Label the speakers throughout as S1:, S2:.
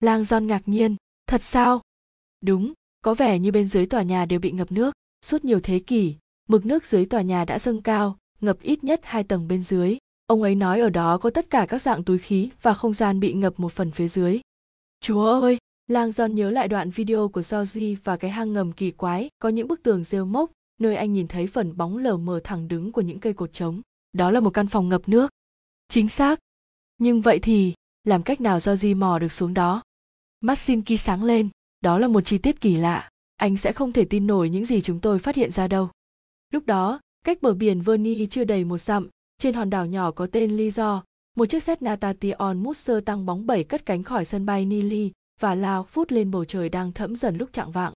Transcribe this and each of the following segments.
S1: lang John ngạc nhiên. Thật sao? Đúng, có vẻ như bên dưới tòa nhà đều bị ngập nước, suốt nhiều thế kỷ, mực nước dưới tòa nhà đã dâng cao, ngập ít nhất hai tầng bên dưới. Ông ấy nói ở đó có tất cả các dạng túi khí và không gian bị ngập một phần phía dưới. Chúa ơi! Lang John nhớ lại đoạn video của Georgie và cái hang ngầm kỳ quái, có những bức tường rêu mốc, nơi anh nhìn thấy phần bóng lờ mờ thẳng đứng của những cây cột trống. Đó là một căn phòng ngập nước. Chính xác. Nhưng vậy thì, làm cách nào Georgie mò được xuống đó? Mắt Sinki sáng lên đó là một chi tiết kỳ lạ anh sẽ không thể tin nổi những gì chúng tôi phát hiện ra đâu lúc đó cách bờ biển Verni chưa đầy một dặm trên hòn đảo nhỏ có tên Lizo một chiếc xét Natation Musser tăng bóng bẩy cất cánh khỏi sân bay Nili và lao phút lên bầu trời đang thẫm dần lúc trạng vạng.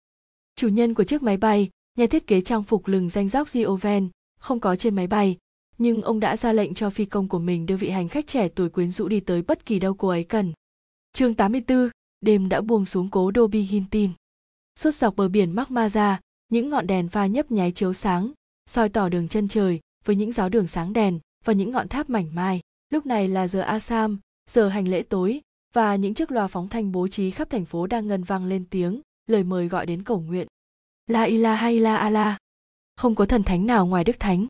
S1: Chủ nhân của chiếc máy bay, nhà thiết kế trang phục lừng danh dóc Gioven, không có trên máy bay, nhưng ông đã ra lệnh cho phi công của mình đưa vị hành khách trẻ tuổi quyến rũ đi tới bất kỳ đâu cô ấy cần. Chương 84, đêm đã buông xuống cố đô Bigintin. Suốt dọc bờ biển Magmaza, những ngọn đèn pha nhấp nháy chiếu sáng, soi tỏ đường chân trời với những giáo đường sáng đèn và những ngọn tháp mảnh mai. Lúc này là giờ Asam, giờ hành lễ tối, và những chiếc loa phóng thanh bố trí khắp thành phố đang ngân vang lên tiếng, lời mời gọi đến cầu nguyện. La ilaha illa Allah. Không có thần thánh nào ngoài Đức Thánh.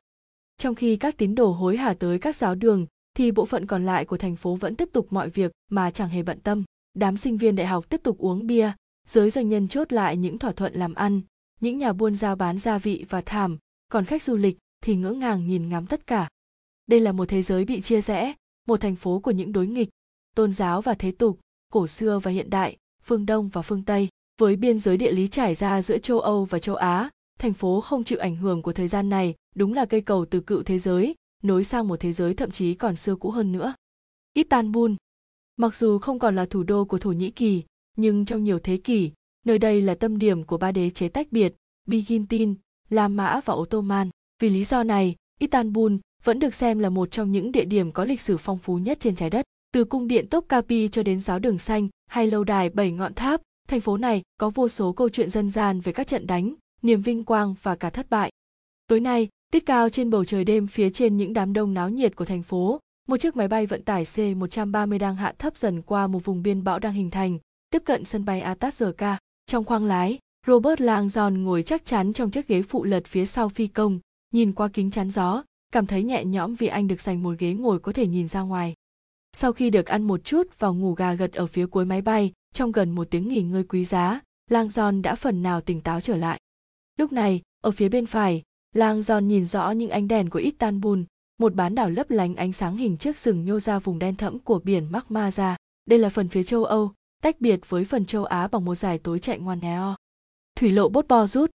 S1: Trong khi các tín đồ hối hả tới các giáo đường, thì bộ phận còn lại của thành phố vẫn tiếp tục mọi việc mà chẳng hề bận tâm. Đám sinh viên đại học tiếp tục uống bia, giới doanh nhân chốt lại những thỏa thuận làm ăn, những nhà buôn giao bán gia vị và thảm, còn khách du lịch thì ngỡ ngàng nhìn ngắm tất cả. Đây là một thế giới bị chia rẽ, một thành phố của những đối nghịch, tôn giáo và thế tục, cổ xưa và hiện đại, phương Đông và phương Tây. Với biên giới địa lý trải ra giữa châu Âu và châu Á, thành phố không chịu ảnh hưởng của thời gian này đúng là cây cầu từ cựu thế giới, nối sang một thế giới thậm chí còn xưa cũ hơn nữa. Istanbul Mặc dù không còn là thủ đô của Thổ Nhĩ Kỳ, nhưng trong nhiều thế kỷ, nơi đây là tâm điểm của ba đế chế tách biệt, Byzantine, La Mã và Ottoman. Vì lý do này, Istanbul vẫn được xem là một trong những địa điểm có lịch sử phong phú nhất trên trái đất. Từ cung điện Topkapi cho đến giáo đường xanh hay lâu đài bảy ngọn tháp, thành phố này có vô số câu chuyện dân gian về các trận đánh, niềm vinh quang và cả thất bại. Tối nay, tiết cao trên bầu trời đêm phía trên những đám đông náo nhiệt của thành phố, một chiếc máy bay vận tải C-130 đang hạ thấp dần qua một vùng biên bão đang hình thành, tiếp cận sân bay Atasrka. Trong khoang lái, Robert Langdon ngồi chắc chắn trong chiếc ghế phụ lật phía sau phi công, nhìn qua kính chắn gió, cảm thấy nhẹ nhõm vì anh được dành một ghế ngồi có thể nhìn ra ngoài. Sau khi được ăn một chút vào ngủ gà gật ở phía cuối máy bay, trong gần một tiếng nghỉ ngơi quý giá, Langdon đã phần nào tỉnh táo trở lại. Lúc này, ở phía bên phải, Langdon nhìn rõ những ánh đèn của Istanbul, một bán đảo lấp lánh ánh sáng hình chiếc sừng nhô ra vùng đen thẫm của biển magma ra. Đây là phần phía châu Âu, tách biệt với phần châu Á bằng một dải tối chạy ngoan neo. Thủy lộ Bốt Bo rút.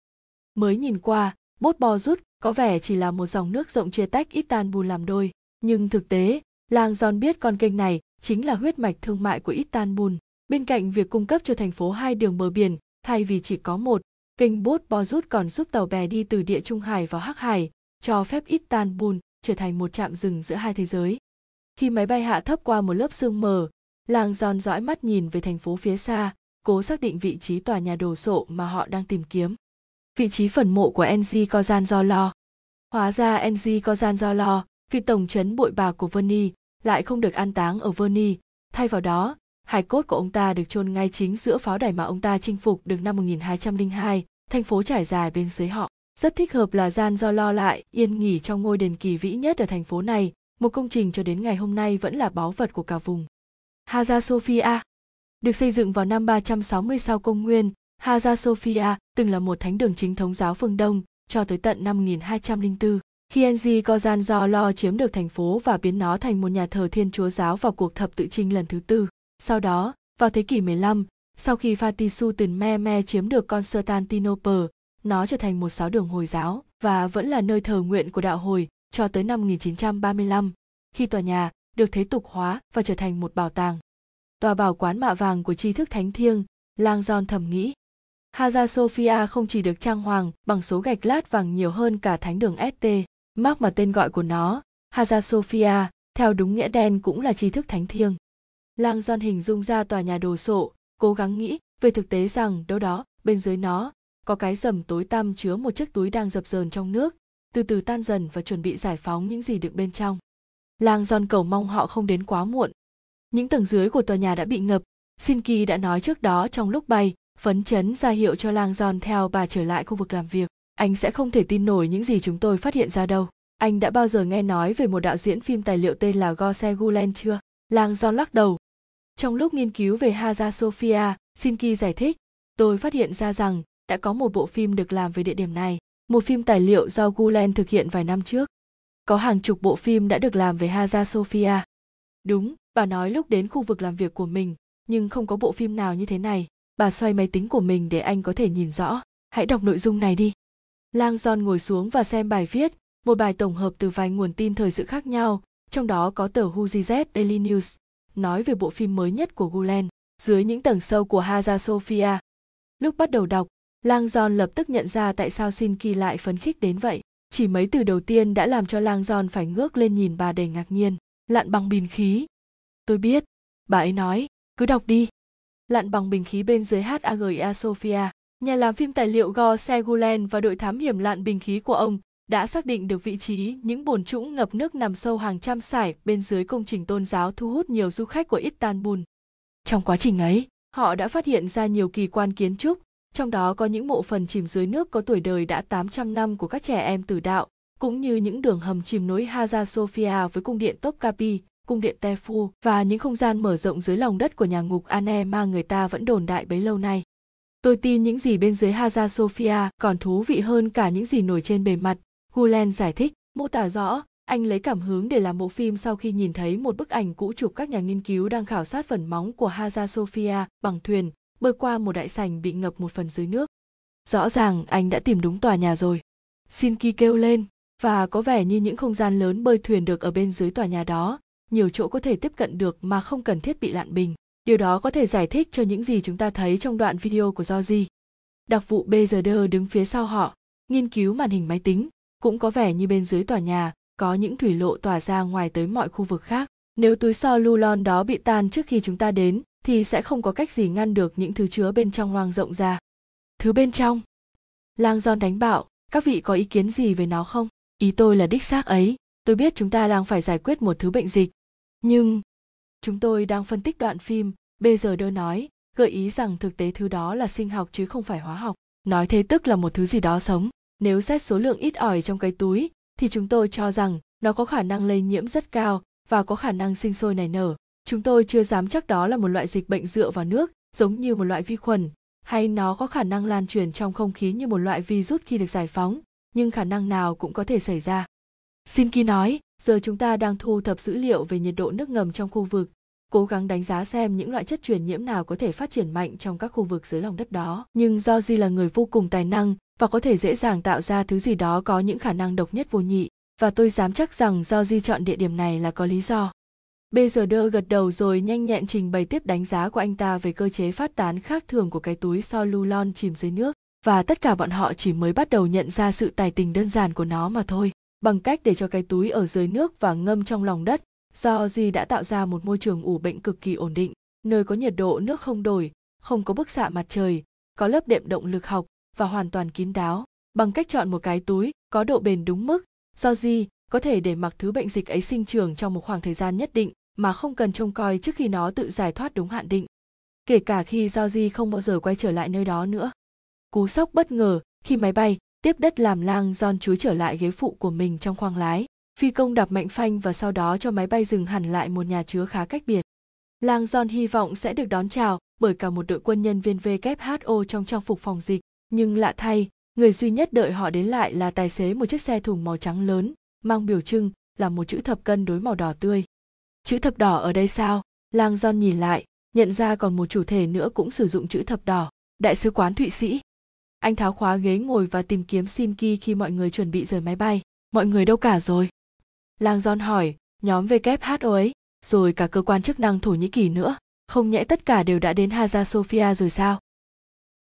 S1: Mới nhìn qua, Bốt Bo rút có vẻ chỉ là một dòng nước rộng chia tách Istanbul làm đôi, nhưng thực tế, làng Giòn biết con kênh này chính là huyết mạch thương mại của Istanbul. Bên cạnh việc cung cấp cho thành phố hai đường bờ biển, thay vì chỉ có một, kênh Bốt Bo rút còn giúp tàu bè đi từ địa Trung Hải vào Hắc Hải, cho phép Istanbul trở thành một trạm dừng giữa hai thế giới. Khi máy bay hạ thấp qua một lớp sương mờ, làng giòn dõi mắt nhìn về thành phố phía xa, cố xác định vị trí tòa nhà đồ sộ mà họ đang tìm kiếm. Vị trí phần mộ của NG Kozan do lo. Hóa ra NG Kozan do lo, vị tổng trấn bội bạc của Verni, lại không được an táng ở Verni. Thay vào đó, hài cốt của ông ta được chôn ngay chính giữa pháo đài mà ông ta chinh phục được năm 1202, thành phố trải dài bên dưới họ. Rất thích hợp là gian do lo lại, yên nghỉ trong ngôi đền kỳ vĩ nhất ở thành phố này, một công trình cho đến ngày hôm nay vẫn là báu vật của cả vùng. Hagia Sophia Được xây dựng vào năm 360 sau công nguyên, Hagia Sophia từng là một thánh đường chính thống giáo phương Đông cho tới tận năm 1204. Khi Enzi Kozan do lo chiếm được thành phố và biến nó thành một nhà thờ thiên chúa giáo vào cuộc thập tự chinh lần thứ tư. Sau đó, vào thế kỷ 15, sau khi Fatisu từ Me chiếm được Constantinople, nó trở thành một giáo đường Hồi giáo và vẫn là nơi thờ nguyện của đạo Hồi cho tới năm 1935, khi tòa nhà được thế tục hóa và trở thành một bảo tàng. Tòa bảo quán mạ vàng của tri thức thánh thiêng, Lang Giòn thầm nghĩ. Hagia Sophia không chỉ được trang hoàng bằng số gạch lát vàng nhiều hơn cả thánh đường ST, mắc mà tên gọi của nó, Hagia Sophia, theo đúng nghĩa đen cũng là tri thức thánh thiêng. Lang Giòn hình dung ra tòa nhà đồ sộ, cố gắng nghĩ về thực tế rằng đâu đó, bên dưới nó, có cái rầm tối tăm chứa một chiếc túi đang dập dờn trong nước từ từ tan dần và chuẩn bị giải phóng những gì đựng bên trong lang giòn cầu mong họ không đến quá muộn những tầng dưới của tòa nhà đã bị ngập Shinki đã nói trước đó trong lúc bay, phấn chấn ra hiệu cho Lang Giòn theo bà trở lại khu vực làm việc. Anh sẽ không thể tin nổi những gì chúng tôi phát hiện ra đâu. Anh đã bao giờ nghe nói về một đạo diễn phim tài liệu tên là Gose Gulen chưa? Lang Giòn lắc đầu. Trong lúc nghiên cứu về Hagia Sophia, Shinki giải thích, tôi phát hiện ra rằng đã có một bộ phim được làm về địa điểm này, một phim tài liệu do Gulen thực hiện vài năm trước. Có hàng chục bộ phim đã được làm về Hagia Sophia. Đúng, bà nói lúc đến khu vực làm việc của mình, nhưng không có bộ phim nào như thế này. Bà xoay máy tính của mình để anh có thể nhìn rõ. Hãy đọc nội dung này đi. Lang John ngồi xuống và xem bài viết, một bài tổng hợp từ vài nguồn tin thời sự khác nhau, trong đó có tờ Huzizet Daily News, nói về bộ phim mới nhất của Gulen, dưới những tầng sâu của Hagia Sophia. Lúc bắt đầu đọc, Lang John lập tức nhận ra tại sao Shinki lại phấn khích đến vậy. Chỉ mấy từ đầu tiên đã làm cho Lang John phải ngước lên nhìn bà đầy ngạc nhiên. Lặn bằng bình khí. Tôi biết, bà ấy nói, cứ đọc đi. Lặn bằng bình khí bên dưới HAGA Sophia, nhà làm phim tài liệu Go Segulen và đội thám hiểm lặn bình khí của ông đã xác định được vị trí những bồn trũng ngập nước nằm sâu hàng trăm sải bên dưới công trình tôn giáo thu hút nhiều du khách của Istanbul. Trong quá trình ấy, họ đã phát hiện ra nhiều kỳ quan kiến trúc, trong đó có những mộ phần chìm dưới nước có tuổi đời đã 800 năm của các trẻ em tử đạo, cũng như những đường hầm chìm nối Hagia Sophia với cung điện Topkapi, cung điện Tefu và những không gian mở rộng dưới lòng đất của nhà ngục Ane mà người ta vẫn đồn đại bấy lâu nay. Tôi tin những gì bên dưới Hagia Sophia còn thú vị hơn cả những gì nổi trên bề mặt, Gulen giải thích, mô tả rõ, anh lấy cảm hứng để làm bộ phim sau khi nhìn thấy một bức ảnh cũ chụp các nhà nghiên cứu đang khảo sát phần móng của Hagia Sophia bằng thuyền, bơi qua một đại sảnh bị ngập một phần dưới nước. Rõ ràng anh đã tìm đúng tòa nhà rồi. Shinki kêu lên, và có vẻ như những không gian lớn bơi thuyền được ở bên dưới tòa nhà đó, nhiều chỗ có thể tiếp cận được mà không cần thiết bị lặn bình. Điều đó có thể giải thích cho những gì chúng ta thấy trong đoạn video của Georgie. Đặc vụ BZD đứng phía sau họ, nghiên cứu màn hình máy tính, cũng có vẻ như bên dưới tòa nhà có những thủy lộ tỏa ra ngoài tới mọi khu vực khác. Nếu túi so lulon đó bị tan trước khi chúng ta đến, thì sẽ không có cách gì ngăn được những thứ chứa bên trong hoang rộng ra. Thứ bên trong. Lang Giòn đánh bạo, các vị có ý kiến gì về nó không? Ý tôi là đích xác ấy, tôi biết chúng ta đang phải giải quyết một thứ bệnh dịch. Nhưng, chúng tôi đang phân tích đoạn phim, bây giờ đơ nói, gợi ý rằng thực tế thứ đó là sinh học chứ không phải hóa học. Nói thế tức là một thứ gì đó sống. Nếu xét số lượng ít ỏi trong cái túi, thì chúng tôi cho rằng nó có khả năng lây nhiễm rất cao và có khả năng sinh sôi nảy nở. Chúng tôi chưa dám chắc đó là một loại dịch bệnh dựa vào nước, giống như một loại vi khuẩn, hay nó có khả năng lan truyền trong không khí như một loại virus khi được giải phóng, nhưng khả năng nào cũng có thể xảy ra. Shinki nói, giờ chúng ta đang thu thập dữ liệu về nhiệt độ nước ngầm trong khu vực, cố gắng đánh giá xem những loại chất truyền nhiễm nào có thể phát triển mạnh trong các khu vực dưới lòng đất đó. Nhưng do Di là người vô cùng tài năng và có thể dễ dàng tạo ra thứ gì đó có những khả năng độc nhất vô nhị, và tôi dám chắc rằng do Di chọn địa điểm này là có lý do. Bây giờ đơ gật đầu rồi nhanh nhẹn trình bày tiếp đánh giá của anh ta về cơ chế phát tán khác thường của cái túi solulon chìm dưới nước. Và tất cả bọn họ chỉ mới bắt đầu nhận ra sự tài tình đơn giản của nó mà thôi, bằng cách để cho cái túi ở dưới nước và ngâm trong lòng đất. Do Ozzy đã tạo ra một môi trường ủ bệnh cực kỳ ổn định, nơi có nhiệt độ nước không đổi, không có bức xạ mặt trời, có lớp đệm động lực học và hoàn toàn kín đáo. Bằng cách chọn một cái túi có độ bền đúng mức, do gì có thể để mặc thứ bệnh dịch ấy sinh trưởng trong một khoảng thời gian nhất định mà không cần trông coi trước khi nó tự giải thoát đúng hạn định kể cả khi Georgie không bao giờ quay trở lại nơi đó nữa. Cú sốc bất ngờ khi máy bay tiếp đất làm lang John chúi trở lại ghế phụ của mình trong khoang lái. Phi công đạp mạnh phanh và sau đó cho máy bay dừng hẳn lại một nhà chứa khá cách biệt. Lang John hy vọng sẽ được đón chào bởi cả một đội quân nhân viên WHO trong trang phục phòng dịch, nhưng lạ thay, người duy nhất đợi họ đến lại là tài xế một chiếc xe thùng màu trắng lớn, mang biểu trưng là một chữ thập cân đối màu đỏ tươi. Chữ thập đỏ ở đây sao? Lang John nhìn lại, nhận ra còn một chủ thể nữa cũng sử dụng chữ thập đỏ, đại sứ quán Thụy Sĩ. Anh tháo khóa ghế ngồi và tìm kiếm Shinki khi mọi người chuẩn bị rời máy bay. Mọi người đâu cả rồi? Lang John hỏi, nhóm WHO ấy, rồi cả cơ quan chức năng Thổ Nhĩ Kỳ nữa, không nhẽ tất cả đều đã đến Hagia Sophia rồi sao?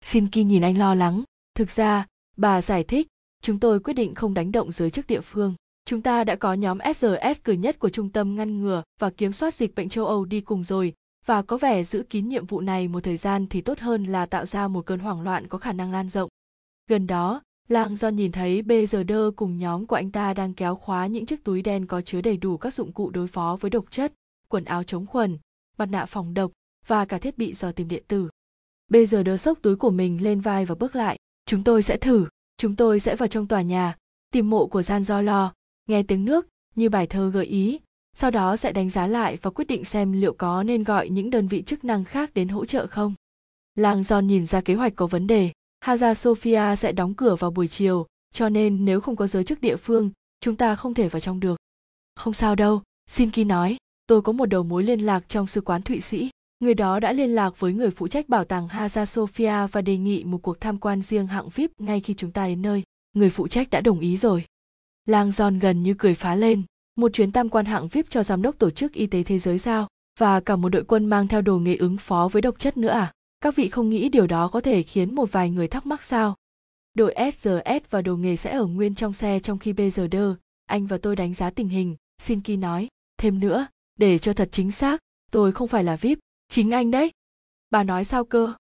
S1: Shinki nhìn anh lo lắng, thực ra, bà giải thích, chúng tôi quyết định không đánh động giới chức địa phương. Chúng ta đã có nhóm SRS cử nhất của Trung tâm ngăn ngừa và kiểm soát dịch bệnh châu Âu đi cùng rồi, và có vẻ giữ kín nhiệm vụ này một thời gian thì tốt hơn là tạo ra một cơn hoảng loạn có khả năng lan rộng. Gần đó, Lạng do nhìn thấy BGD cùng nhóm của anh ta đang kéo khóa những chiếc túi đen có chứa đầy đủ các dụng cụ đối phó với độc chất, quần áo chống khuẩn, mặt nạ phòng độc, và cả thiết bị dò tìm điện tử. BGD xốc sốc túi của mình lên vai và bước lại. Chúng tôi sẽ thử, chúng tôi sẽ vào trong tòa nhà, tìm mộ của gian do lo, nghe tiếng nước như bài thơ gợi ý, sau đó sẽ đánh giá lại và quyết định xem liệu có nên gọi những đơn vị chức năng khác đến hỗ trợ không. Lang John nhìn ra kế hoạch có vấn đề, Haza Sofia sẽ đóng cửa vào buổi chiều, cho nên nếu không có giới chức địa phương, chúng ta không thể vào trong được. Không sao đâu, xin ki nói, tôi có một đầu mối liên lạc trong sứ quán Thụy Sĩ. Người đó đã liên lạc với người phụ trách bảo tàng Haza Sofia và đề nghị một cuộc tham quan riêng hạng VIP ngay khi chúng ta đến nơi. Người phụ trách đã đồng ý rồi. Lang John gần như cười phá lên. Một chuyến tam quan hạng VIP cho giám đốc tổ chức y tế thế giới sao? Và cả một đội quân mang theo đồ nghề ứng phó với độc chất nữa à? Các vị không nghĩ điều đó có thể khiến một vài người thắc mắc sao? Đội SRS và đồ nghề sẽ ở nguyên trong xe trong khi bây giờ đơ, anh và tôi đánh giá tình hình, Sinki nói. Thêm nữa, để cho thật chính xác, tôi không phải là VIP, chính anh đấy. Bà nói sao cơ?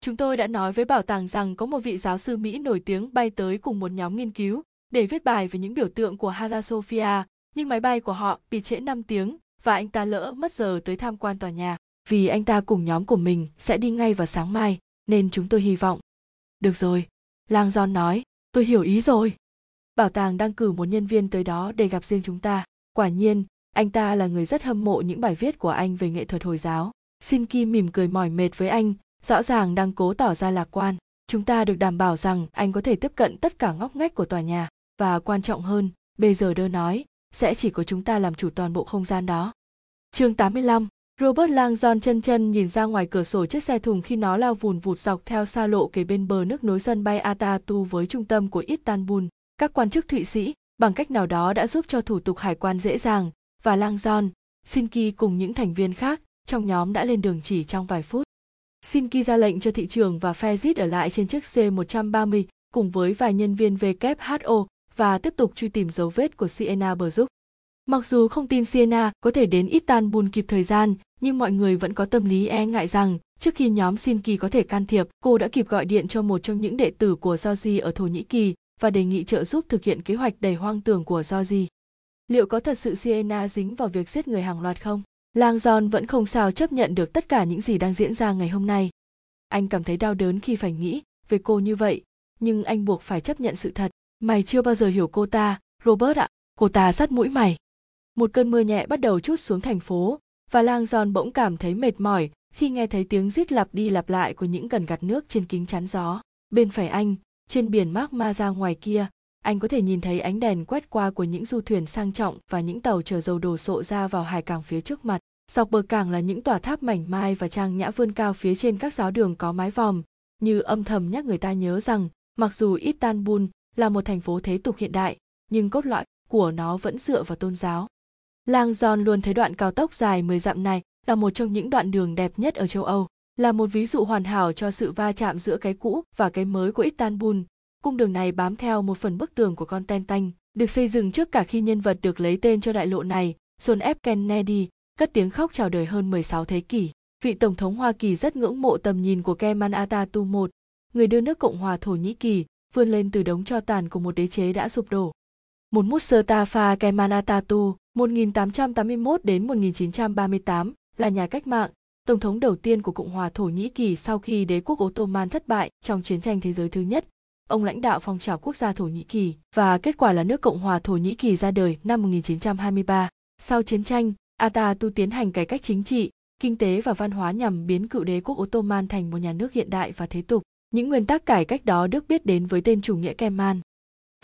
S1: Chúng tôi đã nói với bảo tàng rằng có một vị giáo sư Mỹ nổi tiếng bay tới cùng một nhóm nghiên cứu để viết bài về những biểu tượng của Hagia Sophia, nhưng máy bay của họ bị trễ 5 tiếng và anh ta lỡ mất giờ tới tham quan tòa nhà. Vì anh ta cùng nhóm của mình sẽ đi ngay vào sáng mai, nên chúng tôi hy vọng. Được rồi, Lang John nói, tôi hiểu ý rồi. Bảo tàng đang cử một nhân viên tới đó để gặp riêng chúng ta. Quả nhiên, anh ta là người rất hâm mộ những bài viết của anh về nghệ thuật Hồi giáo. Xin Kim mỉm cười mỏi mệt với anh, rõ ràng đang cố tỏ ra lạc quan. Chúng ta được đảm bảo rằng anh có thể tiếp cận tất cả ngóc ngách của tòa nhà. Và quan trọng hơn, bây giờ đơ nói, sẽ chỉ có chúng ta làm chủ toàn bộ không gian đó. Chương 85 Robert Langdon chân chân nhìn ra ngoài cửa sổ chiếc xe thùng khi nó lao vùn vụt dọc theo xa lộ kế bên bờ nước nối sân bay Atatu với trung tâm của Istanbul. Các quan chức Thụy Sĩ, bằng cách nào đó đã giúp cho thủ tục hải quan dễ dàng, và Langdon, Sinki cùng những thành viên khác trong nhóm đã lên đường chỉ trong vài phút. Sinki ra lệnh cho thị trường và Fezit ở lại trên chiếc C-130 cùng với vài nhân viên WHO và tiếp tục truy tìm dấu vết của Siena bờ giúp. Mặc dù không tin Siena có thể đến Istanbul kịp thời gian, nhưng mọi người vẫn có tâm lý e ngại rằng trước khi nhóm Sinki có thể can thiệp, cô đã kịp gọi điện cho một trong những đệ tử của Georgie ở Thổ Nhĩ Kỳ và đề nghị trợ giúp thực hiện kế hoạch đầy hoang tưởng của Georgie. Liệu có thật sự Siena dính vào việc giết người hàng loạt không? Lang John vẫn không sao chấp nhận được tất cả những gì đang diễn ra ngày hôm nay. Anh cảm thấy đau đớn khi phải nghĩ về cô như vậy, nhưng anh buộc phải chấp nhận sự thật. Mày chưa bao giờ hiểu cô ta, Robert ạ. Cô ta sắt mũi mày. Một cơn mưa nhẹ bắt đầu chút xuống thành phố, và lang giòn bỗng cảm thấy mệt mỏi khi nghe thấy tiếng rít lặp đi lặp lại của những cần gạt nước trên kính chắn gió. Bên phải anh, trên biển mác Ma ra ngoài kia, anh có thể nhìn thấy ánh đèn quét qua của những du thuyền sang trọng và những tàu chở dầu đổ sộ ra vào hải cảng phía trước mặt. Dọc bờ cảng là những tòa tháp mảnh mai và trang nhã vươn cao phía trên các giáo đường có mái vòm, như âm thầm nhắc người ta nhớ rằng, mặc dù Istanbul là một thành phố thế tục hiện đại, nhưng cốt lõi của nó vẫn dựa vào tôn giáo. Lang giòn luôn thấy đoạn cao tốc dài 10 dặm này là một trong những đoạn đường đẹp nhất ở châu Âu, là một ví dụ hoàn hảo cho sự va chạm giữa cái cũ và cái mới của Istanbul. Cung đường này bám theo một phần bức tường của con Tentanh, được xây dựng trước cả khi nhân vật được lấy tên cho đại lộ này, John F. Kennedy, cất tiếng khóc chào đời hơn 16 thế kỷ. Vị Tổng thống Hoa Kỳ rất ngưỡng mộ tầm nhìn của Kemal Atatürk I, người đưa nước Cộng hòa Thổ Nhĩ Kỳ vươn lên từ đống cho tàn của một đế chế đã sụp đổ. Một Mustafa Kemal Atatürk, 1881 đến 1938, là nhà cách mạng, tổng thống đầu tiên của Cộng hòa Thổ Nhĩ Kỳ sau khi đế quốc Ottoman thất bại trong chiến tranh thế giới thứ nhất. Ông lãnh đạo phong trào quốc gia Thổ Nhĩ Kỳ và kết quả là nước Cộng hòa Thổ Nhĩ Kỳ ra đời năm 1923. Sau chiến tranh, Atatürk tiến hành cải cách chính trị, kinh tế và văn hóa nhằm biến cựu đế quốc Ottoman thành một nhà nước hiện đại và thế tục. Những nguyên tắc cải cách đó được biết đến với tên chủ nghĩa Kemal.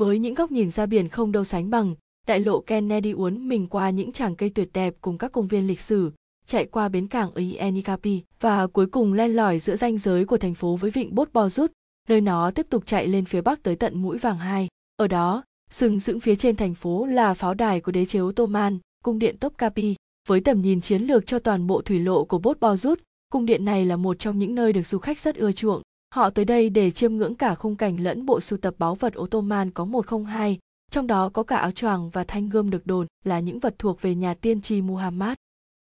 S1: Với những góc nhìn ra biển không đâu sánh bằng, đại lộ Kennedy uốn mình qua những tràng cây tuyệt đẹp cùng các công viên lịch sử, chạy qua bến cảng Ienikapi và cuối cùng len lỏi giữa ranh giới của thành phố với vịnh Bốt Bozut, nơi nó tiếp tục chạy lên phía bắc tới tận mũi vàng hai. Ở đó, sừng sững phía trên thành phố là pháo đài của đế chế Ottoman, cung điện Topkapi. Với tầm nhìn chiến lược cho toàn bộ thủy lộ của Bốt Bozut, cung điện này là một trong những nơi được du khách rất ưa chuộng. Họ tới đây để chiêm ngưỡng cả khung cảnh lẫn bộ sưu tập báu vật Ottoman có 102, trong đó có cả áo choàng và thanh gươm được đồn là những vật thuộc về nhà tiên tri Muhammad.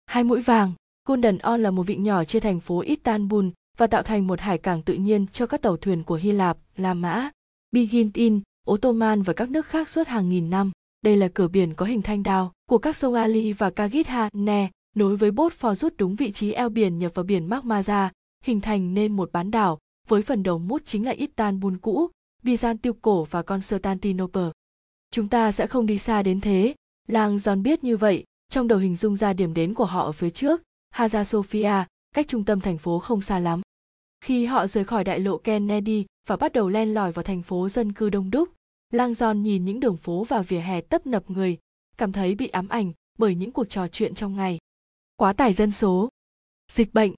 S1: Hai mũi vàng, Golden On là một vịnh nhỏ trên thành phố Istanbul và tạo thành một hải cảng tự nhiên cho các tàu thuyền của Hy Lạp, La Mã, Byzantine, Ottoman và các nước khác suốt hàng nghìn năm. Đây là cửa biển có hình thanh đao của các sông Ali và Kagitha Ne, nối với bốt phò rút đúng vị trí eo biển nhập vào biển Magmaza, hình thành nên một bán đảo, với phần đầu mút chính là Istanbul cũ, Byzantium cổ và Constantinople. Chúng ta sẽ không đi xa đến thế, Lang Giòn biết như vậy, trong đầu hình dung ra điểm đến của họ ở phía trước, Hagia Sophia, cách trung tâm thành phố không xa lắm. Khi họ rời khỏi đại lộ Kennedy và bắt đầu len lỏi vào thành phố dân cư đông đúc, Lang Giòn nhìn những đường phố và vỉa hè tấp nập người, cảm thấy bị ám ảnh bởi những cuộc trò chuyện trong ngày. Quá tải dân số, dịch bệnh,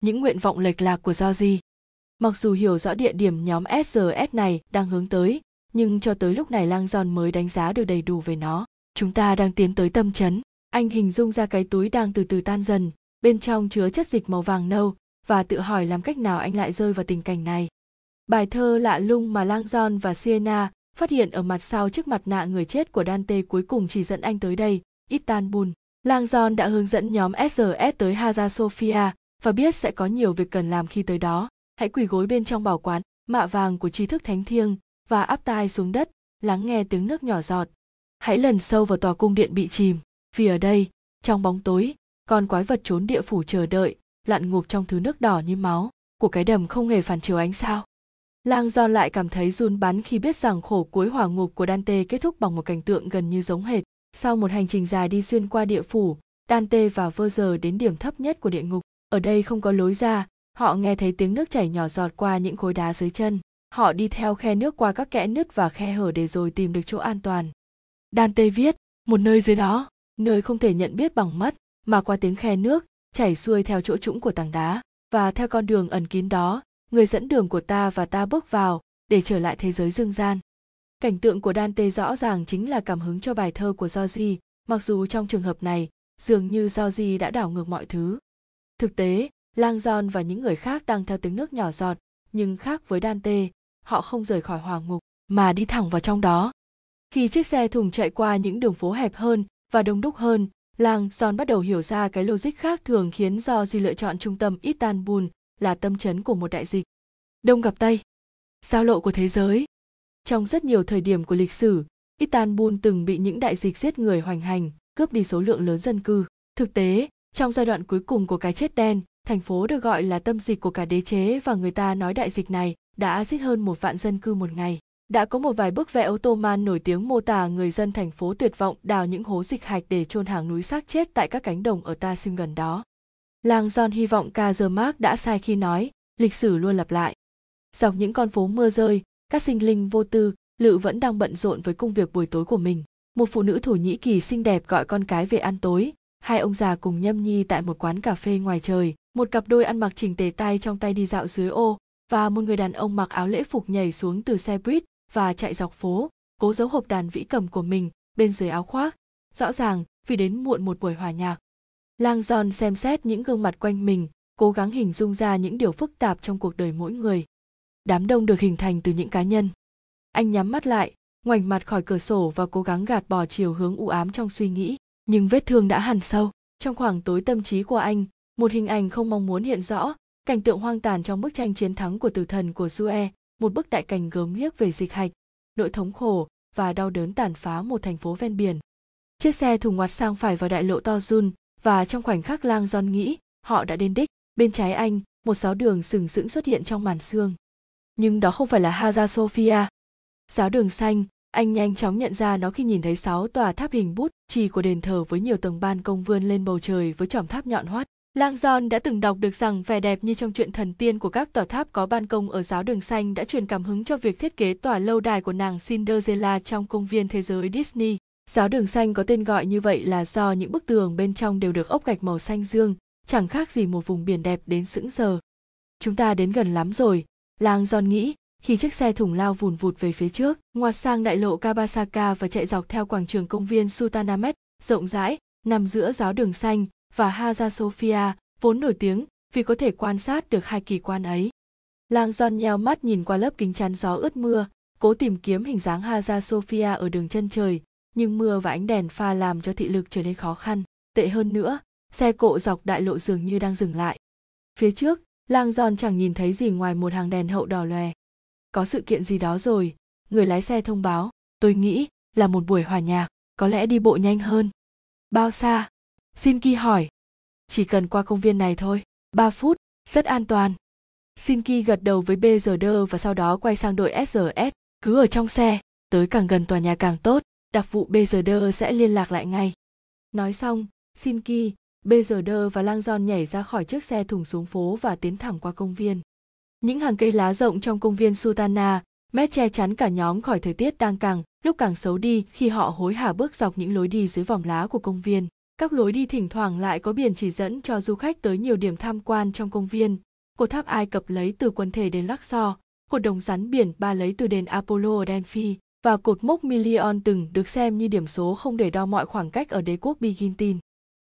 S1: những nguyện vọng lệch lạc của Georgie. Mặc dù hiểu rõ địa điểm nhóm SRS này đang hướng tới, nhưng cho tới lúc này Lang Giòn mới đánh giá được đầy đủ về nó. Chúng ta đang tiến tới tâm chấn. Anh hình dung ra cái túi đang từ từ tan dần, bên trong chứa chất dịch màu vàng nâu, và tự hỏi làm cách nào anh lại rơi vào tình cảnh này. Bài thơ lạ lung mà Lang Giòn và Sienna phát hiện ở mặt sau trước mặt nạ người chết của Dante cuối cùng chỉ dẫn anh tới đây, Istanbul. Lang Giòn đã hướng dẫn nhóm SRS tới Hagia Sophia và biết sẽ có nhiều việc cần làm khi tới đó. Hãy quỳ gối bên trong bảo quán, mạ vàng của tri thức thánh thiêng và áp tai xuống đất, lắng nghe tiếng nước nhỏ giọt. Hãy lần sâu vào tòa cung điện bị chìm, vì ở đây, trong bóng tối, con quái vật trốn địa phủ chờ đợi, lặn ngụp trong thứ nước đỏ như máu, của cái đầm không hề phản chiếu ánh sao. Lang Giòn lại cảm thấy run bắn khi biết rằng khổ cuối hỏa ngục của Dante kết thúc bằng một cảnh tượng gần như giống hệt. Sau một hành trình dài đi xuyên qua địa phủ, Dante và Vơ giờ đến điểm thấp nhất của địa ngục. Ở đây không có lối ra, họ nghe thấy tiếng nước chảy nhỏ giọt qua những khối đá dưới chân. Họ đi theo khe nước qua các kẽ nứt và khe hở để rồi tìm được chỗ an toàn. Dante viết, một nơi dưới đó, nơi không thể nhận biết bằng mắt, mà qua tiếng khe nước, chảy xuôi theo chỗ trũng của tảng đá, và theo con đường ẩn kín đó, người dẫn đường của ta và ta bước vào, để trở lại thế giới dương gian. Cảnh tượng của Dante rõ ràng chính là cảm hứng cho bài thơ của Giorgi, mặc dù trong trường hợp này, dường như Giorgi đã đảo ngược mọi thứ. Thực tế, Lang Giòn và những người khác đang theo tiếng nước nhỏ giọt, nhưng khác với Dante, họ không rời khỏi hoàng ngục, mà đi thẳng vào trong đó. Khi chiếc xe thùng chạy qua những đường phố hẹp hơn và đông đúc hơn, Lang Giòn bắt đầu hiểu ra cái logic khác thường khiến do Duy lựa chọn trung tâm Istanbul là tâm chấn của một đại dịch. Đông gặp Tây, giao lộ của thế giới. Trong rất nhiều thời điểm của lịch sử, Istanbul từng bị những đại dịch giết người hoành hành, cướp đi số lượng lớn dân cư. Thực tế, trong giai đoạn cuối cùng của cái chết đen, thành phố được gọi là tâm dịch của cả đế chế và người ta nói đại dịch này đã giết hơn một vạn dân cư một ngày. Đã có một vài bức vẽ Ottoman nổi tiếng mô tả người dân thành phố tuyệt vọng đào những hố dịch hạch để chôn hàng núi xác chết tại các cánh đồng ở Tasim gần đó. Lang John hy vọng Kazermark đã sai khi nói, lịch sử luôn lặp lại. Dọc những con phố mưa rơi, các sinh linh vô tư, Lự vẫn đang bận rộn với công việc buổi tối của mình. Một phụ nữ Thổ Nhĩ Kỳ xinh đẹp gọi con cái về ăn tối, hai ông già cùng nhâm nhi tại một quán cà phê ngoài trời, một cặp đôi ăn mặc chỉnh tề tay trong tay đi dạo dưới ô, và một người đàn ông mặc áo lễ phục nhảy xuống từ xe buýt và chạy dọc phố, cố giấu hộp đàn vĩ cầm của mình bên dưới áo khoác, rõ ràng vì đến muộn một buổi hòa nhạc. Lang John xem xét những gương mặt quanh mình, cố gắng hình dung ra những điều phức tạp trong cuộc đời mỗi người. Đám đông được hình thành từ những cá nhân. Anh nhắm mắt lại, ngoảnh mặt khỏi cửa sổ và cố gắng gạt bỏ chiều hướng u ám trong suy nghĩ, nhưng vết thương đã hằn sâu. Trong khoảng tối tâm trí của anh, một hình ảnh không mong muốn hiện rõ, cảnh tượng hoang tàn trong bức tranh chiến thắng của tử thần của Sue, một bức đại cảnh gớm ghiếc về dịch hạch, nỗi thống khổ và đau đớn tàn phá một thành phố ven biển. Chiếc xe thùng ngoặt sang phải vào đại lộ to run và trong khoảnh khắc lang John nghĩ họ đã đến đích. Bên trái anh, một giáo đường sừng sững xuất hiện trong màn sương. Nhưng đó không phải là Hagia Sophia. Giáo đường xanh, anh nhanh chóng nhận ra nó khi nhìn thấy sáu tòa tháp hình bút chì của đền thờ với nhiều tầng ban công vươn lên bầu trời với chòm tháp nhọn hoắt. Lang John đã từng đọc được rằng vẻ đẹp như trong truyện thần tiên của các tòa tháp có ban công ở giáo đường xanh đã truyền cảm hứng cho việc thiết kế tòa lâu đài của nàng Cinderella trong công viên thế giới Disney. Giáo đường xanh có tên gọi như vậy là do những bức tường bên trong đều được ốp gạch màu xanh dương, chẳng khác gì một vùng biển đẹp đến sững sờ. Chúng ta đến gần lắm rồi, Lang John nghĩ, khi chiếc xe thùng lao vùn vụt về phía trước, ngoặt sang đại lộ Kabasaka và chạy dọc theo quảng trường công viên Sutanamet rộng rãi, nằm giữa giáo đường xanh và Hagia Sophia, vốn nổi tiếng vì có thể quan sát được hai kỳ quan ấy. Lang John nheo mắt nhìn qua lớp kính chắn gió ướt mưa, cố tìm kiếm hình dáng Hagia Sophia ở đường chân trời, nhưng mưa và ánh đèn pha làm cho thị lực trở nên khó khăn. Tệ hơn nữa, xe cộ dọc đại lộ dường như đang dừng lại. Phía trước, Lang John chẳng nhìn thấy gì ngoài một hàng đèn hậu đỏ lòe. Có sự kiện gì đó rồi, người lái xe thông báo, tôi nghĩ là một buổi hòa nhạc, có lẽ đi bộ nhanh hơn. Bao xa? Xin Ki hỏi. chỉ cần qua công viên này thôi 3 phút, rất an toàn. Shinki gật đầu với BZD và sau đó quay sang đội SRS cứ ở trong xe, tới càng gần tòa nhà càng tốt, đặc vụ BZD sẽ liên lạc lại ngay. Nói xong Shinki BZD và Lang Giòn nhảy ra khỏi chiếc xe thùng xuống phố và tiến thẳng qua công viên. Những hàng cây lá rộng trong công viên Sultana, mét che chắn cả nhóm khỏi thời tiết đang càng lúc càng xấu đi khi họ hối hả bước dọc những lối đi dưới vòng lá của công viên các lối đi thỉnh thoảng lại có biển chỉ dẫn cho du khách tới nhiều điểm tham quan trong công viên cột tháp ai cập lấy từ quần thể đền Luxor, cột đồng rắn biển ba lấy từ đền Apollo ở Delphi và cột mốc Million từng được xem như điểm số không để đo mọi khoảng cách ở đế quốc Byzantine.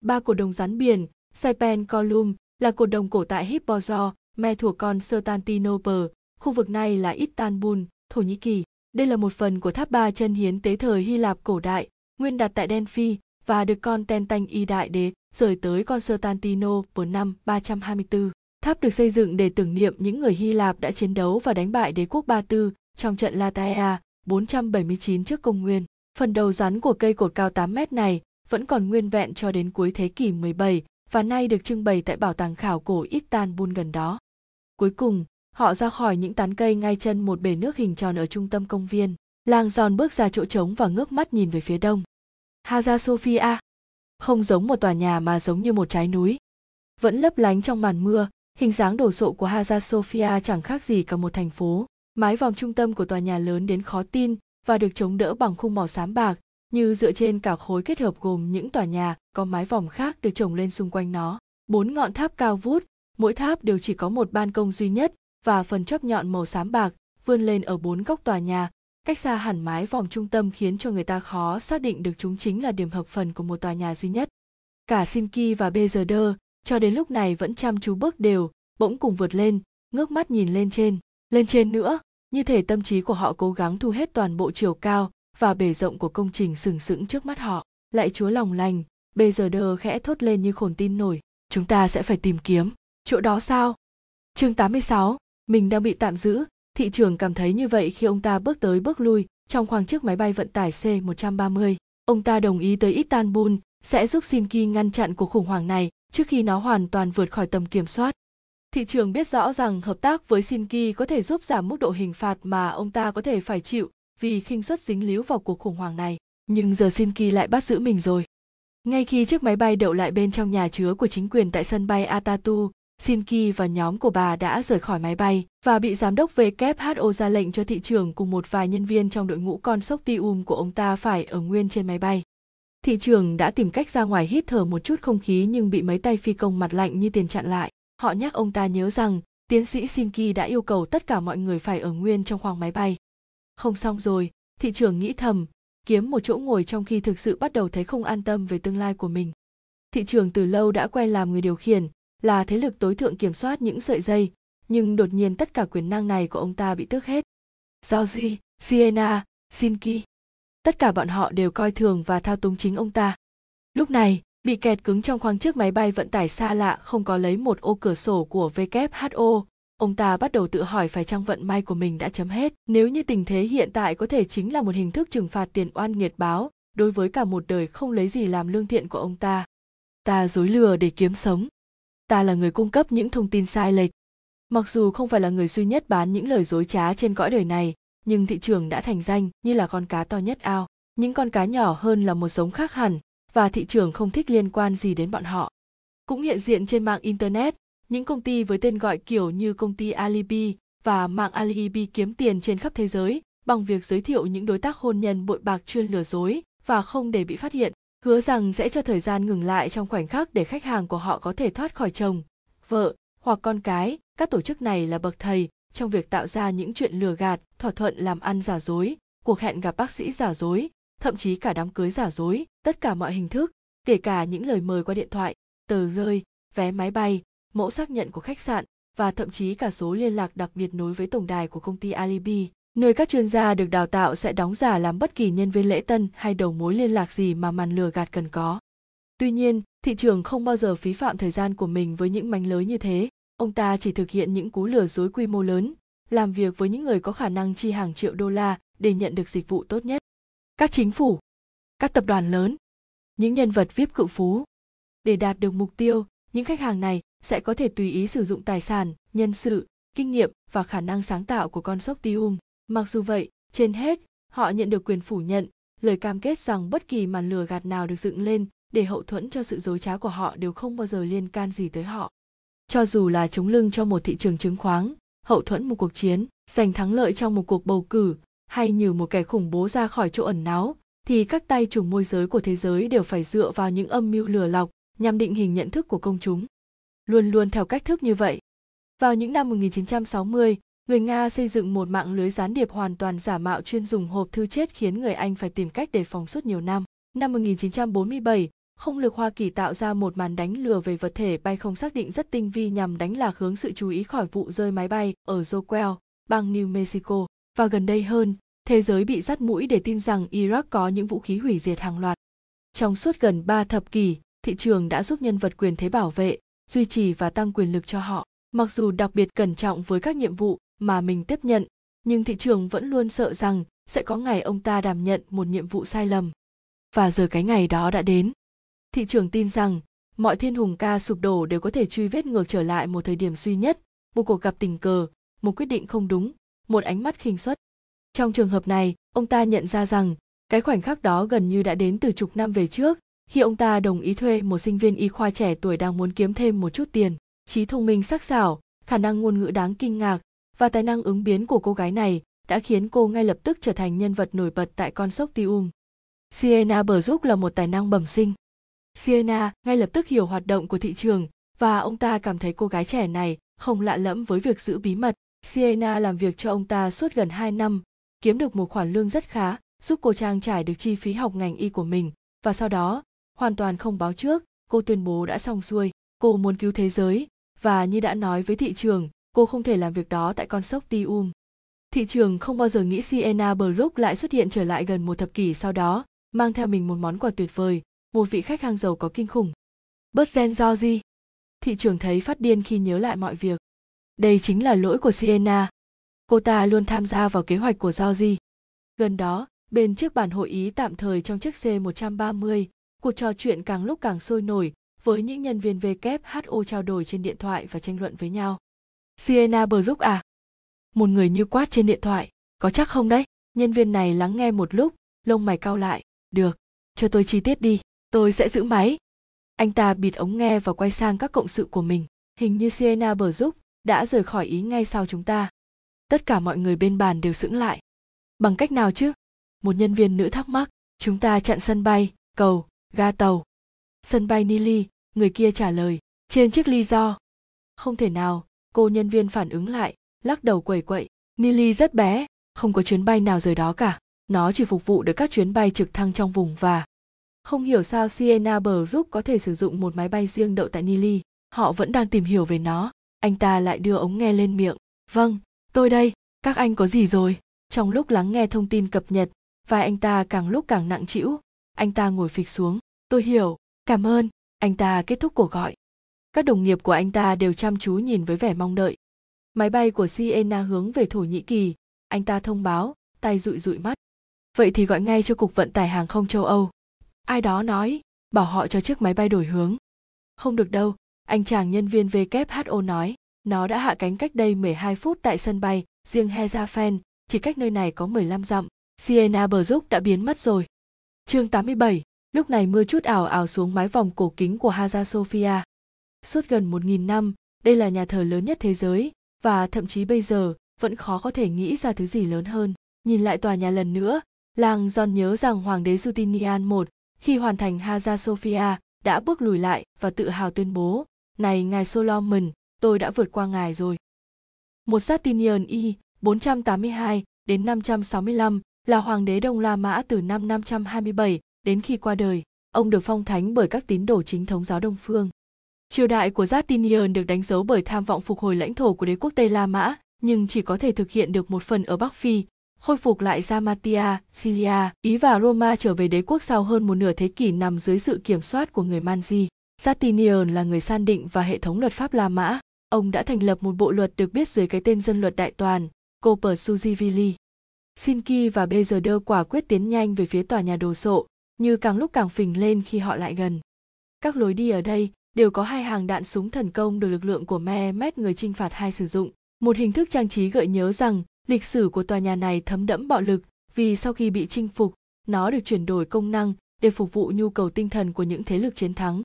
S1: Ba cột đồng rắn biển, Saipan Column là cột đồng cổ tại Hippozo, me thuộc Constantinople, khu vực này là Istanbul, Thổ Nhĩ Kỳ. Đây là một phần của tháp ba chân hiến tế thời Hy Lạp cổ đại, nguyên đặt tại Delphi và được con Ten Tanh Y Đại Đế rời tới Constantinople năm 324. Tháp được xây dựng để tưởng niệm những người Hy Lạp đã chiến đấu và đánh bại đế quốc Ba Tư trong trận Lataea 479 trước công nguyên. Phần đầu rắn của cây cột cao 8 mét này vẫn còn nguyên vẹn cho đến cuối thế kỷ 17 và nay được trưng bày tại bảo tàng khảo cổ Istanbul gần đó. Cuối cùng, họ ra khỏi những tán cây ngay chân một bể nước hình tròn ở trung tâm công viên. Lang giòn bước ra chỗ trống và ngước mắt nhìn về phía đông. Hagia Sophia. Không giống một tòa nhà mà giống như một trái núi. Vẫn lấp lánh trong màn mưa, hình dáng đồ sộ của Hagia Sophia chẳng khác gì cả một thành phố. Mái vòng trung tâm của tòa nhà lớn đến khó tin và được chống đỡ bằng khung màu xám bạc, như dựa trên cả khối kết hợp gồm những tòa nhà có mái vòng khác được trồng lên xung quanh nó. Bốn ngọn tháp cao vút, mỗi tháp đều chỉ có một ban công duy nhất và phần chóp nhọn màu xám bạc vươn lên ở bốn góc tòa nhà, cách xa hẳn mái vòm trung tâm khiến cho người ta khó xác định được chúng chính là điểm hợp phần của một tòa nhà duy nhất. Cả Sinki và BZD cho đến lúc này vẫn chăm chú bước đều, bỗng cùng vượt lên, ngước mắt nhìn lên trên, lên trên nữa, như thể tâm trí của họ cố gắng thu hết toàn bộ chiều cao và bề rộng của công trình sừng sững trước mắt họ. Lại chúa lòng lành, BZD khẽ thốt lên như khổn tin nổi, chúng ta sẽ phải tìm kiếm, chỗ đó sao? Chương 86, mình đang bị tạm giữ, thị trường cảm thấy như vậy khi ông ta bước tới bước lui trong khoang chiếc máy bay vận tải C-130. Ông ta đồng ý tới Istanbul sẽ giúp Shinki ngăn chặn cuộc khủng hoảng này trước khi nó hoàn toàn vượt khỏi tầm kiểm soát. Thị trường biết rõ rằng hợp tác với Shinki có thể giúp giảm mức độ hình phạt mà ông ta có thể phải chịu vì khinh suất dính líu vào cuộc khủng hoảng này. Nhưng giờ Shinki lại bắt giữ mình rồi. Ngay khi chiếc máy bay đậu lại bên trong nhà chứa của chính quyền tại sân bay Atatu, Shinki và nhóm của bà đã rời khỏi máy bay và bị giám đốc WHO ra lệnh cho thị trường cùng một vài nhân viên trong đội ngũ con sốc tium của ông ta phải ở nguyên trên máy bay. Thị trường đã tìm cách ra ngoài hít thở một chút không khí nhưng bị mấy tay phi công mặt lạnh như tiền chặn lại. Họ nhắc ông ta nhớ rằng tiến sĩ Shinki đã yêu cầu tất cả mọi người phải ở nguyên trong khoang máy bay. Không xong rồi, thị trường nghĩ thầm, kiếm một chỗ ngồi trong khi thực sự bắt đầu thấy không an tâm về tương lai của mình. Thị trường từ lâu đã quen làm người điều khiển, là thế lực tối thượng kiểm soát những sợi dây, nhưng đột nhiên tất cả quyền năng này của ông ta bị tước hết. Georgie, Sienna, Shinki. Tất cả bọn họ đều coi thường và thao túng chính ông ta. Lúc này, bị kẹt cứng trong khoang chiếc máy bay vận tải xa lạ không có lấy một ô cửa sổ của WHO, ông ta bắt đầu tự hỏi phải chăng vận may của mình đã chấm hết. Nếu như tình thế hiện tại có thể chính là một hình thức trừng phạt tiền oan nghiệt báo đối với cả một đời không lấy gì làm lương thiện của ông ta. Ta dối lừa để kiếm sống. Ta là người cung cấp những thông tin sai lệch. Mặc dù không phải là người duy nhất bán những lời dối trá trên cõi đời này, nhưng thị trường đã thành danh như là con cá to nhất ao. Những con cá nhỏ hơn là một giống khác hẳn, và thị trường không thích liên quan gì đến bọn họ. Cũng hiện diện trên mạng Internet, những công ty với tên gọi kiểu như công ty Alibi và mạng Alibi kiếm tiền trên khắp thế giới bằng việc giới thiệu những đối tác hôn nhân bội bạc chuyên lừa dối và không để bị phát hiện, hứa rằng sẽ cho thời gian ngừng lại trong khoảnh khắc để khách hàng của họ có thể thoát khỏi chồng, vợ hoặc con cái. Các tổ chức này là bậc thầy trong việc tạo ra những chuyện lừa gạt, thỏa thuận làm ăn giả dối, cuộc hẹn gặp bác sĩ giả dối, thậm chí cả đám cưới giả dối, tất cả mọi hình thức, kể cả những lời mời qua điện thoại, tờ rơi, vé máy bay, mẫu xác nhận của khách sạn và thậm chí cả số liên lạc đặc biệt nối với tổng đài của công ty Alibi, nơi các chuyên gia được đào tạo sẽ đóng giả làm bất kỳ nhân viên lễ tân hay đầu mối liên lạc gì mà màn lừa gạt cần có. Tuy nhiên, thị trường không bao giờ phí phạm thời gian của mình với những mánh lới như thế, ông ta chỉ thực hiện những cú lừa dối quy mô lớn, làm việc với những người có khả năng chi hàng triệu đô la để nhận được dịch vụ tốt nhất. Các chính phủ, các tập đoàn lớn, những nhân vật VIP cự phú. Để đạt được mục tiêu, những khách hàng này sẽ có thể tùy ý sử dụng tài sản nhân sự kinh nghiệm và khả năng sáng tạo của con sóc Tium mặc dù vậy trên hết họ nhận được quyền phủ nhận lời cam kết rằng bất kỳ màn lừa gạt nào được dựng lên để hậu thuẫn cho sự dối trá của họ đều không bao giờ liên can gì tới họ cho dù là chống lưng cho một thị trường chứng khoán hậu thuẫn một cuộc chiến giành thắng lợi trong một cuộc bầu cử hay như một kẻ khủng bố ra khỏi chỗ ẩn náu thì các tay chủ môi giới của thế giới đều phải dựa vào những âm mưu lừa lọc nhằm định hình nhận thức của công chúng. Luôn luôn theo cách thức như vậy. Vào những năm 1960, người Nga xây dựng một mạng lưới gián điệp hoàn toàn giả mạo chuyên dùng hộp thư chết khiến người Anh phải tìm cách đề phòng suốt nhiều năm. Năm 1947, không lực Hoa Kỳ tạo ra một màn đánh lừa về vật thể bay không xác định rất tinh vi nhằm đánh lạc hướng sự chú ý khỏi vụ rơi máy bay ở Roswell, bang New Mexico. Và gần đây hơn, thế giới bị dắt mũi để tin rằng Iraq có những vũ khí hủy diệt hàng loạt. Trong suốt gần 3 thập kỷ, thị trường đã giúp nhân vật quyền thế bảo vệ, duy trì và tăng quyền lực cho họ. Mặc dù đặc biệt cẩn trọng với các nhiệm vụ mà mình tiếp nhận, nhưng thị trường vẫn luôn sợ rằng sẽ có ngày ông ta đảm nhận một nhiệm vụ sai lầm. Và giờ cái ngày đó đã đến. Thị trường tin rằng mọi thiên hùng ca sụp đổ đều có thể truy vết ngược trở lại một thời điểm duy nhất, một cuộc gặp tình cờ, một quyết định không đúng, một ánh mắt khinh suất. Trong trường hợp này, ông ta nhận ra rằng cái khoảnh khắc đó gần như đã đến từ chục năm về trước, khi ông ta đồng ý thuê một sinh viên y khoa trẻ tuổi đang muốn kiếm thêm một chút tiền. Trí thông minh sắc sảo, khả năng ngôn ngữ đáng kinh ngạc và tài năng ứng biến của cô gái này đã khiến cô ngay lập tức trở thành nhân vật nổi bật tại con sốc Tium. Sienna Brook là một tài năng bẩm sinh. Sienna ngay lập tức hiểu hoạt động của thị trường và ông ta cảm thấy cô gái trẻ này không lạ lẫm với việc giữ bí mật. Sienna làm việc cho ông ta suốt gần 2 năm, kiếm được một khoản lương rất khá, giúp cô trang trải được chi phí học ngành y của mình và sau đó, hoàn toàn không báo trước, cô tuyên bố đã xong xuôi, cô muốn cứu thế giới và như đã nói với thị trường, cô không thể làm việc đó tại con sốc Tium. Thị trường không bao giờ nghĩ Sienna Brook lại xuất hiện trở lại gần một thập kỷ sau đó, mang theo mình một món quà tuyệt vời, một vị khách hàng giàu có kinh khủng. Bớt gen do gì? Thị trường thấy phát điên khi nhớ lại mọi việc. Đây chính là lỗi của Sienna. Cô ta luôn tham gia vào kế hoạch của Georgie. Gần đó, bên trước bàn hội ý tạm thời trong chiếc C130, cuộc trò chuyện càng lúc càng sôi nổi với những nhân viên WHO trao đổi trên điện thoại và tranh luận với nhau. Sienna Brook à? Một người như quát trên điện thoại, có chắc không đấy? Nhân viên này lắng nghe một lúc, lông mày cau lại. Được, cho tôi chi tiết đi, tôi sẽ giữ máy. Anh ta bịt ống nghe và quay sang các cộng sự của mình. Hình như Sienna Brook đã rời khỏi ý ngay sau chúng ta. Tất cả mọi người bên bàn đều sững lại. Bằng cách nào chứ? Một nhân viên nữ thắc mắc. Chúng ta chặn sân bay, cầu, ga tàu. Sân bay Nili, người kia trả lời. Trên chiếc ly do. Không thể nào, cô nhân viên phản ứng lại, lắc đầu quẩy quậy. Nili rất bé, không có chuyến bay nào rời đó cả. Nó chỉ phục vụ được các chuyến bay trực thăng trong vùng và không hiểu sao Sienna giúp có thể sử dụng một máy bay riêng đậu tại Nili. Họ vẫn đang tìm hiểu về nó. Anh ta lại đưa ống nghe lên miệng. Vâng, tôi đây, các anh có gì rồi? Trong lúc lắng nghe thông tin cập nhật, vai anh ta càng lúc càng nặng trĩu. Anh ta ngồi phịch xuống. Tôi hiểu, cảm ơn. Anh ta kết thúc cuộc gọi. Các đồng nghiệp của anh ta đều chăm chú nhìn với vẻ mong đợi. Máy bay của siena hướng về Thổ Nhĩ Kỳ. Anh ta thông báo, tay dụi dụi mắt. Vậy thì gọi ngay cho Cục Vận tải Hàng không châu Âu. Ai đó nói, bảo họ cho chiếc máy bay đổi hướng. Không được đâu, anh chàng nhân viên WHO nói, nó đã hạ cánh cách đây 12 phút tại sân bay, riêng Hezafen, chỉ cách nơi này có 15 dặm. Sienna Brook đã biến mất rồi. Chương 87, lúc này mưa chút ảo ảo xuống mái vòng cổ kính của Hagia Sophia. Suốt gần 1.000 năm, đây là nhà thờ lớn nhất thế giới, và thậm chí bây giờ vẫn khó có thể nghĩ ra thứ gì lớn hơn. Nhìn lại tòa nhà lần nữa, làng John nhớ rằng Hoàng đế Justinian I, khi hoàn thành Hagia Sophia, đã bước lùi lại và tự hào tuyên bố, này ngài Solomon, tôi đã vượt qua ngài rồi. Một Justinian I, 482 đến 565 là hoàng đế Đông La Mã từ năm 527 đến khi qua đời. Ông được phong thánh bởi các tín đồ chính thống giáo Đông phương. Triều đại của Justinian được đánh dấu bởi tham vọng phục hồi lãnh thổ của đế quốc Tây La Mã, nhưng chỉ có thể thực hiện được một phần ở Bắc Phi, khôi phục lại Dalmatia, Syria, Ý và Roma trở về đế quốc sau hơn một nửa thế kỷ nằm dưới sự kiểm soát của người Manzi. Justinian là người san định và hệ thống luật pháp La Mã. Ông đã thành lập một bộ luật được biết dưới cái tên dân luật đại toàn, Cooper Suzivili. Sinki và Bezerder quả quyết tiến nhanh về phía tòa nhà đồ sộ, như càng lúc càng phình lên khi họ lại gần. Các lối đi ở đây đều có hai hàng đạn súng thần công được lực lượng của Mehmet người chinh phạt hai sử dụng. Một hình thức trang trí gợi nhớ rằng lịch sử của tòa nhà này thấm đẫm bạo lực vì sau khi bị chinh phục, nó được chuyển đổi công năng để phục vụ nhu cầu tinh thần của những thế lực chiến thắng.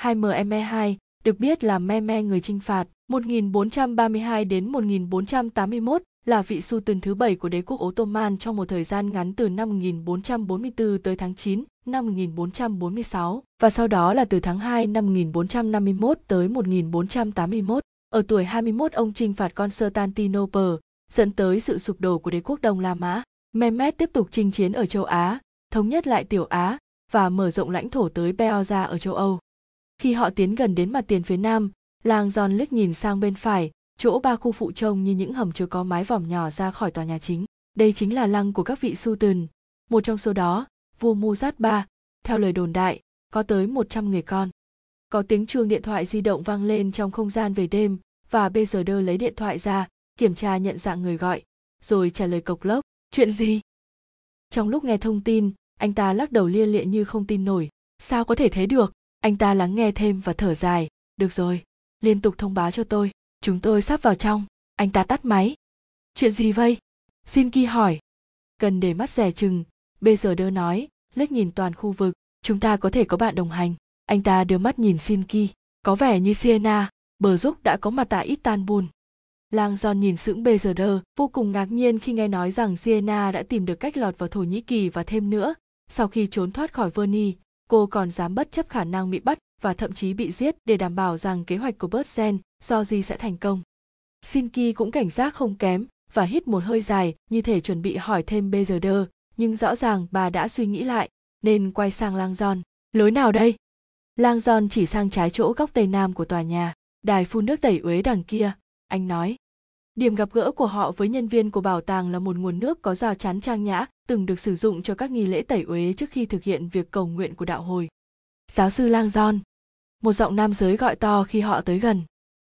S1: 2MME2 được biết là Meme người chinh phạt 1432 đến 1481 là vị sultan thứ bảy của đế quốc Ottoman trong một thời gian ngắn từ năm 1444 tới tháng 9 năm 1446 và sau đó là từ tháng 2 năm 1451 tới 1481. Ở tuổi 21 ông chinh phạt Constantinople, dẫn tới sự sụp đổ của đế quốc Đông La Mã. Mehmet tiếp tục chinh chiến ở châu Á, thống nhất lại Tiểu Á và mở rộng lãnh thổ tới Beoza ở châu Âu. Khi họ tiến gần đến mặt tiền phía nam, làng Giòn liếc nhìn sang bên phải, chỗ ba khu phụ trông như những hầm chứa có mái vòm nhỏ ra khỏi tòa nhà chính. Đây chính là lăng của các vị sultan. Một trong số đó, vua Muzat ba, theo lời đồn đại, có tới 100 người con. Có tiếng chuông điện thoại di động vang lên trong không gian về đêm và bây giờ đơ lấy điện thoại ra, kiểm tra nhận dạng người gọi, rồi trả lời cộc lốc. Chuyện gì? Trong lúc nghe thông tin, anh ta lắc đầu lia lịa như không tin nổi. Sao có thể thế được? Anh ta lắng nghe thêm và thở dài. Được rồi, liên tục thông báo cho tôi. Chúng tôi sắp vào trong. Anh ta tắt máy. Chuyện gì vậy? Xin Ki hỏi. Cần để mắt rẻ chừng, bây giờ đơ nói, liếc nhìn toàn khu vực. Chúng ta có thể có bạn đồng hành. Anh ta đưa mắt nhìn Xin Ki. Có vẻ như Siena, bờ giúp đã có mặt tại Istanbul. Lang giòn nhìn sững bây giờ đơ vô cùng ngạc nhiên khi nghe nói rằng Siena đã tìm được cách lọt vào Thổ Nhĩ Kỳ và thêm nữa, sau khi trốn thoát khỏi Verni, cô còn dám bất chấp khả năng bị bắt và thậm chí bị giết để đảm bảo rằng kế hoạch của Bertzen do gì sẽ thành công. Sinki cũng cảnh giác không kém và hít một hơi dài như thể chuẩn bị hỏi thêm Bezerder, nhưng rõ ràng bà đã suy nghĩ lại, nên quay sang Lang Lối nào đây? Lang chỉ sang trái chỗ góc tây nam của tòa nhà, đài phun nước tẩy uế đằng kia, anh nói. Điểm gặp gỡ của họ với nhân viên của bảo tàng là một nguồn nước có rào chắn trang nhã, từng được sử dụng cho các nghi lễ tẩy uế trước khi thực hiện việc cầu nguyện của đạo hồi. Giáo sư Lang John. Một giọng nam giới gọi to khi họ tới gần.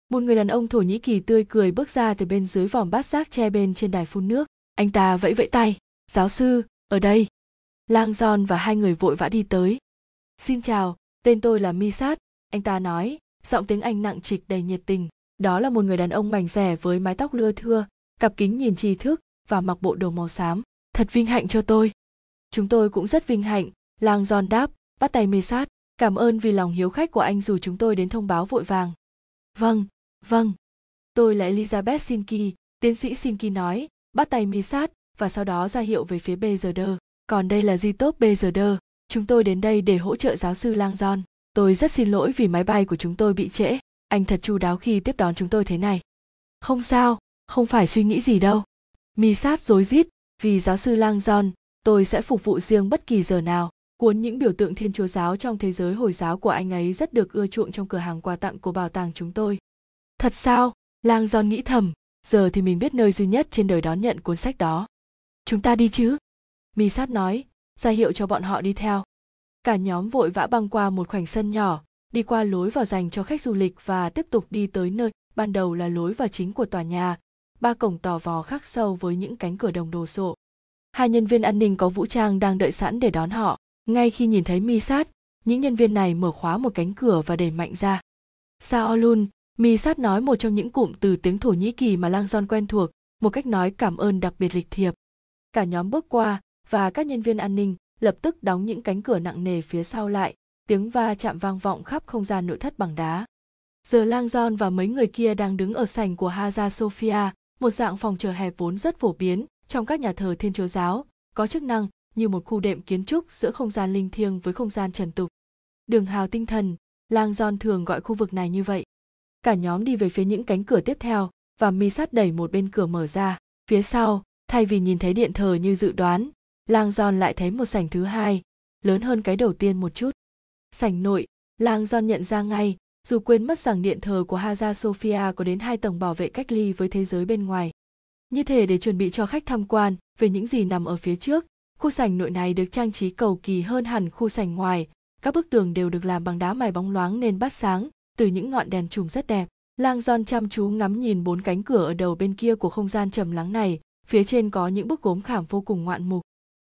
S1: Một người đàn ông Thổ Nhĩ Kỳ tươi cười bước ra từ bên dưới vòm bát giác che bên trên đài phun nước. Anh ta vẫy vẫy tay. Giáo sư, ở đây. Lang John và hai người vội vã đi tới. Xin chào, tên tôi là Misat, anh ta nói, giọng tiếng Anh nặng trịch đầy nhiệt tình. Đó là một người đàn ông mảnh rẻ với mái tóc lưa thưa, cặp kính nhìn tri thức và mặc bộ đồ màu xám. Thật vinh hạnh cho tôi. Chúng tôi cũng rất vinh hạnh, Lang John đáp, bắt tay Misat. Cảm ơn vì lòng hiếu khách của anh dù chúng tôi đến thông báo vội vàng. Vâng, vâng. Tôi là Elizabeth Sinki, tiến sĩ Sinki nói, bắt tay Misat và sau đó ra hiệu về phía BZD. Còn đây là Zitop BZD, chúng tôi đến đây để hỗ trợ giáo sư Lang John. Tôi rất xin lỗi vì máy bay của chúng tôi bị trễ. Anh thật chu đáo khi tiếp đón chúng tôi thế này. Không sao, không phải suy nghĩ gì đâu. Misat rối rít, vì giáo sư Lang John, tôi sẽ phục vụ riêng bất kỳ giờ nào. Cuốn những biểu tượng thiên chúa giáo trong thế giới Hồi giáo của anh ấy rất được ưa chuộng trong cửa hàng quà tặng của bảo tàng chúng tôi. Thật sao? Lang John nghĩ thầm, giờ thì mình biết nơi duy nhất trên đời đón nhận cuốn sách đó. Chúng ta đi chứ? Mi sát nói, ra hiệu cho bọn họ đi theo. Cả nhóm vội vã băng qua một khoảnh sân nhỏ, đi qua lối vào dành cho khách du lịch và tiếp tục đi tới nơi ban đầu là lối vào chính của tòa nhà, ba cổng tò vò khắc sâu với những cánh cửa đồng đồ sộ. Hai nhân viên an ninh có vũ trang đang đợi sẵn để đón họ. Ngay khi nhìn thấy Mi Sát, những nhân viên này mở khóa một cánh cửa và đẩy mạnh ra. Saolun, Mi Sát nói một trong những cụm từ tiếng Thổ Nhĩ Kỳ mà Lang Son quen thuộc, một cách nói cảm ơn đặc biệt lịch thiệp. Cả nhóm bước qua và các nhân viên an ninh lập tức đóng những cánh cửa nặng nề phía sau lại, tiếng va chạm vang vọng khắp không gian nội thất bằng đá. Giờ Lang son và mấy người kia đang đứng ở sảnh của Hagia Sophia, một dạng phòng chờ hẹp vốn rất phổ biến trong các nhà thờ Thiên Chúa giáo, có chức năng như một khu đệm kiến trúc giữa không gian linh thiêng với không gian trần tục. Đường hào tinh thần, Lang Giòn thường gọi khu vực này như vậy. Cả nhóm đi về phía những cánh cửa tiếp theo và mi sát đẩy một bên cửa mở ra. Phía sau, thay vì nhìn thấy điện thờ như dự đoán, Lang Giòn lại thấy một sảnh thứ hai, lớn hơn cái đầu tiên một chút. Sảnh nội, Lang Giòn nhận ra ngay, dù quên mất rằng điện thờ của Hagia Sophia có đến hai tầng bảo vệ cách ly với thế giới bên ngoài. Như thể để chuẩn bị cho khách tham quan về những gì nằm ở phía trước, khu sảnh nội này được trang trí cầu kỳ hơn hẳn khu sảnh ngoài, các bức tường đều được làm bằng đá mài bóng loáng nên bắt sáng, từ những ngọn đèn chùm rất đẹp. Lang Giòn chăm chú ngắm nhìn bốn cánh cửa ở đầu bên kia của không gian trầm lắng này, phía trên có những bức gốm khảm vô cùng ngoạn mục.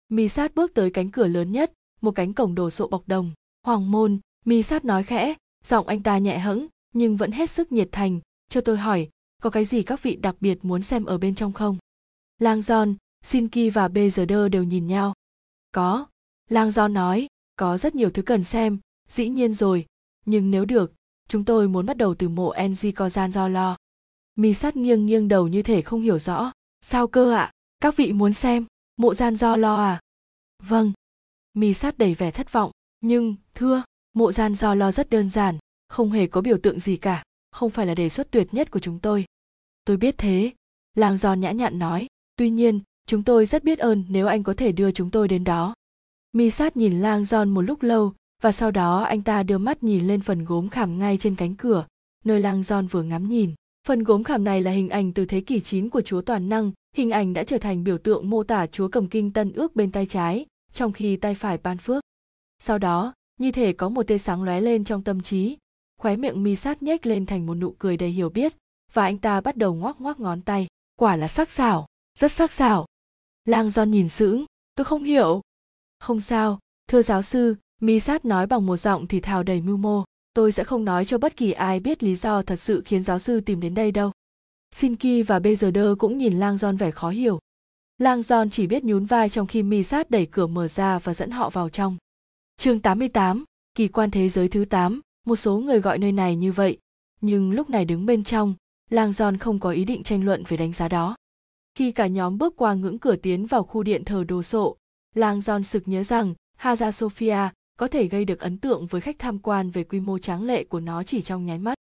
S1: Mi sát bước tới cánh cửa lớn nhất, một cánh cổng đồ sộ bọc đồng. Hoàng môn, Mi sát nói khẽ, giọng anh ta nhẹ hẫng nhưng vẫn hết sức nhiệt thành cho tôi hỏi có cái gì các vị đặc biệt muốn xem ở bên trong không lang Giòn, Shinki và bezerder đều nhìn nhau. Có. Lang do nói, có rất nhiều thứ cần xem, dĩ nhiên rồi, nhưng nếu được, chúng tôi muốn bắt đầu từ mộ ng kozan do lo. Mi sát nghiêng nghiêng đầu như thể không hiểu rõ. Sao cơ ạ? À? các vị muốn xem, mộ gian do lo à? Vâng. Mi sát đầy vẻ thất vọng, nhưng, thưa, mộ gian do lo rất đơn giản, không hề có biểu tượng gì cả, không phải là đề xuất tuyệt nhất của chúng tôi. Tôi biết thế làng giòn nhã nhặn nói, tuy nhiên chúng tôi rất biết ơn nếu anh có thể đưa chúng tôi đến đó. Mi sát nhìn lang john một lúc lâu, và sau đó anh ta đưa mắt nhìn lên phần gốm khảm ngay trên cánh cửa, nơi lang john vừa ngắm nhìn. Phần gốm khảm này là hình ảnh từ thế kỷ 9 của chúa toàn năng, hình ảnh đã trở thành biểu tượng mô tả chúa cầm kinh tân ước bên tay trái, trong khi tay phải ban phước. Sau đó, như thể có một tia sáng lóe lên trong tâm trí, khóe miệng mi sát nhếch lên thành một nụ cười đầy hiểu biết, và anh ta bắt đầu ngoắc ngoắc ngón tay. Quả là sắc sảo, rất sắc sảo lang john nhìn sững tôi không hiểu. Không sao. Thưa giáo sư mi sát nói bằng một giọng thì thào đầy mưu mô. Tôi sẽ không nói cho bất kỳ ai biết lý do thật sự khiến giáo sư tìm đến đây đâu. Sinki và Bezerder cũng nhìn Lang John vẻ khó hiểu. Lang John chỉ biết nhún vai trong khi mi sát đẩy cửa mở ra và dẫn họ vào trong. Chương 88, kỳ quan thế giới thứ 8, một số người gọi nơi này như vậy, nhưng lúc này đứng bên trong, Lang John không có ý định tranh luận về đánh giá đó. Khi cả nhóm bước qua ngưỡng cửa tiến vào khu điện thờ đồ sộ, Lang John sực nhớ rằng Hagia Sophia có thể gây được ấn tượng với khách tham quan về quy mô tráng lệ của nó chỉ trong nháy mắt.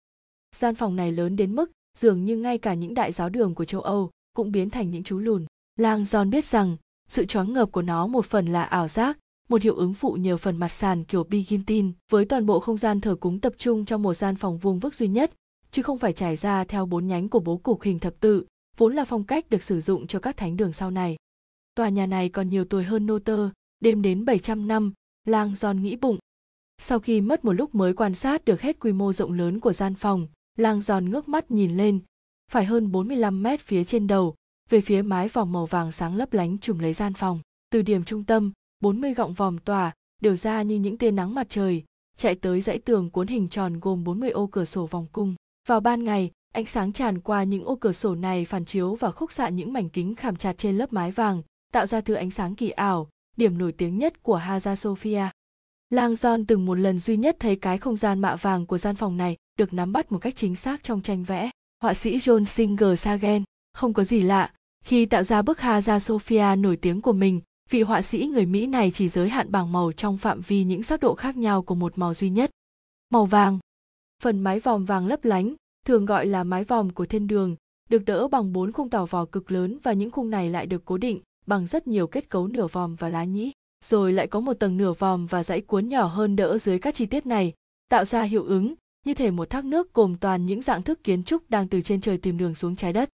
S1: Gian phòng này lớn đến mức dường như ngay cả những đại giáo đường của châu Âu cũng biến thành những chú lùn. Lang John biết rằng sự choáng ngợp của nó một phần là ảo giác, một hiệu ứng phụ nhờ phần mặt sàn kiểu Byzantine với toàn bộ không gian thờ cúng tập trung trong một gian phòng vuông vức duy nhất, chứ không phải trải ra theo bốn nhánh của bố cục hình thập tự, vốn là phong cách được sử dụng cho các thánh đường sau này. Tòa nhà này còn nhiều tuổi hơn Nô Tơ, đêm đến 700 năm, Lang giòn nghĩ bụng. Sau khi mất một lúc mới quan sát được hết quy mô rộng lớn của gian phòng, lang giòn ngước mắt nhìn lên, phải hơn 45 mét phía trên đầu, về phía mái vòng màu vàng sáng lấp lánh trùm lấy gian phòng. Từ điểm trung tâm, 40 gọng vòm tỏa, đều ra như những tia nắng mặt trời, chạy tới dãy tường cuốn hình tròn gồm 40 ô cửa sổ vòng cung. Vào ban ngày, ánh sáng tràn qua những ô cửa sổ này phản chiếu và khúc xạ những mảnh kính khảm chặt trên lớp mái vàng, tạo ra thứ ánh sáng kỳ ảo, điểm nổi tiếng nhất của Hagia Sophia. Lang John từng một lần duy nhất thấy cái không gian mạ vàng của gian phòng này được nắm bắt một cách chính xác trong tranh vẽ. Họa sĩ John Singer Sargent, không có gì lạ, khi tạo ra bức Hagia Sophia nổi tiếng của mình, vị họa sĩ người Mỹ này chỉ giới hạn bảng màu trong phạm vi những sắc độ khác nhau của một màu duy nhất. Màu vàng. Phần mái vòm vàng lấp lánh, thường gọi là mái vòm của thiên đường, được đỡ bằng bốn khung tàu vò cực lớn và những khung này lại được cố định bằng rất nhiều kết cấu nửa vòm và lá nhĩ rồi lại có một tầng nửa vòm và dãy cuốn nhỏ hơn đỡ dưới các chi tiết này, tạo ra hiệu ứng như thể một thác nước gồm toàn những dạng thức kiến trúc đang từ trên trời tìm đường xuống trái đất.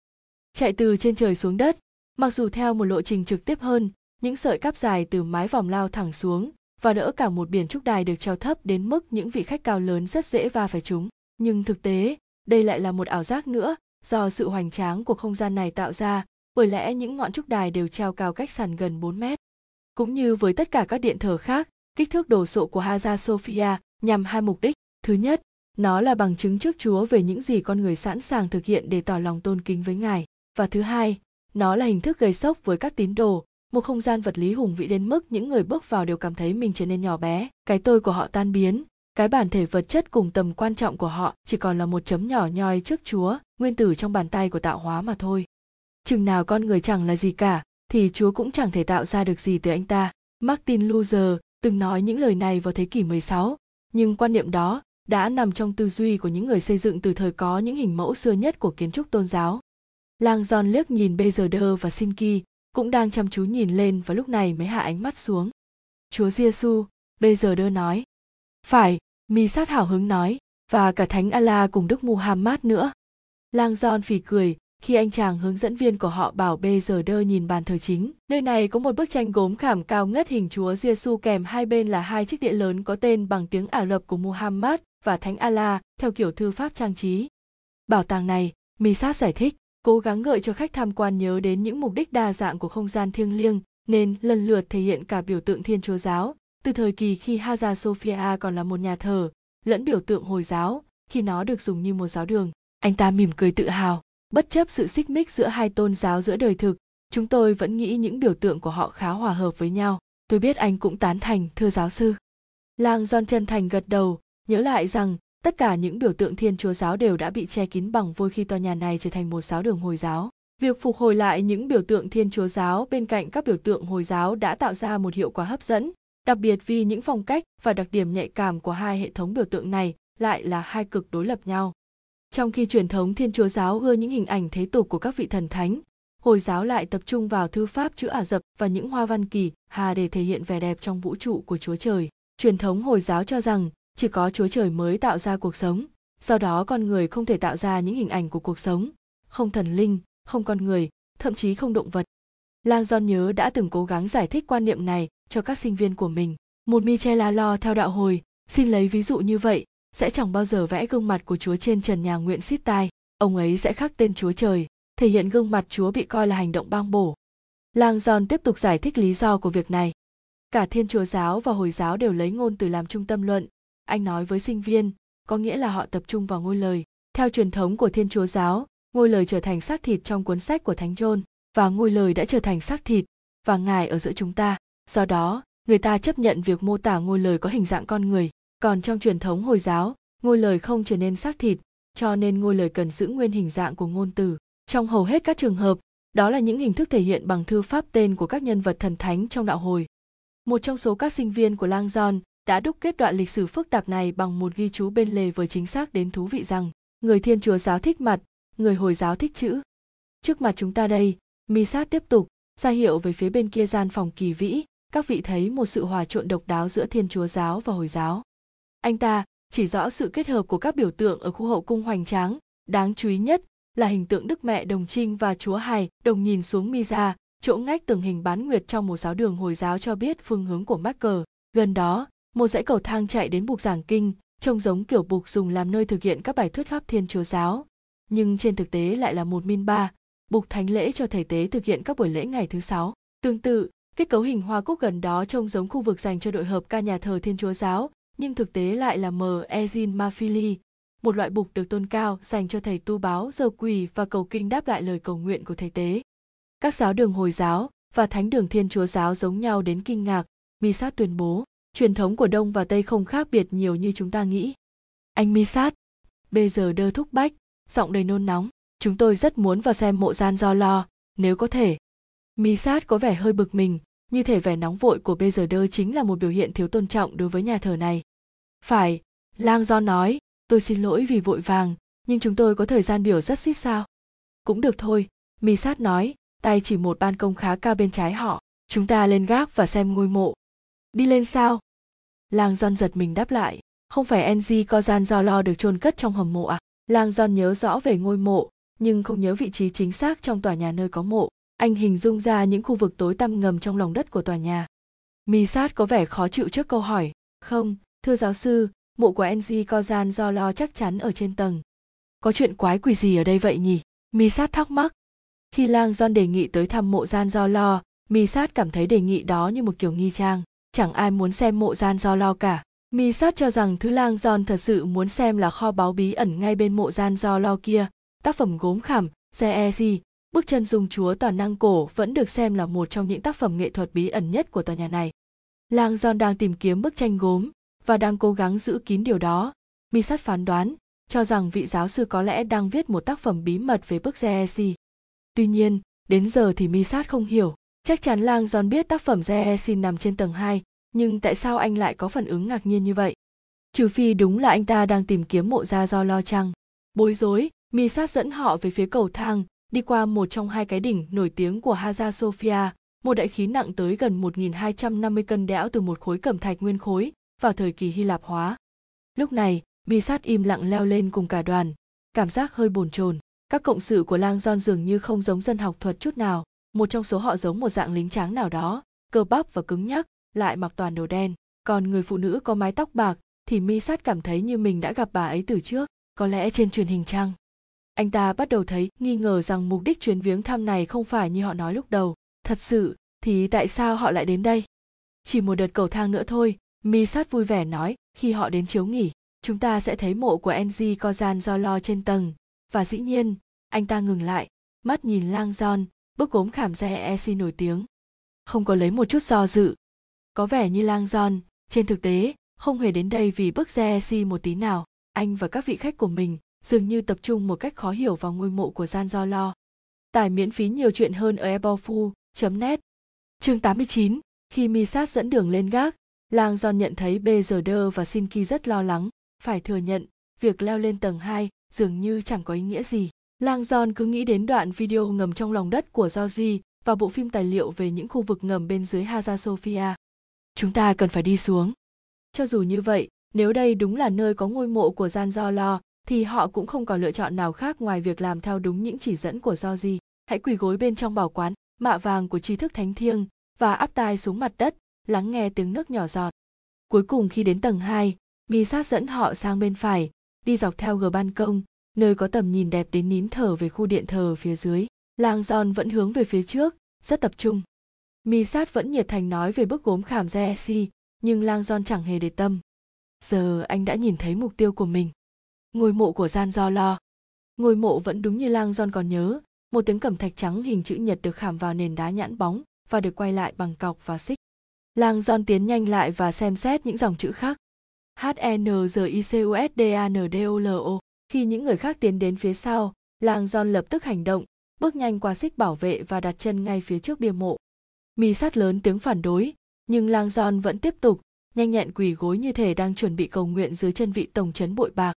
S1: Chạy từ trên trời xuống đất, mặc dù theo một lộ trình trực tiếp hơn, những sợi cáp dài từ mái vòm lao thẳng xuống và đỡ cả một biển trúc đài được treo thấp đến mức những vị khách cao lớn rất dễ va phải chúng. Nhưng thực tế, đây lại là một ảo giác nữa do sự hoành tráng của không gian này tạo ra, bởi lẽ những ngọn trúc đài đều treo cao cách sàn gần 4 mét. Cũng như với tất cả các điện thờ khác, kích thước đồ sộ của Hagia Sophia nhằm hai mục đích. Thứ nhất, nó là bằng chứng trước Chúa về những gì con người sẵn sàng thực hiện để tỏ lòng tôn kính với Ngài. Và thứ hai, nó là hình thức gây sốc với các tín đồ, một không gian vật lý hùng vĩ đến mức những người bước vào đều cảm thấy mình trở nên nhỏ bé, cái tôi của họ tan biến, cái bản thể vật chất cùng tầm quan trọng của họ chỉ còn là một chấm nhỏ nhoi trước Chúa, nguyên tử trong bàn tay của tạo hóa mà thôi. Chừng nào con người chẳng là gì cả, thì Chúa cũng chẳng thể tạo ra được gì từ anh ta. Martin Luther từng nói những lời này vào thế kỷ 16, nhưng quan niệm đó đã nằm trong tư duy của những người xây dựng từ thời có những hình mẫu xưa nhất của kiến trúc tôn giáo. Lang John liếc nhìn Bezerder và Sinki, cũng đang chăm chú nhìn lên và lúc này mới hạ ánh mắt xuống. Chúa Giêsu, Bezerder nói. Phải, Mi sát hào hứng nói, và cả Thánh Allah cùng Đức Muhammad nữa. Lang giòn phì cười, khi anh chàng hướng dẫn viên của họ bảo bê giờ đơ nhìn bàn thờ chính. Nơi này có một bức tranh gốm khảm cao ngất hình Chúa Giêsu kèm hai bên là hai chiếc đĩa lớn có tên bằng tiếng Ả Rập của Muhammad và Thánh Allah theo kiểu thư pháp trang trí. Bảo tàng này, Misat giải thích, cố gắng gợi cho khách tham quan nhớ đến những mục đích đa dạng của không gian thiêng liêng, nên lần lượt thể hiện cả biểu tượng Thiên Chúa giáo, từ thời kỳ khi Hagia Sophia còn là một nhà thờ, lẫn biểu tượng hồi giáo khi nó được dùng như một giáo đường anh ta mỉm cười tự hào. Bất chấp sự xích mích giữa hai tôn giáo giữa đời thực chúng tôi vẫn nghĩ những biểu tượng của họ khá hòa hợp với nhau. Tôi biết anh cũng tán thành thưa giáo sư. Lang john chân thành gật đầu nhớ lại rằng tất cả những biểu tượng thiên chúa giáo đều đã bị che kín bằng vôi khi tòa nhà này trở thành một giáo đường hồi giáo. Việc phục hồi lại những biểu tượng thiên chúa giáo bên cạnh các biểu tượng hồi giáo đã tạo ra một hiệu quả hấp dẫn đặc biệt vì những phong cách và đặc điểm nhạy cảm của hai hệ thống biểu tượng này lại là hai cực đối lập nhau. Trong khi truyền thống thiên chúa giáo ưa những hình ảnh thế tục của các vị thần thánh, hồi giáo lại tập trung vào thư pháp chữ ả rập và những hoa văn kỳ, hà để thể hiện vẻ đẹp trong vũ trụ của chúa trời. Truyền thống hồi giáo cho rằng, chỉ có chúa trời mới tạo ra cuộc sống, do đó con người không thể tạo ra những hình ảnh của cuộc sống, không thần linh, không con người, thậm chí không động vật. Lang don nhớ đã từng cố gắng giải thích quan niệm này cho các sinh viên của mình. Một michela lo theo đạo hồi, xin lấy ví dụ như vậy, sẽ chẳng bao giờ vẽ gương mặt của chúa trên trần nhà nguyện xít tai, ông ấy sẽ khắc tên chúa trời, thể hiện gương mặt chúa bị coi là hành động bang bổ. Lang Giòn tiếp tục giải thích lý do của việc này. Cả thiên chúa giáo và hồi giáo đều lấy ngôn từ làm trung tâm luận. Anh nói với sinh viên, có nghĩa là họ tập trung vào ngôi lời. Theo truyền thống của thiên chúa giáo, ngôi lời trở thành xác thịt trong cuốn sách của thánh John, và ngôi lời đã trở thành xác thịt và ngài ở giữa chúng ta do đó, người ta chấp nhận việc mô tả ngôi lời có hình dạng con người. Còn trong truyền thống hồi giáo, ngôi lời không trở nên xác thịt, cho nên ngôi lời cần giữ nguyên hình dạng của ngôn từ. Trong hầu hết các trường hợp, đó là những hình thức thể hiện bằng thư pháp tên của các nhân vật thần thánh trong đạo hồi. Một trong số các sinh viên của lang giòn đã đúc kết đoạn lịch sử phức tạp này bằng một ghi chú bên lề với chính xác đến thú vị rằng, người thiên chúa giáo thích mặt, người hồi giáo thích chữ. Trước mặt chúng ta đây mi sát tiếp tục, ra hiệu về phía bên kia gian phòng kỳ vĩ các vị thấy một sự hòa trộn độc đáo giữa thiên chúa giáo và hồi giáo. Anh ta chỉ rõ sự kết hợp của các biểu tượng ở khu hậu cung hoành tráng, đáng chú ý nhất là hình tượng đức mẹ đồng trinh và chúa hài đồng nhìn xuống mi ra chỗ ngách tường hình bán nguyệt trong một giáo đường hồi giáo cho biết phương hướng của mắc cờ. Gần đó, một dãy cầu thang chạy đến bục giảng kinh, trông giống kiểu bục dùng làm nơi thực hiện các bài thuyết pháp thiên chúa giáo. Nhưng trên thực tế lại là một min ba, bục thánh lễ cho thầy tế thực hiện các buổi lễ ngày thứ sáu. Tương tự kết cấu hình hoa cúc gần đó trông giống khu vực dành cho đội hợp ca nhà thờ thiên chúa giáo, nhưng thực tế lại là mờ ezin mafili một loại bục được tôn cao, dành cho thầy tu báo, giờ quỳ và cầu kinh đáp lại lời cầu nguyện của thầy tế. Các giáo đường hồi giáo và thánh đường thiên chúa giáo giống nhau đến kinh ngạc misat tuyên bố, truyền thống của đông và tây không khác biệt nhiều như chúng ta nghĩ. Anh misat bây giờ đơ thúc bách, giọng đầy nôn nóng, chúng tôi rất muốn vào xem mộ gian do lo, nếu có thể misat có vẻ hơi bực mình, như thể vẻ nóng vội của bây giờ đơ chính là một biểu hiện thiếu tôn trọng đối với nhà thờ này. Phải, lang do nói, tôi xin lỗi vì vội vàng, nhưng chúng tôi có thời gian biểu rất xít sao. Cũng được thôi misat nói, tay chỉ một ban công khá cao bên trái họ, chúng ta lên gác và xem ngôi mộ. Đi lên sao? Lang don giật mình đáp lại, không phải ng có gian do lo được chôn cất trong hầm mộ à? Lang don nhớ rõ về ngôi mộ, nhưng không nhớ vị trí chính xác trong tòa nhà nơi có mộ anh hình dung ra những khu vực tối tăm ngầm trong lòng đất của tòa nhà. Mi sát có vẻ khó chịu trước câu hỏi không thưa giáo sư mộ của ng có gian do lo chắc chắn ở trên tầng. Có chuyện quái quỷ gì ở đây vậy nhỉ? Mi sát thắc mắc. Khi lang john đề nghị tới thăm mộ gian do lo mi sát cảm thấy đề nghị đó như một kiểu nghi trang. Chẳng ai muốn xem mộ gian do lo cả. Mi sát cho rằng thứ lang john thật sự muốn xem là kho báu bí ẩn ngay bên mộ gian do lo kia. Tác phẩm gốm khảm CEC, bức chân dung chúa toàn năng cổ vẫn được xem là một trong những tác phẩm nghệ thuật bí ẩn nhất của tòa nhà này. Lang John đang tìm kiếm bức tranh gốm và đang cố gắng giữ kín điều đó. Mi sát phán đoán, cho rằng vị giáo sư có lẽ đang viết một tác phẩm bí mật về bức CEC. Tuy nhiên, đến giờ thì Mi sát không hiểu. Chắc chắn Lang John biết tác phẩm CEC nằm trên tầng 2, nhưng tại sao anh lại có phản ứng ngạc nhiên như vậy? Trừ phi đúng là anh ta đang tìm kiếm mộ gia do lo chăng. Bối rối, Mi sát dẫn họ về phía cầu thang, đi qua một trong hai cái đỉnh nổi tiếng của Hagia Sophia, một đại khí nặng tới gần 1.250 cân đẽo từ một khối cẩm thạch nguyên khối vào thời kỳ Hy Lạp hóa. Lúc này, bi sát im lặng leo lên cùng cả đoàn, cảm giác hơi bồn chồn. Các cộng sự của lang John dường như không giống dân học thuật chút nào, một trong số họ giống một dạng lính tráng nào đó, cơ bắp và cứng nhắc, lại mặc toàn đồ đen. Còn người phụ nữ có mái tóc bạc thì Mi sát cảm thấy như mình đã gặp bà ấy từ trước, có lẽ trên truyền hình chăng anh ta bắt đầu thấy, nghi ngờ rằng mục đích chuyến viếng thăm này không phải như họ nói lúc đầu. Thật sự, thì tại sao họ lại đến đây? Chỉ một đợt cầu thang nữa thôi, mi sát vui vẻ nói, khi họ đến chiếu nghỉ, chúng ta sẽ thấy mộ của ng kozan do lo trên tầng. Và dĩ nhiên, anh ta ngừng lại, mắt nhìn lang giòn bức gốm khảm xe ec nổi tiếng. Không có lấy một chút do dự. Có vẻ như lang giòn trên thực tế, không hề đến đây vì bức xe ec một tí nào. Anh và các vị khách của mình dường như tập trung một cách khó hiểu vào ngôi mộ của gian do lo tải miễn phí nhiều chuyện hơn ở ebofu net chương 89, khi misat dẫn đường lên gác lang giòn nhận thấy bzd và sinki rất lo lắng phải thừa nhận việc leo lên tầng 2 dường như chẳng có ý nghĩa gì lang John cứ nghĩ đến đoạn video ngầm trong lòng đất của Georgie và bộ phim tài liệu về những khu vực ngầm bên dưới Hagia Sophia. Chúng ta cần phải đi xuống. Cho dù như vậy, nếu đây đúng là nơi có ngôi mộ của Gian Lo, thì họ cũng không còn lựa chọn nào khác ngoài việc làm theo đúng những chỉ dẫn của Georgie. Hãy quỳ gối bên trong bảo quán, mạ vàng của tri thức thánh thiêng và áp tai xuống mặt đất, lắng nghe tiếng nước nhỏ giọt. Cuối cùng khi đến tầng 2, Mi sát dẫn họ sang bên phải, đi dọc theo gờ ban công, nơi có tầm nhìn đẹp đến nín thở về khu điện thờ phía dưới. Lang Giòn vẫn hướng về phía trước, rất tập trung. Mi sát vẫn nhiệt thành nói về bức gốm khảm Jesse, nhưng Lang Giòn chẳng hề để tâm. Giờ anh đã nhìn thấy mục tiêu của mình. Ngôi mộ của Gian Do Lo. Ngôi mộ vẫn đúng như Lang Giòn còn nhớ, một tiếng cẩm thạch trắng hình chữ nhật được khảm vào nền đá nhẵn bóng và được quay lại bằng cọc và xích. Lang Giòn tiến nhanh lại và xem xét những dòng chữ khác. h e n g i c u s d a n d o l o khi những người khác tiến đến phía sau lang john lập tức hành động bước nhanh qua xích bảo vệ và đặt chân ngay phía trước bia mộ mi sát lớn tiếng phản đối nhưng lang john vẫn tiếp tục nhanh nhẹn quỳ gối như thể đang chuẩn bị cầu nguyện dưới chân vị tổng trấn bội bạc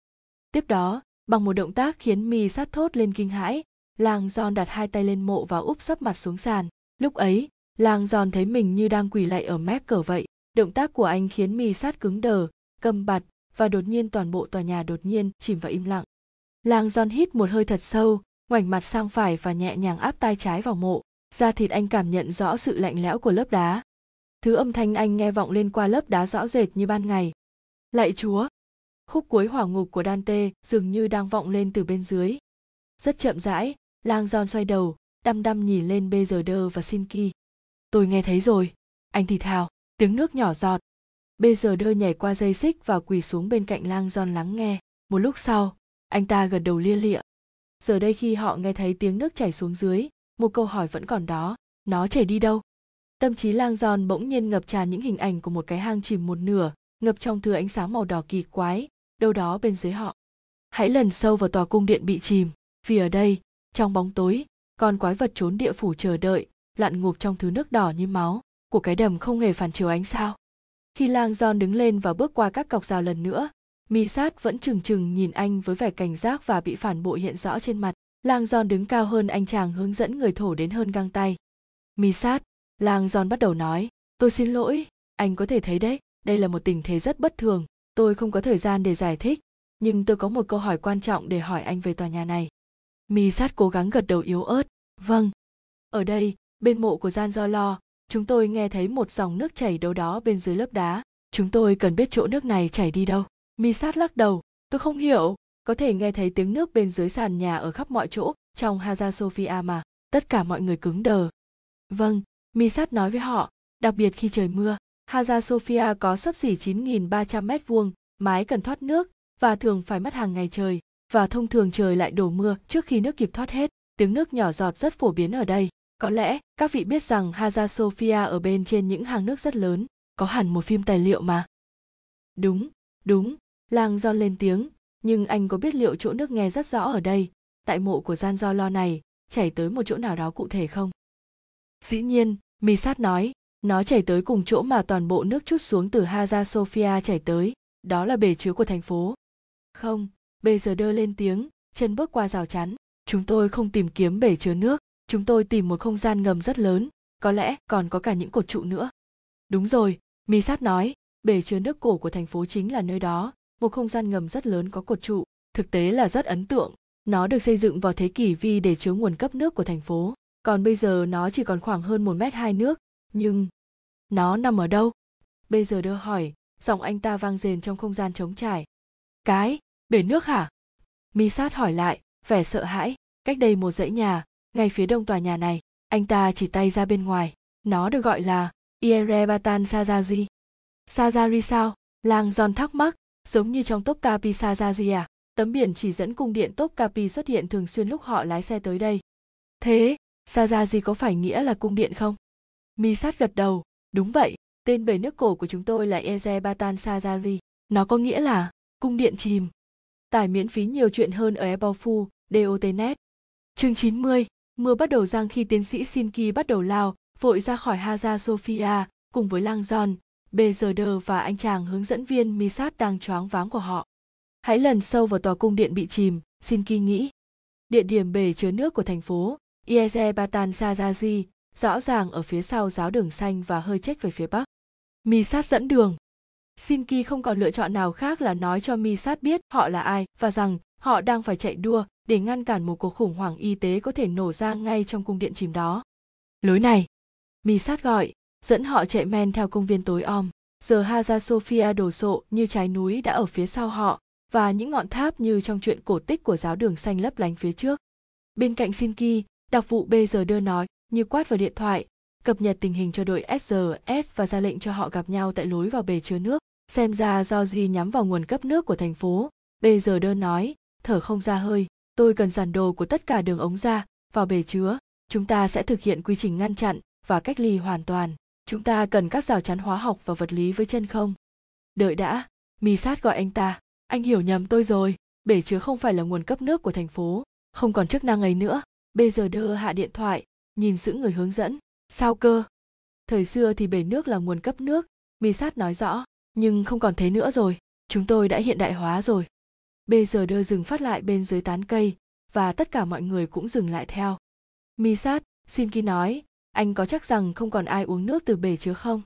S1: tiếp đó bằng một động tác khiến mi sát thốt lên kinh hãi làng giòn đặt hai tay lên mộ và úp sấp mặt xuống sàn lúc ấy làng giòn thấy mình như đang quỳ lạy ở mép cờ vậy động tác của anh khiến mi sát cứng đờ cầm bặt và đột nhiên toàn bộ tòa nhà đột nhiên chìm vào im lặng. làng giòn hít một hơi thật sâu, ngoảnh mặt sang phải và nhẹ nhàng áp tay trái vào mộ. Da thịt anh cảm nhận rõ sự lạnh lẽo của lớp đá. Thứ âm thanh anh nghe vọng lên qua lớp đá rõ rệt như ban ngày. Lạy Chúa! Khúc cuối hỏa ngục của Dante dường như đang vọng lên từ bên dưới. Rất chậm rãi, Lang John xoay đầu, đăm đăm nhìn lên bây giờ đơ và Sinki. Tôi nghe thấy rồi, anh thì thào, tiếng nước nhỏ giọt, bây giờ đơ nhảy qua dây xích và quỳ xuống bên cạnh lang giòn lắng nghe. Một lúc sau anh ta gật đầu lia lịa. Giờ đây khi họ nghe thấy tiếng nước chảy xuống dưới một câu hỏi vẫn còn đó. Nó chảy đi đâu? Tâm trí lang giòn bỗng nhiên ngập tràn những hình ảnh của một cái hang chìm một nửa ngập trong thứ ánh sáng màu đỏ kỳ quái đâu đó bên dưới họ hãy lần sâu vào tòa cung điện bị chìm vì ở đây trong bóng tối con quái vật trốn địa phủ chờ đợi lặn ngụp trong thứ nước đỏ như máu của cái đầm không hề phản chiếu ánh sao khi lang John đứng lên và bước qua các cọc rào lần nữa, mi sát vẫn trừng trừng nhìn anh với vẻ cảnh giác và bị phản bội hiện rõ trên mặt. Lang John đứng cao hơn anh chàng hướng dẫn người thổ đến hơn găng tay. Mi sát, lang John bắt đầu nói, tôi xin lỗi, anh có thể thấy đấy, đây là một tình thế rất bất thường, tôi không có thời gian để giải thích, nhưng tôi có một câu hỏi quan trọng để hỏi anh về tòa nhà này. Mi sát cố gắng gật đầu yếu ớt, vâng. Ở đây, bên mộ của Gian Do Lo, chúng tôi nghe thấy một dòng nước chảy đâu đó bên dưới lớp đá. Chúng tôi cần biết chỗ nước này chảy đi đâu. Mi sát lắc đầu. Tôi không hiểu. Có thể nghe thấy tiếng nước bên dưới sàn nhà ở khắp mọi chỗ trong haza sophia mà. Tất cả mọi người cứng đờ. Vâng mi sát nói với họ đặc biệt khi trời mưa hagia sophia có sấp xỉ 9.300 mét vuông mái cần thoát nước và thường phải mất hàng ngày trời và thông thường trời lại đổ mưa trước khi nước kịp thoát hết tiếng nước nhỏ giọt rất phổ biến ở đây có lẽ các vị biết rằng Hagia Sophia ở bên trên những hàng nước rất lớn, có hẳn một phim tài liệu mà. Đúng, đúng, Làng John lên tiếng, nhưng anh có biết liệu chỗ nước nghe rất rõ ở đây, tại mộ của Gian Do Lo này, chảy tới một chỗ nào đó cụ thể không? Dĩ nhiên, Misat nói, nó chảy tới cùng chỗ mà toàn bộ nước chút xuống từ Hagia Sophia chảy tới, đó là bể chứa của thành phố. Không, bây giờ đơ lên tiếng, chân bước qua rào chắn. Chúng tôi không tìm kiếm bể chứa nước, chúng tôi tìm một không gian ngầm rất lớn có lẽ còn có cả những cột trụ nữa đúng rồi mi sát nói bể chứa nước cổ của thành phố chính là nơi đó một không gian ngầm rất lớn có cột trụ thực tế là rất ấn tượng nó được xây dựng vào thế kỷ vi để chứa nguồn cấp nước của thành phố còn bây giờ nó chỉ còn khoảng hơn một mét hai nước nhưng nó nằm ở đâu? Bây giờ đưa hỏi giọng anh ta vang rền trong không gian trống trải. Cái bể nước hả? Mi sát hỏi lại vẻ sợ hãi. Cách đây một dãy nhà ngay phía đông tòa nhà này anh ta chỉ tay ra bên ngoài. Nó được gọi là Ierebatan Sajari. Sajari sao? Lang John thắc mắc, giống như trong top capi sazaji à? Tấm biển chỉ dẫn cung điện top capi xuất hiện thường xuyên lúc họ lái xe tới đây. Thế sazaji có phải nghĩa là cung điện không? Mi sát gật đầu đúng vậy tên bể nước cổ của chúng tôi là eze batan Sajari. nó có nghĩa là cung điện chìm tải miễn phí nhiều chuyện hơn ở Ebofu, DOTNet. Chương 90, mưa bắt đầu giang khi tiến sĩ Sinki bắt đầu lao, vội ra khỏi Hagia Sophia, cùng với Lang John, Bezerder và anh chàng hướng dẫn viên Misat đang choáng váng của họ. Hãy lần sâu vào tòa cung điện bị chìm, Sinki nghĩ. Địa điểm bể chứa nước của thành phố, Ieze Batan Sazaji, rõ ràng ở phía sau giáo đường xanh và hơi chết về phía bắc. Mi sát dẫn đường. Sinki không còn lựa chọn nào khác là nói cho Mi sát biết họ là ai và rằng họ đang phải chạy đua để ngăn cản một cuộc khủng hoảng y tế có thể nổ ra ngay trong cung điện chìm đó. Lối này, Mi sát gọi, dẫn họ chạy men theo công viên tối om. Giờ Hagia Sophia đổ sộ như trái núi đã ở phía sau họ và những ngọn tháp như trong chuyện cổ tích của giáo đường xanh lấp lánh phía trước. Bên cạnh Sinki, đặc vụ bây đưa nói như quát vào điện thoại, cập nhật tình hình cho đội SRS và ra lệnh cho họ gặp nhau tại lối vào bể chứa nước. Xem ra do gì nhắm vào nguồn cấp nước của thành phố, bây giờ đơn nói, thở không ra hơi, tôi cần giản đồ của tất cả đường ống ra, vào bể chứa, chúng ta sẽ thực hiện quy trình ngăn chặn và cách ly hoàn toàn. Chúng ta cần các rào chắn hóa học và vật lý với chân không. Đợi đã, Mì sát gọi anh ta, anh hiểu nhầm tôi rồi, bể chứa không phải là nguồn cấp nước của thành phố, không còn chức năng ấy nữa. Bây giờ đơ hạ điện thoại, nhìn giữ người hướng dẫn, sao cơ? Thời xưa thì bể nước là nguồn cấp nước, mi sát nói rõ, nhưng không còn thế nữa rồi chúng tôi đã hiện đại hóa rồi. Bây giờ đơ dừng phát lại bên dưới tán cây và tất cả mọi người cũng dừng lại theo. Mi sát xin ký nói anh có chắc rằng không còn ai uống nước từ bể chứa không?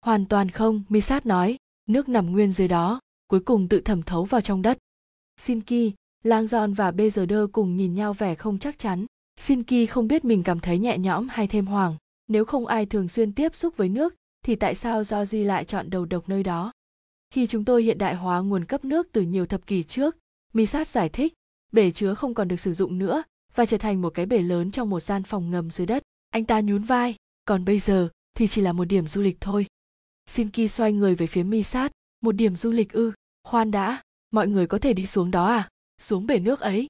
S1: Hoàn toàn không misat nói nước nằm nguyên dưới đó cuối cùng tự thẩm thấu vào trong đất. Sinki lang giòn và bê giờ đơ cùng nhìn nhau vẻ không chắc chắn sinki không biết mình cảm thấy nhẹ nhõm hay thêm hoảng nếu không ai thường xuyên tiếp xúc với nước thì tại sao Georgie lại chọn đầu độc nơi đó? Khi chúng tôi hiện đại hóa nguồn cấp nước từ nhiều thập kỷ trước, Misat giải thích, bể chứa không còn được sử dụng nữa và trở thành một cái bể lớn trong một gian phòng ngầm dưới đất. Anh ta nhún vai, còn bây giờ thì chỉ là một điểm du lịch thôi. Shinki xoay người về phía Misat, một điểm du lịch ư, khoan đã, mọi người có thể đi xuống đó à, xuống bể nước ấy.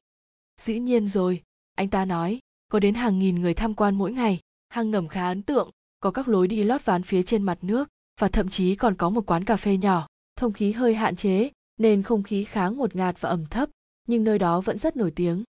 S1: Dĩ nhiên rồi, anh ta nói, có đến hàng nghìn người tham quan mỗi ngày, hang ngầm khá ấn tượng, có các lối đi lót ván phía trên mặt nước và thậm chí còn có một quán cà phê nhỏ thông khí hơi hạn chế nên không khí khá ngột ngạt và ẩm thấp nhưng nơi đó vẫn rất nổi tiếng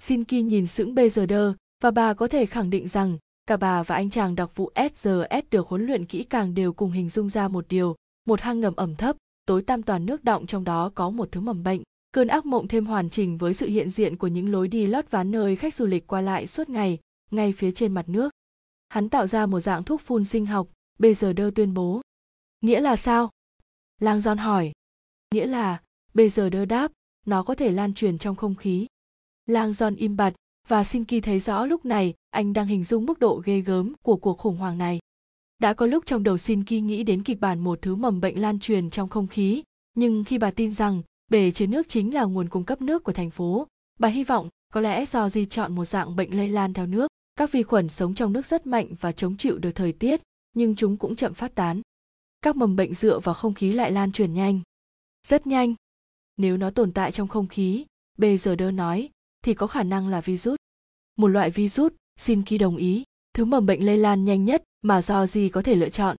S1: Sinki nhìn sững Bezerder và bà có thể khẳng định rằng cả bà và anh chàng đặc vụ SRS được huấn luyện kỹ càng đều cùng hình dung ra một điều, một hang ngầm ẩm thấp, tối tăm toàn nước động trong đó có một thứ mầm bệnh. Cơn ác mộng thêm hoàn chỉnh với sự hiện diện của những lối đi lót ván nơi khách du lịch qua lại suốt ngày, ngay phía trên mặt nước. Hắn tạo ra một dạng thuốc phun sinh học bây giờ đơ tuyên bố. Nghĩa là sao? Lang giòn hỏi. Nghĩa là bây giờ đơ đáp nó có thể lan truyền trong không khí. Lang giòn im bặt và Sinki thấy rõ lúc này anh đang hình dung mức độ ghê gớm của cuộc khủng hoảng này. Đã có lúc trong đầu Sinki nghĩ đến kịch bản một thứ mầm bệnh lan truyền trong không khí, nhưng khi bà tin rằng bể chứa nước chính là nguồn cung cấp nước của thành phố, bà hy vọng có lẽ do di chọn một dạng bệnh lây lan theo nước các vi khuẩn sống trong nước rất mạnh và chống chịu được thời tiết nhưng chúng cũng chậm phát tán. Các mầm bệnh dựa vào không khí lại lan truyền nhanh. Rất nhanh. Nếu nó tồn tại trong không khí bây giờ đơ nói thì có khả năng là virus. Một loại virus xin ký đồng ý thứ mầm bệnh lây lan nhanh nhất mà do gì có thể lựa chọn.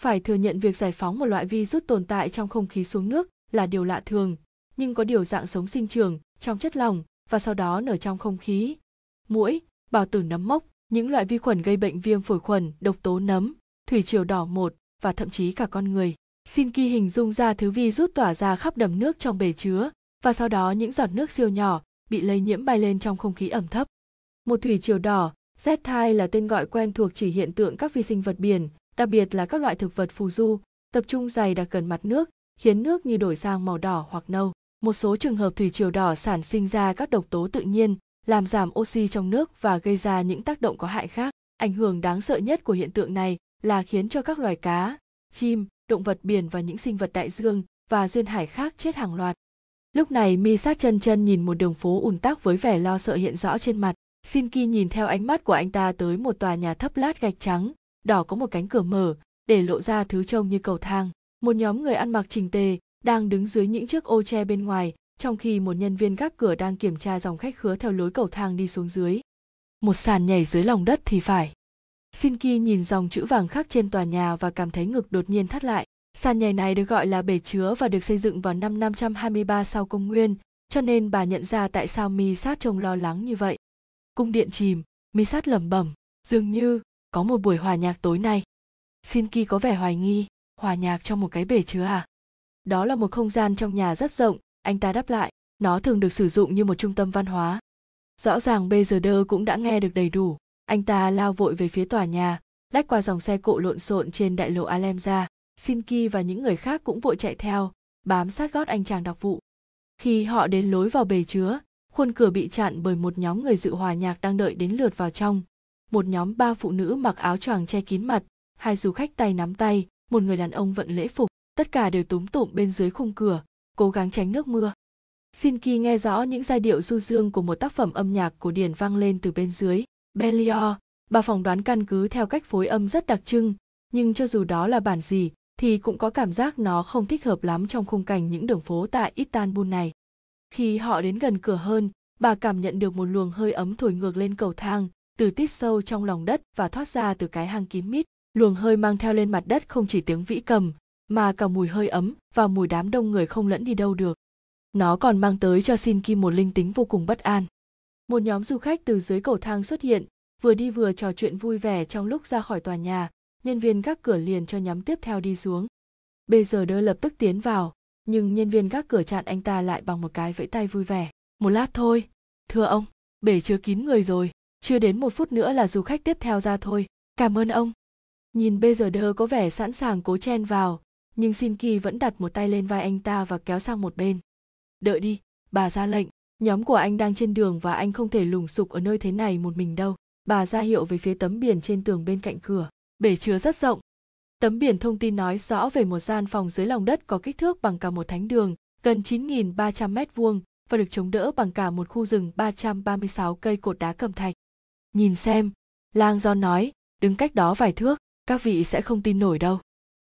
S1: Phải thừa nhận việc giải phóng một loại virus tồn tại trong không khí xuống nước là điều lạ thường nhưng có điều dạng sống sinh trường trong chất lỏng và sau đó nở trong không khí mũi bào tử nấm mốc, những loại vi khuẩn gây bệnh viêm phổi khuẩn, độc tố nấm, thủy triều đỏ một và thậm chí cả con người. Xin kỳ hình dung ra thứ vi rút tỏa ra khắp đầm nước trong bể chứa và sau đó những giọt nước siêu nhỏ bị lây nhiễm bay lên trong không khí ẩm thấp. Một thủy triều đỏ, Z-thai là tên gọi quen thuộc chỉ hiện tượng các vi sinh vật biển, đặc biệt là các loại thực vật phù du, tập trung dày đặc gần mặt nước, khiến nước như đổi sang màu đỏ hoặc nâu. Một số trường hợp thủy triều đỏ sản sinh ra các độc tố tự nhiên làm giảm oxy trong nước và gây ra những tác động có hại khác. Ảnh hưởng đáng sợ nhất của hiện tượng này là khiến cho các loài cá, chim, động vật biển và những sinh vật đại dương và duyên hải khác chết hàng loạt. Lúc này mi sát chân chân nhìn một đường phố ùn tắc với vẻ lo sợ hiện rõ trên mặt. Sinki nhìn theo ánh mắt của anh ta tới một tòa nhà thấp lát gạch trắng, đỏ có một cánh cửa mở, để lộ ra thứ trông như cầu thang. Một nhóm người ăn mặc trình tề, đang đứng dưới những chiếc ô tre bên ngoài, trong khi một nhân viên gác cửa đang kiểm tra dòng khách khứa theo lối cầu thang đi xuống dưới. Một sàn nhảy dưới lòng đất thì phải. Shinki nhìn dòng chữ vàng khắc trên tòa nhà và cảm thấy ngực đột nhiên thắt lại. Sàn nhảy này được gọi là bể chứa và được xây dựng vào năm 523 sau công nguyên, cho nên bà nhận ra tại sao Mi Sát trông lo lắng như vậy. Cung điện chìm, Mi Sát lẩm bẩm, dường như có một buổi hòa nhạc tối nay. Shinki có vẻ hoài nghi, hòa nhạc trong một cái bể chứa à? Đó là một không gian trong nhà rất rộng, anh ta đáp lại, nó thường được sử dụng như một trung tâm văn hóa. Rõ ràng bây giờ đơ cũng đã nghe được đầy đủ, anh ta lao vội về phía tòa nhà, lách qua dòng xe cộ lộn xộn trên đại lộ Alemza. Sinki và những người khác cũng vội chạy theo, bám sát gót anh chàng đặc vụ. Khi họ đến lối vào bể chứa, khuôn cửa bị chặn bởi một nhóm người dự hòa nhạc đang đợi đến lượt vào trong. Một nhóm ba phụ nữ mặc áo choàng che kín mặt, hai du khách tay nắm tay, một người đàn ông vận lễ phục, tất cả đều túm tụm bên dưới khung cửa, cố gắng tránh nước mưa. Shinki nghe rõ những giai điệu du dương của một tác phẩm âm nhạc cổ điển vang lên từ bên dưới. Belior, bà phỏng đoán căn cứ theo cách phối âm rất đặc trưng, nhưng cho dù đó là bản gì, thì cũng có cảm giác nó không thích hợp lắm trong khung cảnh những đường phố tại Istanbul này. Khi họ đến gần cửa hơn, bà cảm nhận được một luồng hơi ấm thổi ngược lên cầu thang, từ tít sâu trong lòng đất và thoát ra từ cái hang kín mít. Luồng hơi mang theo lên mặt đất không chỉ tiếng vĩ cầm, mà cả mùi hơi ấm và mùi đám đông người không lẫn đi đâu được. Nó còn mang tới cho Shinki một linh tính vô cùng bất an. Một nhóm du khách từ dưới cầu thang xuất hiện, vừa đi vừa trò chuyện vui vẻ trong lúc ra khỏi tòa nhà, nhân viên gác cửa liền cho nhóm tiếp theo đi xuống. Bây giờ đơ lập tức tiến vào, nhưng nhân viên gác cửa chặn anh ta lại bằng một cái vẫy tay vui vẻ. Một lát thôi, thưa ông, bể chứa kín người rồi, chưa đến một phút nữa là du khách tiếp theo ra thôi, cảm ơn ông. Nhìn bây giờ đơ có vẻ sẵn sàng cố chen vào, nhưng Shinki vẫn đặt một tay lên vai anh ta và kéo sang một bên. Đợi đi, bà ra lệnh, nhóm của anh đang trên đường và anh không thể lùng sục ở nơi thế này một mình đâu. Bà ra hiệu về phía tấm biển trên tường bên cạnh cửa bể chứa rất rộng. Tấm biển thông tin nói rõ về một gian phòng dưới lòng đất có kích thước bằng cả một thánh đường, gần 9.300 mét vuông và được chống đỡ bằng cả một khu rừng 336 cây cột đá cẩm thạch. Nhìn xem, Lang do nói, đứng cách đó vài thước, các vị sẽ không tin nổi đâu.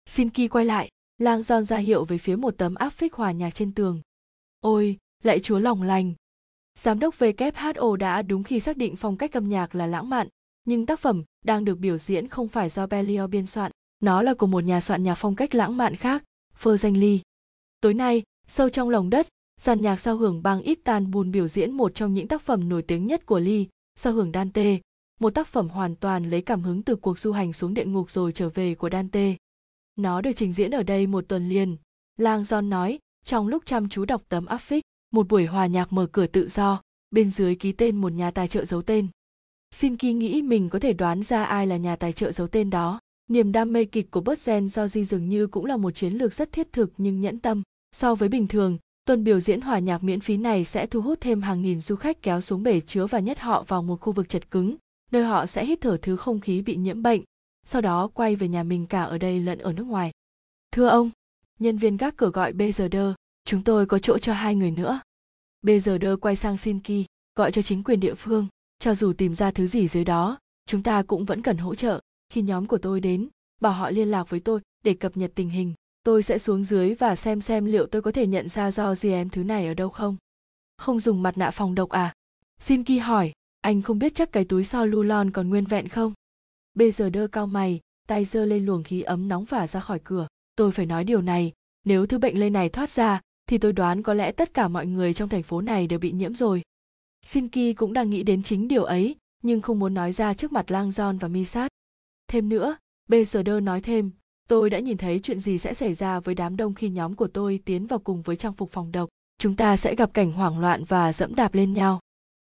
S1: xin ki quay lại, Lang giòn ra hiệu về phía một tấm áp phích hòa nhạc trên tường. Ôi, lại chúa lòng lành. Giám đốc WHO đã đúng khi xác định phong cách âm nhạc là lãng mạn, nhưng tác phẩm đang được biểu diễn không phải do Berlioz biên soạn, nó là của một nhà soạn nhạc phong cách lãng mạn khác, Phơ Danh Ly. Tối nay, sâu trong lòng đất, dàn nhạc sao hưởng bang Istanbul biểu diễn một trong những tác phẩm nổi tiếng nhất của Ly, sao hưởng Dante, một tác phẩm hoàn toàn lấy cảm hứng từ cuộc du hành xuống địa ngục rồi trở về của Dante. Nó được trình diễn ở đây một tuần liền, Lang John nói, trong lúc chăm chú đọc tấm áp phích, một buổi hòa nhạc mở cửa tự do, bên dưới ký tên một nhà tài trợ giấu tên. Xin kỳ nghĩ mình có thể đoán ra ai là nhà tài trợ giấu tên đó. Niềm đam mê kịch của Buzen do di dường như cũng là một chiến lược rất thiết thực nhưng nhẫn tâm. So với bình thường, tuần biểu diễn hòa nhạc miễn phí này sẽ thu hút thêm hàng nghìn du khách kéo xuống bể chứa và nhét họ vào một khu vực chật cứng, nơi họ sẽ hít thở thứ không khí bị nhiễm bệnh, sau đó quay về nhà mình cả ở đây lẫn ở nước ngoài. Thưa ông, nhân viên gác cửa gọi BZD, chúng tôi có chỗ cho hai người nữa. BZD quay sang Shinki, gọi cho chính quyền địa phương cho dù tìm ra thứ gì dưới đó chúng ta cũng vẫn cần hỗ trợ khi nhóm của tôi đến bảo họ liên lạc với tôi để cập nhật tình hình tôi sẽ xuống dưới và xem xem liệu tôi có thể nhận ra do gì em thứ này ở đâu không không dùng mặt nạ phòng độc à xin hỏi anh không biết chắc cái túi so lulon còn nguyên vẹn không bây giờ đơ cao mày tay giơ lên luồng khí ấm nóng và ra khỏi cửa tôi phải nói điều này nếu thứ bệnh lây này thoát ra thì tôi đoán có lẽ tất cả mọi người trong thành phố này đều bị nhiễm rồi Shinki cũng đang nghĩ đến chính điều ấy, nhưng không muốn nói ra trước mặt Lang John và Misat. Thêm nữa, Bezerder nói thêm, tôi đã nhìn thấy chuyện gì sẽ xảy ra với đám đông khi nhóm của tôi tiến vào cùng với trang phục phòng độc. Chúng ta sẽ gặp cảnh hoảng loạn và dẫm đạp lên nhau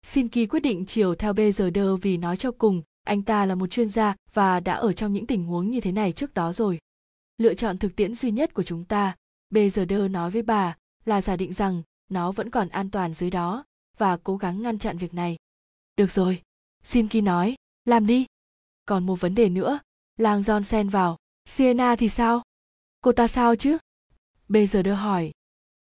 S1: xin ký quyết định chiều theo BGD vì nói cho cùng, anh ta là một chuyên gia và đã ở trong những tình huống như thế này trước đó rồi. Lựa chọn thực tiễn duy nhất của chúng ta, BGD nói với bà, là giả định rằng nó vẫn còn an toàn dưới đó và cố gắng ngăn chặn việc này. Được rồi, xin ký nói, làm đi. Còn một vấn đề nữa, Lang John xen vào, Sienna thì sao? Cô ta sao chứ? BGD hỏi.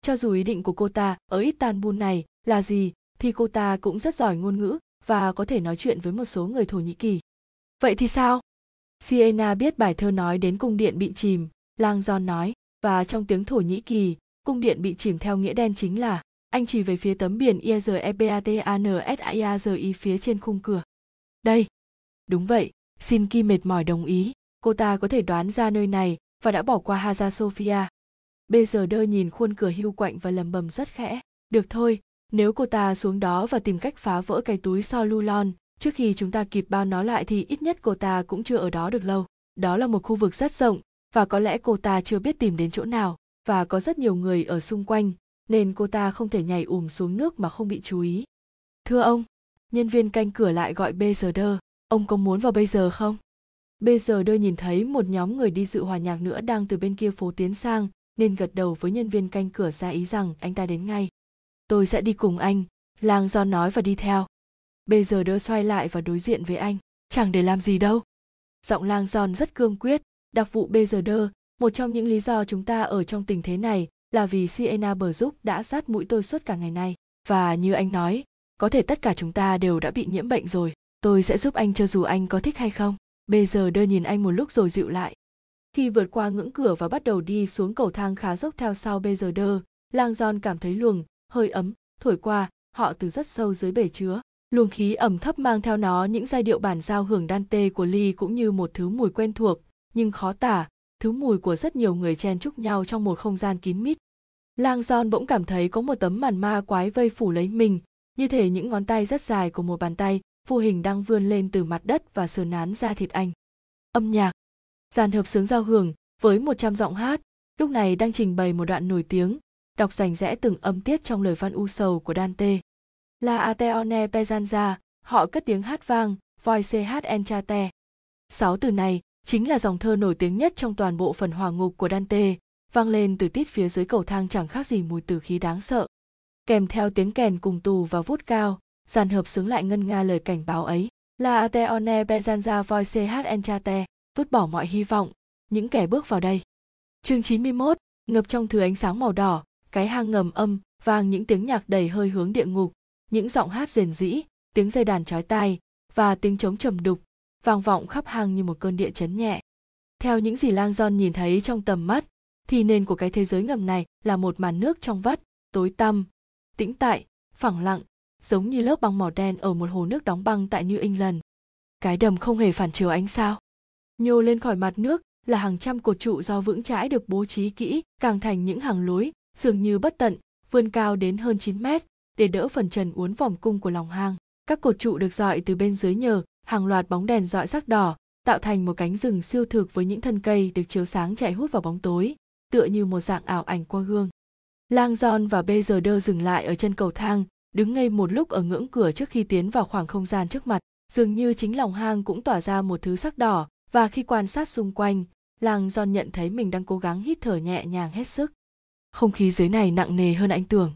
S1: Cho dù ý định của cô ta ở Istanbul này là gì, thì cô ta cũng rất giỏi ngôn ngữ và có thể nói chuyện với một số người Thổ Nhĩ Kỳ. Vậy thì sao? Sienna biết bài thơ nói đến cung điện bị chìm, Lang John nói, và trong tiếng Thổ Nhĩ Kỳ, cung điện bị chìm theo nghĩa đen chính là anh chỉ về phía tấm biển IREPATANSAII phía trên khung cửa. Đây. Đúng vậy, Xin Ki mệt mỏi đồng ý, cô ta có thể đoán ra nơi này và đã bỏ qua Hagia Sophia. Bây giờ đơ nhìn khuôn cửa hưu quạnh và lầm bầm rất khẽ. Được thôi, nếu cô ta xuống đó và tìm cách phá vỡ cái túi so Solulon trước khi chúng ta kịp bao nó lại thì ít nhất cô ta cũng chưa ở đó được lâu. Đó là một khu vực rất rộng và có lẽ cô ta chưa biết tìm đến chỗ nào và có rất nhiều người ở xung quanh nên cô ta không thể nhảy ùm xuống nước mà không bị chú ý. Thưa ông, nhân viên canh cửa lại gọi bây giờ đơ, ông có muốn vào bây giờ không? Bây giờ đơ nhìn thấy một nhóm người đi dự hòa nhạc nữa đang từ bên kia phố tiến sang nên gật đầu với nhân viên canh cửa ra ý rằng anh ta đến ngay. Tôi sẽ đi cùng anh, lang do nói và đi theo. Bây giờ đơ xoay lại và đối diện với anh, chẳng để làm gì đâu. Giọng lang giòn rất cương quyết, đặc vụ bây giờ đơ, một trong những lý do chúng ta ở trong tình thế này là vì Sienna bờ giúp đã sát mũi tôi suốt cả ngày nay. Và như anh nói, có thể tất cả chúng ta đều đã bị nhiễm bệnh rồi. Tôi sẽ giúp anh cho dù anh có thích hay không. Bây giờ đơ nhìn anh một lúc rồi dịu lại. Khi vượt qua ngưỡng cửa và bắt đầu đi xuống cầu thang khá dốc theo sau bây giờ đơ, lang giòn cảm thấy luồng, hơi ấm, thổi qua, họ từ rất sâu dưới bể chứa. Luồng khí ẩm thấp mang theo nó những giai điệu bản giao hưởng đan tê của Ly cũng như một thứ mùi quen thuộc, nhưng khó tả, thứ mùi của rất nhiều người chen chúc nhau trong một không gian kín mít. Lang Giòn bỗng cảm thấy có một tấm màn ma quái vây phủ lấy mình, như thể những ngón tay rất dài của một bàn tay vô hình đang vươn lên từ mặt đất và sờ nán ra thịt anh. Âm nhạc, dàn hợp sướng giao hưởng với 100 giọng hát, lúc này đang trình bày một đoạn nổi tiếng, đọc rành rẽ từng âm tiết trong lời văn u sầu của Dante. La Ateone Pezanza, họ cất tiếng hát vang, voi ch enchate. Sáu từ này chính là dòng thơ nổi tiếng nhất trong toàn bộ phần hòa ngục của Dante, vang lên từ tít phía dưới cầu thang chẳng khác gì mùi tử khí đáng sợ. Kèm theo tiếng kèn cùng tù và vút cao, dàn hợp xứng lại ngân nga lời cảnh báo ấy. La Ateone Pezanza voi ch enchate, vứt bỏ mọi hy vọng, những kẻ bước vào đây. Chương 91, ngập trong thứ ánh sáng màu đỏ, cái hang ngầm âm, vang những tiếng nhạc đầy hơi hướng địa ngục, những giọng hát rền rĩ, tiếng dây đàn chói tai và tiếng trống trầm đục, vang vọng khắp hang như một cơn địa chấn nhẹ. Theo những gì Lang Giòn nhìn thấy trong tầm mắt, thì nền của cái thế giới ngầm này là một màn nước trong vắt, tối tăm, tĩnh tại, phẳng lặng, giống như lớp băng màu đen ở một hồ nước đóng băng tại New England. Cái đầm không hề phản chiếu ánh sao. Nhô lên khỏi mặt nước là hàng trăm cột trụ do vững chãi được bố trí kỹ, càng thành những hàng lối, dường như bất tận, vươn cao đến hơn 9 mét, để đỡ phần trần uốn vòng cung của lòng hang. Các cột trụ được dọi từ bên dưới nhờ hàng loạt bóng đèn dọi sắc đỏ, tạo thành một cánh rừng siêu thực với những thân cây được chiếu sáng chạy hút vào bóng tối, tựa như một dạng ảo ảnh qua gương. Lang John và Bây giờ đơ dừng lại ở chân cầu thang, đứng ngây một lúc ở ngưỡng cửa trước khi tiến vào khoảng không gian trước mặt. Dường như chính lòng hang cũng tỏa ra một thứ sắc đỏ, và khi quan sát xung quanh, Lang John nhận thấy mình đang cố gắng hít thở nhẹ nhàng hết sức. Không khí dưới này nặng nề hơn anh tưởng.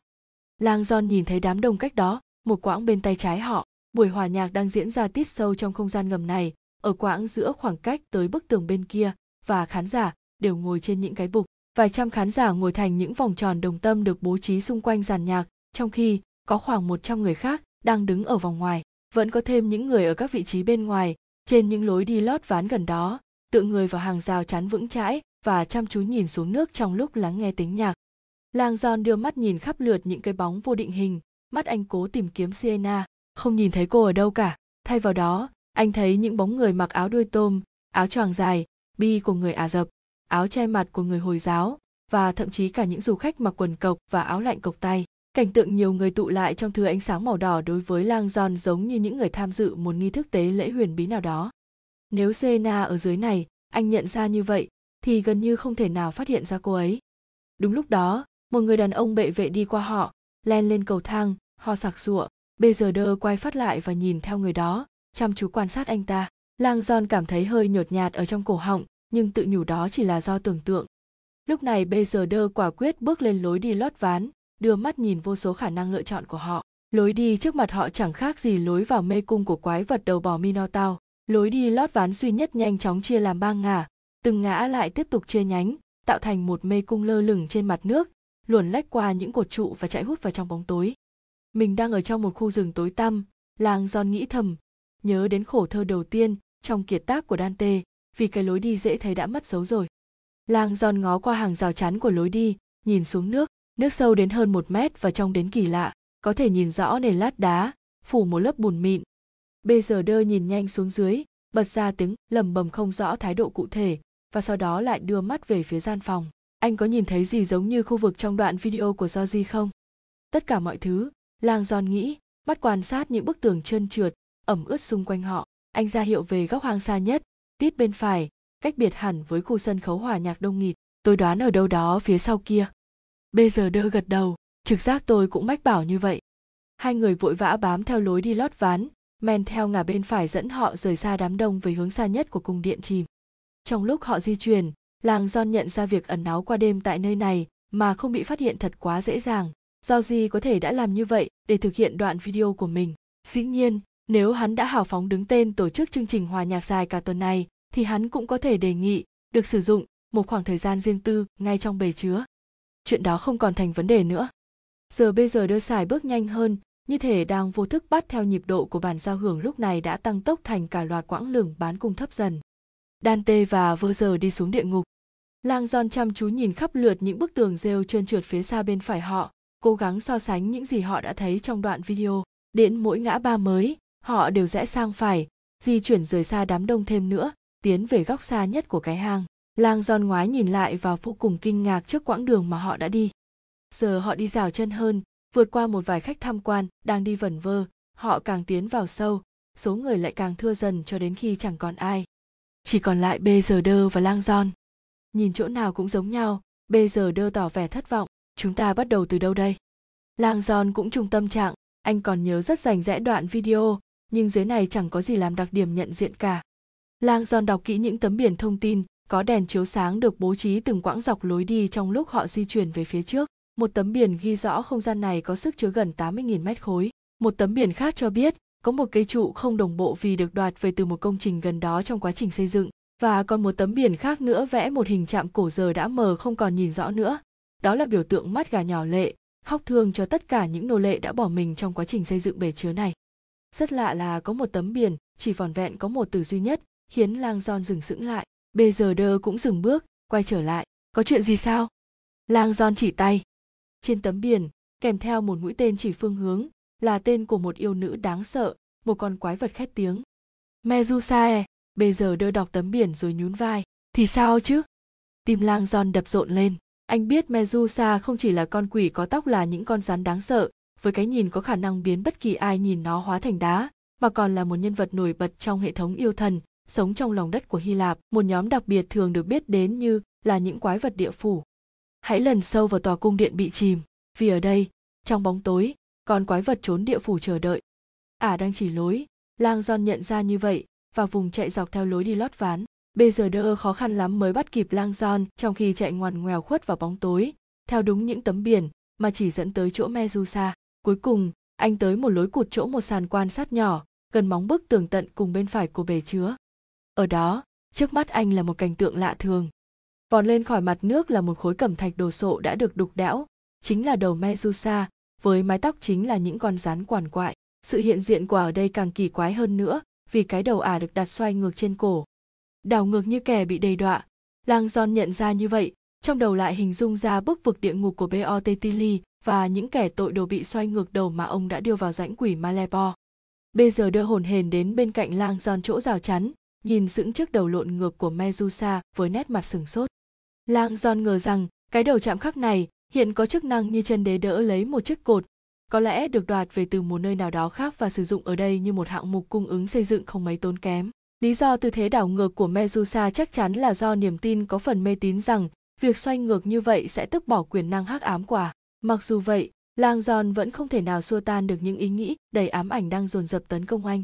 S1: Lang John nhìn thấy đám đông cách đó, một quãng bên tay trái họ, buổi hòa nhạc đang diễn ra tít sâu trong không gian ngầm này, ở quãng giữa khoảng cách tới bức tường bên kia, và khán giả đều ngồi trên những cái bục. Vài trăm khán giả ngồi thành những vòng tròn đồng tâm được bố trí xung quanh giàn nhạc, trong khi có khoảng 100 người khác đang đứng ở vòng ngoài. Vẫn có thêm những người ở các vị trí bên ngoài, trên những lối đi lót ván gần đó, tựa người vào hàng rào chắn vững chãi và chăm chú nhìn xuống nước trong lúc lắng nghe tiếng nhạc. Lang Giòn đưa mắt nhìn khắp lượt những cái bóng vô định hình, mắt anh cố tìm kiếm Sienna, không nhìn thấy cô ở đâu cả. Thay vào đó, anh thấy những bóng người mặc áo đuôi tôm, áo choàng dài, bi của người Ả Rập, áo che mặt của người Hồi giáo, và thậm chí cả những du khách mặc quần cộc và áo lạnh cộc tay. Cảnh tượng nhiều người tụ lại trong thứ ánh sáng màu đỏ đối với Lang Giòn giống như những người tham dự một nghi thức tế lễ huyền bí nào đó. Nếu Sienna ở dưới này, anh nhận ra như vậy, thì gần như không thể nào phát hiện ra cô ấy. Đúng lúc đó, một người đàn ông bệ vệ đi qua họ, len lên cầu thang, ho sặc sụa. Bây giờ đơ quay phát lại và nhìn theo người đó. Chăm chú quan sát anh ta. Lang giòn cảm thấy hơi nhột nhạt ở trong cổ họng, nhưng tự nhủ đó chỉ là do tưởng tượng. Lúc này bây giờ đơ quả quyết bước lên lối đi lót ván, đưa mắt nhìn vô số khả năng lựa chọn của họ. Lối đi trước mặt họ chẳng khác gì lối vào mê cung của quái vật đầu bò minotaur. Lối đi lót ván duy nhất nhanh chóng chia làm ba ngả, từng ngã lại tiếp tục chia nhánh, tạo thành một mê cung lơ lửng trên mặt nước luồn lách qua những cột trụ và chạy hút vào trong bóng tối. Mình đang ở trong một khu rừng tối tăm, làng giòn nghĩ thầm, nhớ đến khổ thơ đầu tiên trong kiệt tác của dante, vì cái lối đi dễ thấy đã mất dấu rồi. Làng giòn ngó qua hàng rào chắn của lối đi, nhìn xuống nước nước sâu đến hơn một mét và trong đến kỳ lạ, có thể nhìn rõ nền lát đá, phủ một lớp bùn mịn. Bây giờ đơ nhìn nhanh xuống dưới, bật ra tiếng lầm bầm không rõ thái độ cụ thể, và sau đó lại đưa mắt về phía gian phòng anh có nhìn thấy gì giống như khu vực trong đoạn video của Georgie không? Tất cả mọi thứ, Lang Giòn nghĩ, bắt quan sát những bức tường trơn trượt, ẩm ướt xung quanh họ. Anh ra hiệu về góc hang xa nhất, tít bên phải, cách biệt hẳn với khu sân khấu hòa nhạc đông nghịt. Tôi đoán ở đâu đó phía sau kia. Bây giờ đỡ gật đầu, trực giác tôi cũng mách bảo như vậy. Hai người vội vã bám theo lối đi lót ván, men theo ngả bên phải dẫn họ rời xa đám đông về hướng xa nhất của cung điện chìm. Trong lúc họ di chuyển, làng John nhận ra việc ẩn náu qua đêm tại nơi này mà không bị phát hiện thật quá dễ dàng. Do gì có thể đã làm như vậy để thực hiện đoạn video của mình. Dĩ nhiên, nếu hắn đã hào phóng đứng tên tổ chức chương trình hòa nhạc dài cả tuần này, thì hắn cũng có thể đề nghị được sử dụng một khoảng thời gian riêng tư ngay trong bể chứa. Chuyện đó không còn thành vấn đề nữa. Giờ bây giờ đưa xài bước nhanh hơn, như thể đang vô thức bắt theo nhịp độ của bản giao hưởng lúc này đã tăng tốc thành cả loạt quãng lửng bán cung thấp dần. Dante và vơ giờ đi xuống địa ngục. Lang Giòn chăm chú nhìn khắp lượt những bức tường rêu trơn trượt phía xa bên phải họ, cố gắng so sánh những gì họ đã thấy trong đoạn video. Đến mỗi ngã ba mới, họ đều rẽ sang phải, di chuyển rời xa đám đông thêm nữa, tiến về góc xa nhất của cái hang. Lang Giòn ngoái nhìn lại và vô cùng kinh ngạc trước quãng đường mà họ đã đi. Giờ họ đi rào chân hơn, vượt qua một vài khách tham quan đang đi vẩn vơ, họ càng tiến vào sâu, số người lại càng thưa dần cho đến khi chẳng còn ai. Chỉ còn lại Bê Giờ Đơ và Lang Giòn nhìn chỗ nào cũng giống nhau, bây giờ đơ tỏ vẻ thất vọng, chúng ta bắt đầu từ đâu đây lang giòn cũng chung tâm trạng, anh còn nhớ rất rành rẽ đoạn video, nhưng dưới này chẳng có gì làm đặc điểm nhận diện cả lang giòn đọc kỹ những tấm biển thông tin, có đèn chiếu sáng được bố trí từng quãng dọc lối đi trong lúc họ di chuyển về phía trước. Một tấm biển ghi rõ không gian này có sức chứa gần 80.000 mét khối. Một tấm biển khác cho biết, có một cây trụ không đồng bộ vì được đoạt về từ một công trình gần đó trong quá trình xây dựng và còn một tấm biển khác nữa vẽ một hình chạm cổ giờ đã mờ không còn nhìn rõ nữa. Đó là biểu tượng mắt gà nhỏ lệ, khóc thương cho tất cả những nô lệ đã bỏ mình trong quá trình xây dựng bể chứa này. Rất lạ là có một tấm biển, chỉ vòn vẹn có một từ duy nhất, khiến lang giòn dừng sững lại. Bê giờ đơ cũng dừng bước, quay trở lại. Có chuyện gì sao? Lang giòn chỉ tay. Trên tấm biển, kèm theo một mũi tên chỉ phương hướng, là tên của một yêu nữ đáng sợ, một con quái vật khét tiếng. Medusae bây giờ đơ đọc tấm biển rồi nhún vai, thì sao chứ? Tim lang giòn đập rộn lên. Anh biết medusa không chỉ là con quỷ có tóc là những con rắn đáng sợ, với cái nhìn có khả năng biến bất kỳ ai nhìn nó hóa thành đá, mà còn là một nhân vật nổi bật trong hệ thống yêu thần, sống trong lòng đất của hy lạp, một nhóm đặc biệt thường được biết đến như là những quái vật địa phủ. Hãy lần sâu vào tòa cung điện bị chìm, vì ở đây, trong bóng tối con quái vật trốn địa phủ chờ đợi. Ả à đang chỉ lối, lang giòn nhận ra như vậy và vùng chạy dọc theo lối đi lót ván. Bây giờ đỡ khó khăn lắm mới bắt kịp lang giòn trong khi chạy ngoằn ngoèo khuất vào bóng tối, theo đúng những tấm biển mà chỉ dẫn tới chỗ Medusa. Cuối cùng, anh tới một lối cụt chỗ một sàn quan sát nhỏ, gần móng bức tường tận cùng bên phải của bể chứa. Ở đó, trước mắt anh là một cảnh tượng lạ thường. Vòn lên khỏi mặt nước là một khối cẩm thạch đồ sộ đã được đục đẽo, chính là đầu Medusa, với mái tóc chính là những con rắn quản quại. Sự hiện diện của ở đây càng kỳ quái hơn nữa, vì cái đầu ả được đặt xoay ngược trên cổ. Đảo ngược như kẻ bị đầy đọa, Lang Giòn nhận ra như vậy, trong đầu lại hình dung ra bức vực địa ngục của Beotetili và những kẻ tội đồ bị xoay ngược đầu mà ông đã đưa vào rãnh quỷ malebo Bây giờ đưa hồn hền đến bên cạnh Lang Giòn chỗ rào chắn, nhìn sững trước đầu lộn ngược của Medusa với nét mặt sừng sốt. Lang Giòn ngờ rằng cái đầu chạm khắc này hiện có chức năng như chân đế đỡ lấy một chiếc cột có lẽ được đoạt về từ một nơi nào đó khác và sử dụng ở đây như một hạng mục cung ứng xây dựng không mấy tốn kém. Lý do tư thế đảo ngược của Medusa chắc chắn là do niềm tin có phần mê tín rằng việc xoay ngược như vậy sẽ tức bỏ quyền năng hắc ám quả. Mặc dù vậy, Lang Giòn vẫn không thể nào xua tan được những ý nghĩ đầy ám ảnh đang dồn dập tấn công anh.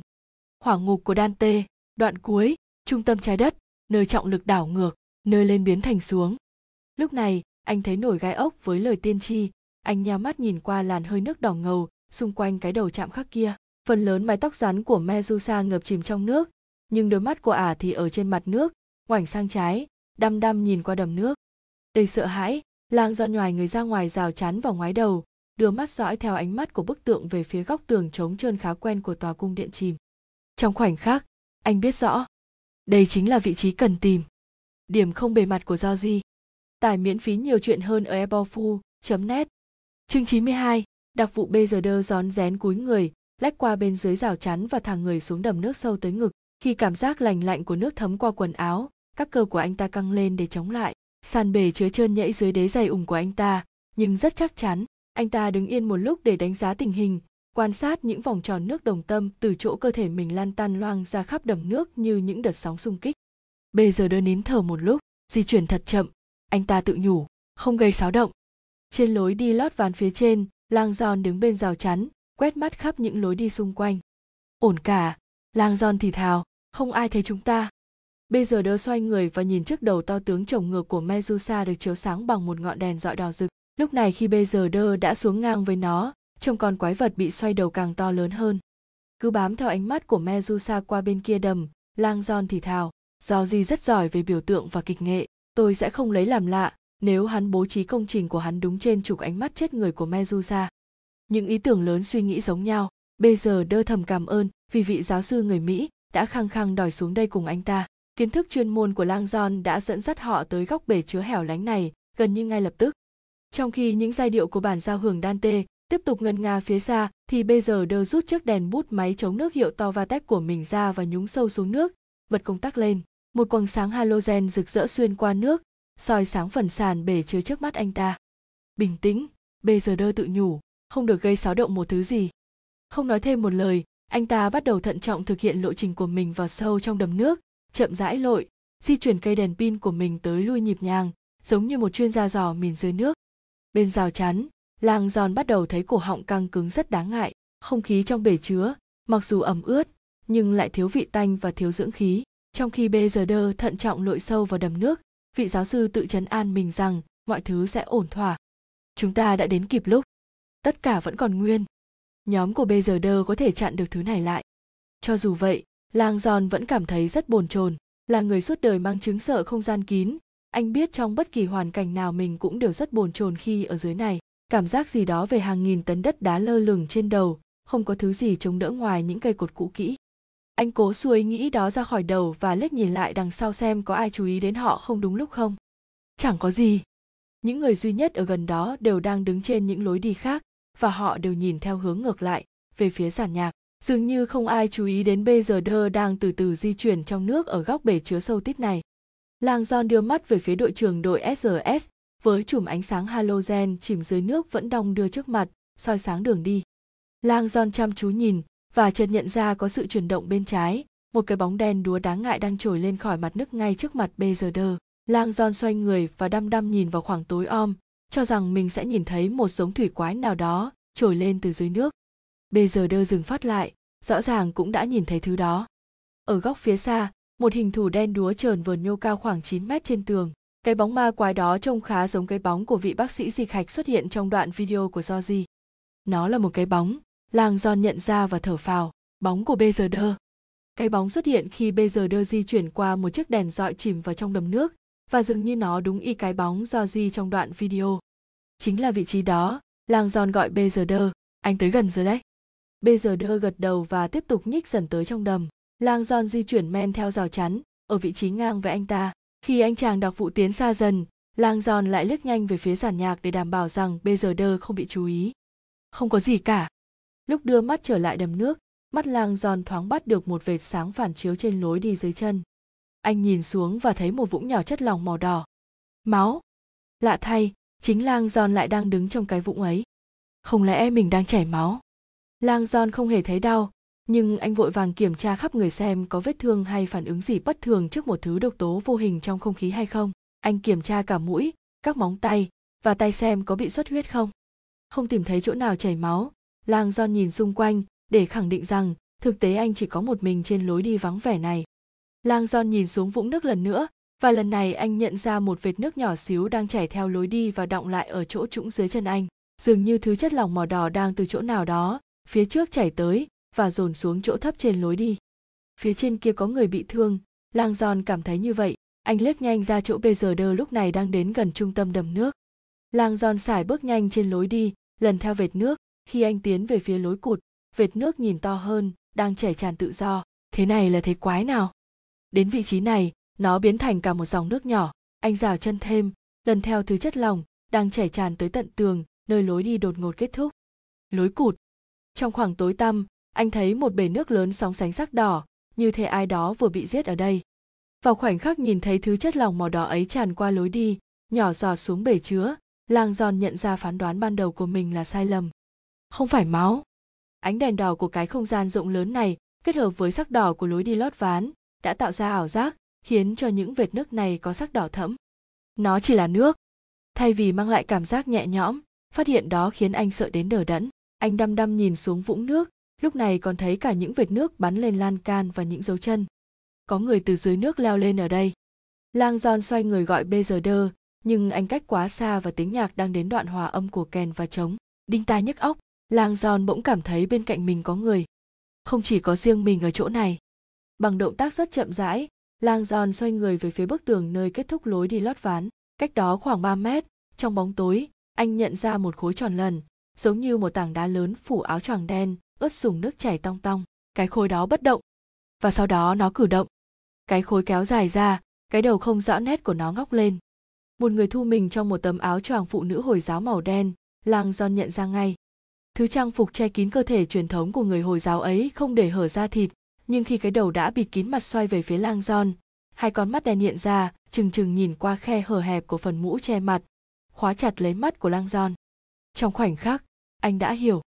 S1: Hỏa ngục của Dante, đoạn cuối, trung tâm trái đất, nơi trọng lực đảo ngược, nơi lên biến thành xuống. Lúc này, anh thấy nổi gai ốc với lời tiên tri, anh nheo mắt nhìn qua làn hơi nước đỏ ngầu, xung quanh cái đầu chạm khắc kia. Phần lớn mái tóc rắn của medusa ngập chìm trong nước, nhưng đôi mắt của ả thì ở trên mặt nước, ngoảnh sang trái, đăm đăm nhìn qua đầm nước. Đầy sợ hãi lang do nhòi người ra ngoài rào chắn vào ngoái đầu, đưa mắt dõi theo ánh mắt của bức tượng về phía góc tường trống trơn khá quen của tòa cung điện chìm. Trong khoảnh khắc, anh biết rõ, đây chính là vị trí cần tìm. Điểm không bề mặt của Georgie. Tải miễn phí nhiều chuyện hơn ở ebofu net. Chương 92, đặc vụ bây giờ đơ gión rén cúi người, lách qua bên dưới rào chắn và thả người xuống đầm nước sâu tới ngực. Khi cảm giác lành lạnh của nước thấm qua quần áo, các cơ của anh ta căng lên để chống lại. Sàn bể chứa trơn nhẫy dưới đế giày ủng của anh ta, nhưng rất chắc chắn. Anh ta đứng yên một lúc để đánh giá tình hình, quan sát những vòng tròn nước đồng tâm từ chỗ cơ thể mình lan tan loang ra khắp đầm nước như những đợt sóng xung kích. Bây giờ đơ nín thở một lúc, di chuyển thật chậm, anh ta tự nhủ, không gây xáo động. Trên lối đi lót ván phía trên, lang giòn đứng bên rào chắn, quét mắt khắp những lối đi xung quanh. Ổn cả, lang giòn thì thào, không ai thấy chúng ta. Bây giờ đơ xoay người và nhìn trước đầu to tướng chồng ngược của Medusa được chiếu sáng bằng một ngọn đèn dọi đỏ rực. Lúc này khi bây giờ đơ đã xuống ngang với nó, trông con quái vật bị xoay đầu càng to lớn hơn. Cứ bám theo ánh mắt của Medusa qua bên kia đầm, lang giòn thì thào, do gì rất giỏi về biểu tượng và kịch nghệ, tôi sẽ không lấy làm lạ nếu hắn bố trí công trình của hắn đúng trên trục ánh mắt chết người của Medusa. Những ý tưởng lớn suy nghĩ giống nhau, bây giờ đơ thầm cảm ơn vì vị giáo sư người Mỹ đã khăng khăng đòi xuống đây cùng anh ta. Kiến thức chuyên môn của Lang John đã dẫn dắt họ tới góc bể chứa hẻo lánh này gần như ngay lập tức. Trong khi những giai điệu của bản giao hưởng Dante tiếp tục ngân nga phía xa thì bây giờ đơ rút chiếc đèn bút máy chống nước hiệu to Vatec của mình ra và nhúng sâu xuống nước, bật công tắc lên. Một quầng sáng halogen rực rỡ xuyên qua nước, soi sáng phần sàn bể chứa trước mắt anh ta. Bình tĩnh, bây giờ đơ tự nhủ, không được gây xáo động một thứ gì. Không nói thêm một lời, anh ta bắt đầu thận trọng thực hiện lộ trình của mình vào sâu trong đầm nước, chậm rãi lội, di chuyển cây đèn pin của mình tới lui nhịp nhàng, giống như một chuyên gia dò mìn dưới nước. Bên rào chắn, lang giòn bắt đầu thấy cổ họng căng cứng rất đáng ngại, không khí trong bể chứa, mặc dù ẩm ướt, nhưng lại thiếu vị tanh và thiếu dưỡng khí. Trong khi bê giờ đơ thận trọng lội sâu vào đầm nước, vị giáo sư tự chấn an mình rằng mọi thứ sẽ ổn thỏa. Chúng ta đã đến kịp lúc. Tất cả vẫn còn nguyên. Nhóm của bây giờ đơ có thể chặn được thứ này lại. Cho dù vậy, lang giòn vẫn cảm thấy rất bồn chồn là người suốt đời mang chứng sợ không gian kín anh biết trong bất kỳ hoàn cảnh nào mình cũng đều rất bồn chồn khi ở dưới này cảm giác gì đó về hàng nghìn tấn đất đá lơ lửng trên đầu không có thứ gì chống đỡ ngoài những cây cột cũ kỹ anh cố xuôi nghĩ đó ra khỏi đầu và liếc nhìn lại đằng sau xem có ai chú ý đến họ không đúng lúc không? Chẳng có gì. Những người duy nhất ở gần đó đều đang đứng trên những lối đi khác và họ đều nhìn theo hướng ngược lại, về phía giàn nhạc. Dường như không ai chú ý đến bây giờ đơ đang từ từ di chuyển trong nước ở góc bể chứa sâu tít này. Lang john đưa mắt về phía đội trưởng đội srs với chùm ánh sáng halogen chìm dưới nước vẫn đong đưa trước mặt, soi sáng đường đi. Lang john chăm chú nhìn và chợt nhận ra có sự chuyển động bên trái. Một cái bóng đen đúa đáng ngại đang trồi lên khỏi mặt nước ngay trước mặt bây giờ đơ lang giòn xoay người và đăm đăm nhìn vào khoảng tối om cho rằng mình sẽ nhìn thấy một giống thủy quái nào đó trồi lên từ dưới nước. Bây giờ đơ dừng phát lại rõ ràng cũng đã nhìn thấy thứ đó. Ở góc phía xa một hình thù đen đúa trờn vờn nhô cao khoảng 9 mét trên tường. Cái bóng ma quái đó trông khá giống cái bóng của vị bác sĩ di khạch xuất hiện trong đoạn video của Georgie. Nó là một cái bóng, Lang John nhận ra và thở phào, bóng của bây giờ đơ. Cái bóng xuất hiện khi bây giờ đơ di chuyển qua một chiếc đèn dọi chìm vào trong đầm nước và dường như nó đúng y cái bóng do di trong đoạn video. Chính là vị trí đó, Lang John gọi bây giờ đơ, anh tới gần rồi đấy. Bây giờ đơ gật đầu và tiếp tục nhích dần tới trong đầm. Lang John di chuyển men theo rào chắn, ở vị trí ngang với anh ta. Khi anh chàng đặc vụ tiến xa dần, Lang John lại liếc nhanh về phía giàn nhạc để đảm bảo rằng bây giờ đơ không bị chú ý. Không có gì cả. Lúc đưa mắt trở lại đầm nước, mắt Lang giòn thoáng bắt được một vệt sáng phản chiếu trên lối đi dưới chân. Anh nhìn xuống và thấy một vũng nhỏ chất lỏng màu đỏ. Máu. Lạ thay, chính Lang giòn lại đang đứng trong cái vũng ấy. Không lẽ mình đang chảy máu? Lang giòn không hề thấy đau, nhưng anh vội vàng kiểm tra khắp người xem có vết thương hay phản ứng gì bất thường trước một thứ độc tố vô hình trong không khí hay không. Anh kiểm tra cả mũi, các móng tay và tay xem có bị xuất huyết không. Không tìm thấy chỗ nào chảy máu, Lang John nhìn xung quanh để khẳng định rằng thực tế anh chỉ có một mình trên lối đi vắng vẻ này. Lang don nhìn xuống vũng nước lần nữa và lần này anh nhận ra một vệt nước nhỏ xíu đang chảy theo lối đi và đọng lại ở chỗ trũng dưới chân anh. Dường như thứ chất lỏng màu đỏ đang từ chỗ nào đó phía trước chảy tới và dồn xuống chỗ thấp trên lối đi. Phía trên kia có người bị thương, Lang don cảm thấy như vậy, anh lướt nhanh ra chỗ bây giờ đơ lúc này đang đến gần trung tâm đầm nước. Lang don xài bước nhanh trên lối đi, lần theo vệt nước, khi anh tiến về phía lối cụt, vệt nước nhìn to hơn, đang chảy tràn tự do. Thế này là thế quái nào? Đến vị trí này, nó biến thành cả một dòng nước nhỏ, anh rào chân thêm, lần theo thứ chất lỏng, đang chảy tràn tới tận tường, nơi lối đi đột ngột kết thúc. Lối cụt. Trong khoảng tối tăm anh thấy một bể nước lớn sóng sánh sắc đỏ như thể ai đó vừa bị giết ở đây. Vào khoảnh khắc nhìn thấy thứ chất lỏng màu đỏ ấy tràn qua lối đi nhỏ giọt xuống bể chứa lang giòn nhận ra phán đoán ban đầu của mình là sai lầm không phải máu. Ánh đèn đỏ của cái không gian rộng lớn này, kết hợp với sắc đỏ của lối đi lót ván, đã tạo ra ảo giác, khiến cho những vệt nước này có sắc đỏ thẫm. Nó chỉ là nước. Thay vì mang lại cảm giác nhẹ nhõm, phát hiện đó khiến anh sợ đến đờ đẫn. Anh đăm đăm nhìn xuống vũng nước, lúc này còn thấy cả những vệt nước bắn lên lan can và những dấu chân. Có người từ dưới nước leo lên ở đây. Lang john xoay người gọi bê giờ đơ nhưng anh cách quá xa và tiếng nhạc đang đến đoạn hòa âm của kèn và trống. Đinh tai nhức óc lang Giòn bỗng cảm thấy bên cạnh mình có người. Không chỉ có riêng mình ở chỗ này. Bằng động tác rất chậm rãi, lang giòn xoay người về phía bức tường nơi kết thúc lối đi lót ván, cách đó khoảng 3 mét. Trong bóng tối, anh nhận ra một khối tròn lần, giống như một tảng đá lớn phủ áo choàng đen, ướt sùng nước chảy tong tong. Cái khối đó bất động, và sau đó nó cử động. Cái khối kéo dài ra, cái đầu không rõ nét của nó ngóc lên. Một người thu mình trong một tấm áo choàng phụ nữ hồi giáo màu đen, lang giòn nhận ra ngay thứ trang phục che kín cơ thể truyền thống của người hồi giáo ấy không để hở ra thịt nhưng khi cái đầu đã bịt kín mặt xoay về phía lang giòn hai con mắt đen hiện ra chừng chừng nhìn qua khe hở hẹp của phần mũ che mặt khóa chặt lấy mắt của lang giòn trong khoảnh khắc anh đã hiểu.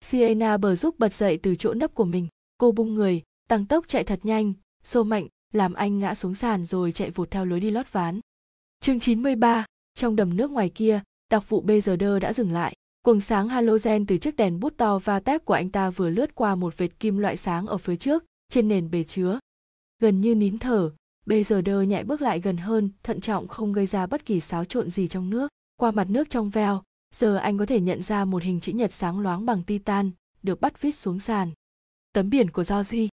S1: Siena bờ giúp bật dậy từ chỗ nấp của mình. Cô bung người tăng tốc chạy thật nhanh xô mạnh làm anh ngã xuống sàn rồi chạy vụt theo lối đi lót ván. Chương 93, trong đầm nước ngoài kia đặc vụ bây giờ đã dừng lại quầng sáng halogen từ chiếc đèn bút to va tép của anh ta vừa lướt qua một vệt kim loại sáng ở phía trước, trên nền bể chứa. Gần như nín thở, bây giờ đơ nhẹ bước lại gần hơn, thận trọng không gây ra bất kỳ xáo trộn gì trong nước. Qua mặt nước trong veo, giờ anh có thể nhận ra một hình chữ nhật sáng loáng bằng titan, được bắt vít xuống sàn. Tấm biển của Georgie.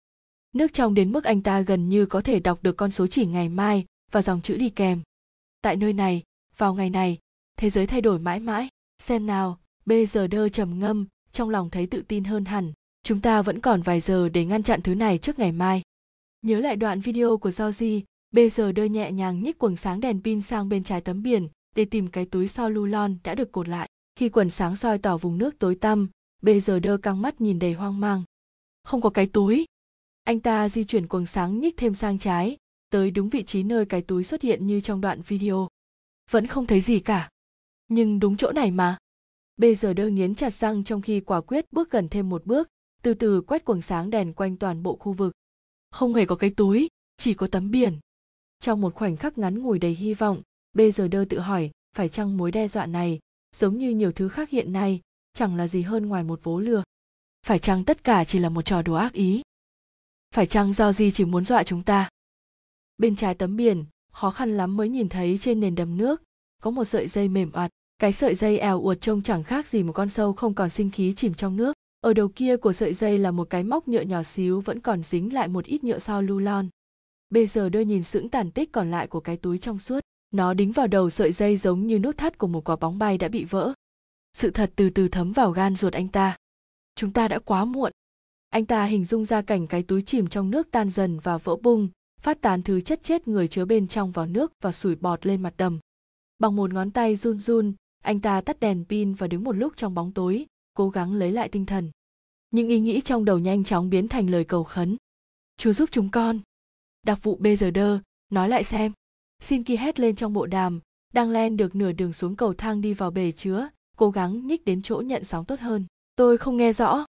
S1: Nước trong đến mức anh ta gần như có thể đọc được con số chỉ ngày mai và dòng chữ đi kèm. Tại nơi này, vào ngày này, thế giới thay đổi mãi mãi. Xem nào bây giờ đơ trầm ngâm, trong lòng thấy tự tin hơn hẳn. Chúng ta vẫn còn vài giờ để ngăn chặn thứ này trước ngày mai. Nhớ lại đoạn video của Georgie bây giờ đơ nhẹ nhàng nhích quần sáng đèn pin sang bên trái tấm biển để tìm cái túi so lulon đã được cột lại. Khi quần sáng soi tỏ vùng nước tối tăm, bây giờ đơ căng mắt nhìn đầy hoang mang. Không có cái túi. Anh ta di chuyển quần sáng nhích thêm sang trái, tới đúng vị trí nơi cái túi xuất hiện như trong đoạn video. Vẫn không thấy gì cả. Nhưng đúng chỗ này mà bây giờ đơ nghiến chặt răng trong khi quả quyết bước gần thêm một bước, từ từ quét quần sáng đèn quanh toàn bộ khu vực. Không hề có cái túi, chỉ có tấm biển. Trong một khoảnh khắc ngắn ngủi đầy hy vọng, bây giờ đơ tự hỏi, phải chăng mối đe dọa này, giống như nhiều thứ khác hiện nay, chẳng là gì hơn ngoài một vố lừa. Phải chăng tất cả chỉ là một trò đùa ác ý? Phải chăng do gì chỉ muốn dọa chúng ta? Bên trái tấm biển, khó khăn lắm mới nhìn thấy trên nền đầm nước, có một sợi dây mềm oặt cái sợi dây èo uột trông chẳng khác gì một con sâu không còn sinh khí chìm trong nước. Ở đầu kia của sợi dây là một cái móc nhựa nhỏ xíu vẫn còn dính lại một ít nhựa so lưu lon bây giờ đưa nhìn sững tàn tích còn lại của cái túi trong suốt. Nó đính vào đầu sợi dây giống như nút thắt của một quả bóng bay đã bị vỡ. Sự thật từ từ thấm vào gan ruột anh ta. Chúng ta đã quá muộn. Anh ta hình dung ra cảnh cái túi chìm trong nước tan dần và vỡ bung, phát tán thứ chất chết người chứa bên trong vào nước và sủi bọt lên mặt đầm. Bằng một ngón tay run run anh ta tắt đèn pin và đứng một lúc trong bóng tối, cố gắng lấy lại tinh thần. Những ý nghĩ trong đầu nhanh chóng biến thành lời cầu khấn. Chúa giúp chúng con. Đặc vụ bây giờ đơ nói lại xem. Xin ki hét lên trong bộ đàm, đang len được nửa đường xuống cầu thang đi vào bể chứa, cố gắng nhích đến chỗ nhận sóng tốt hơn. Tôi không nghe rõ.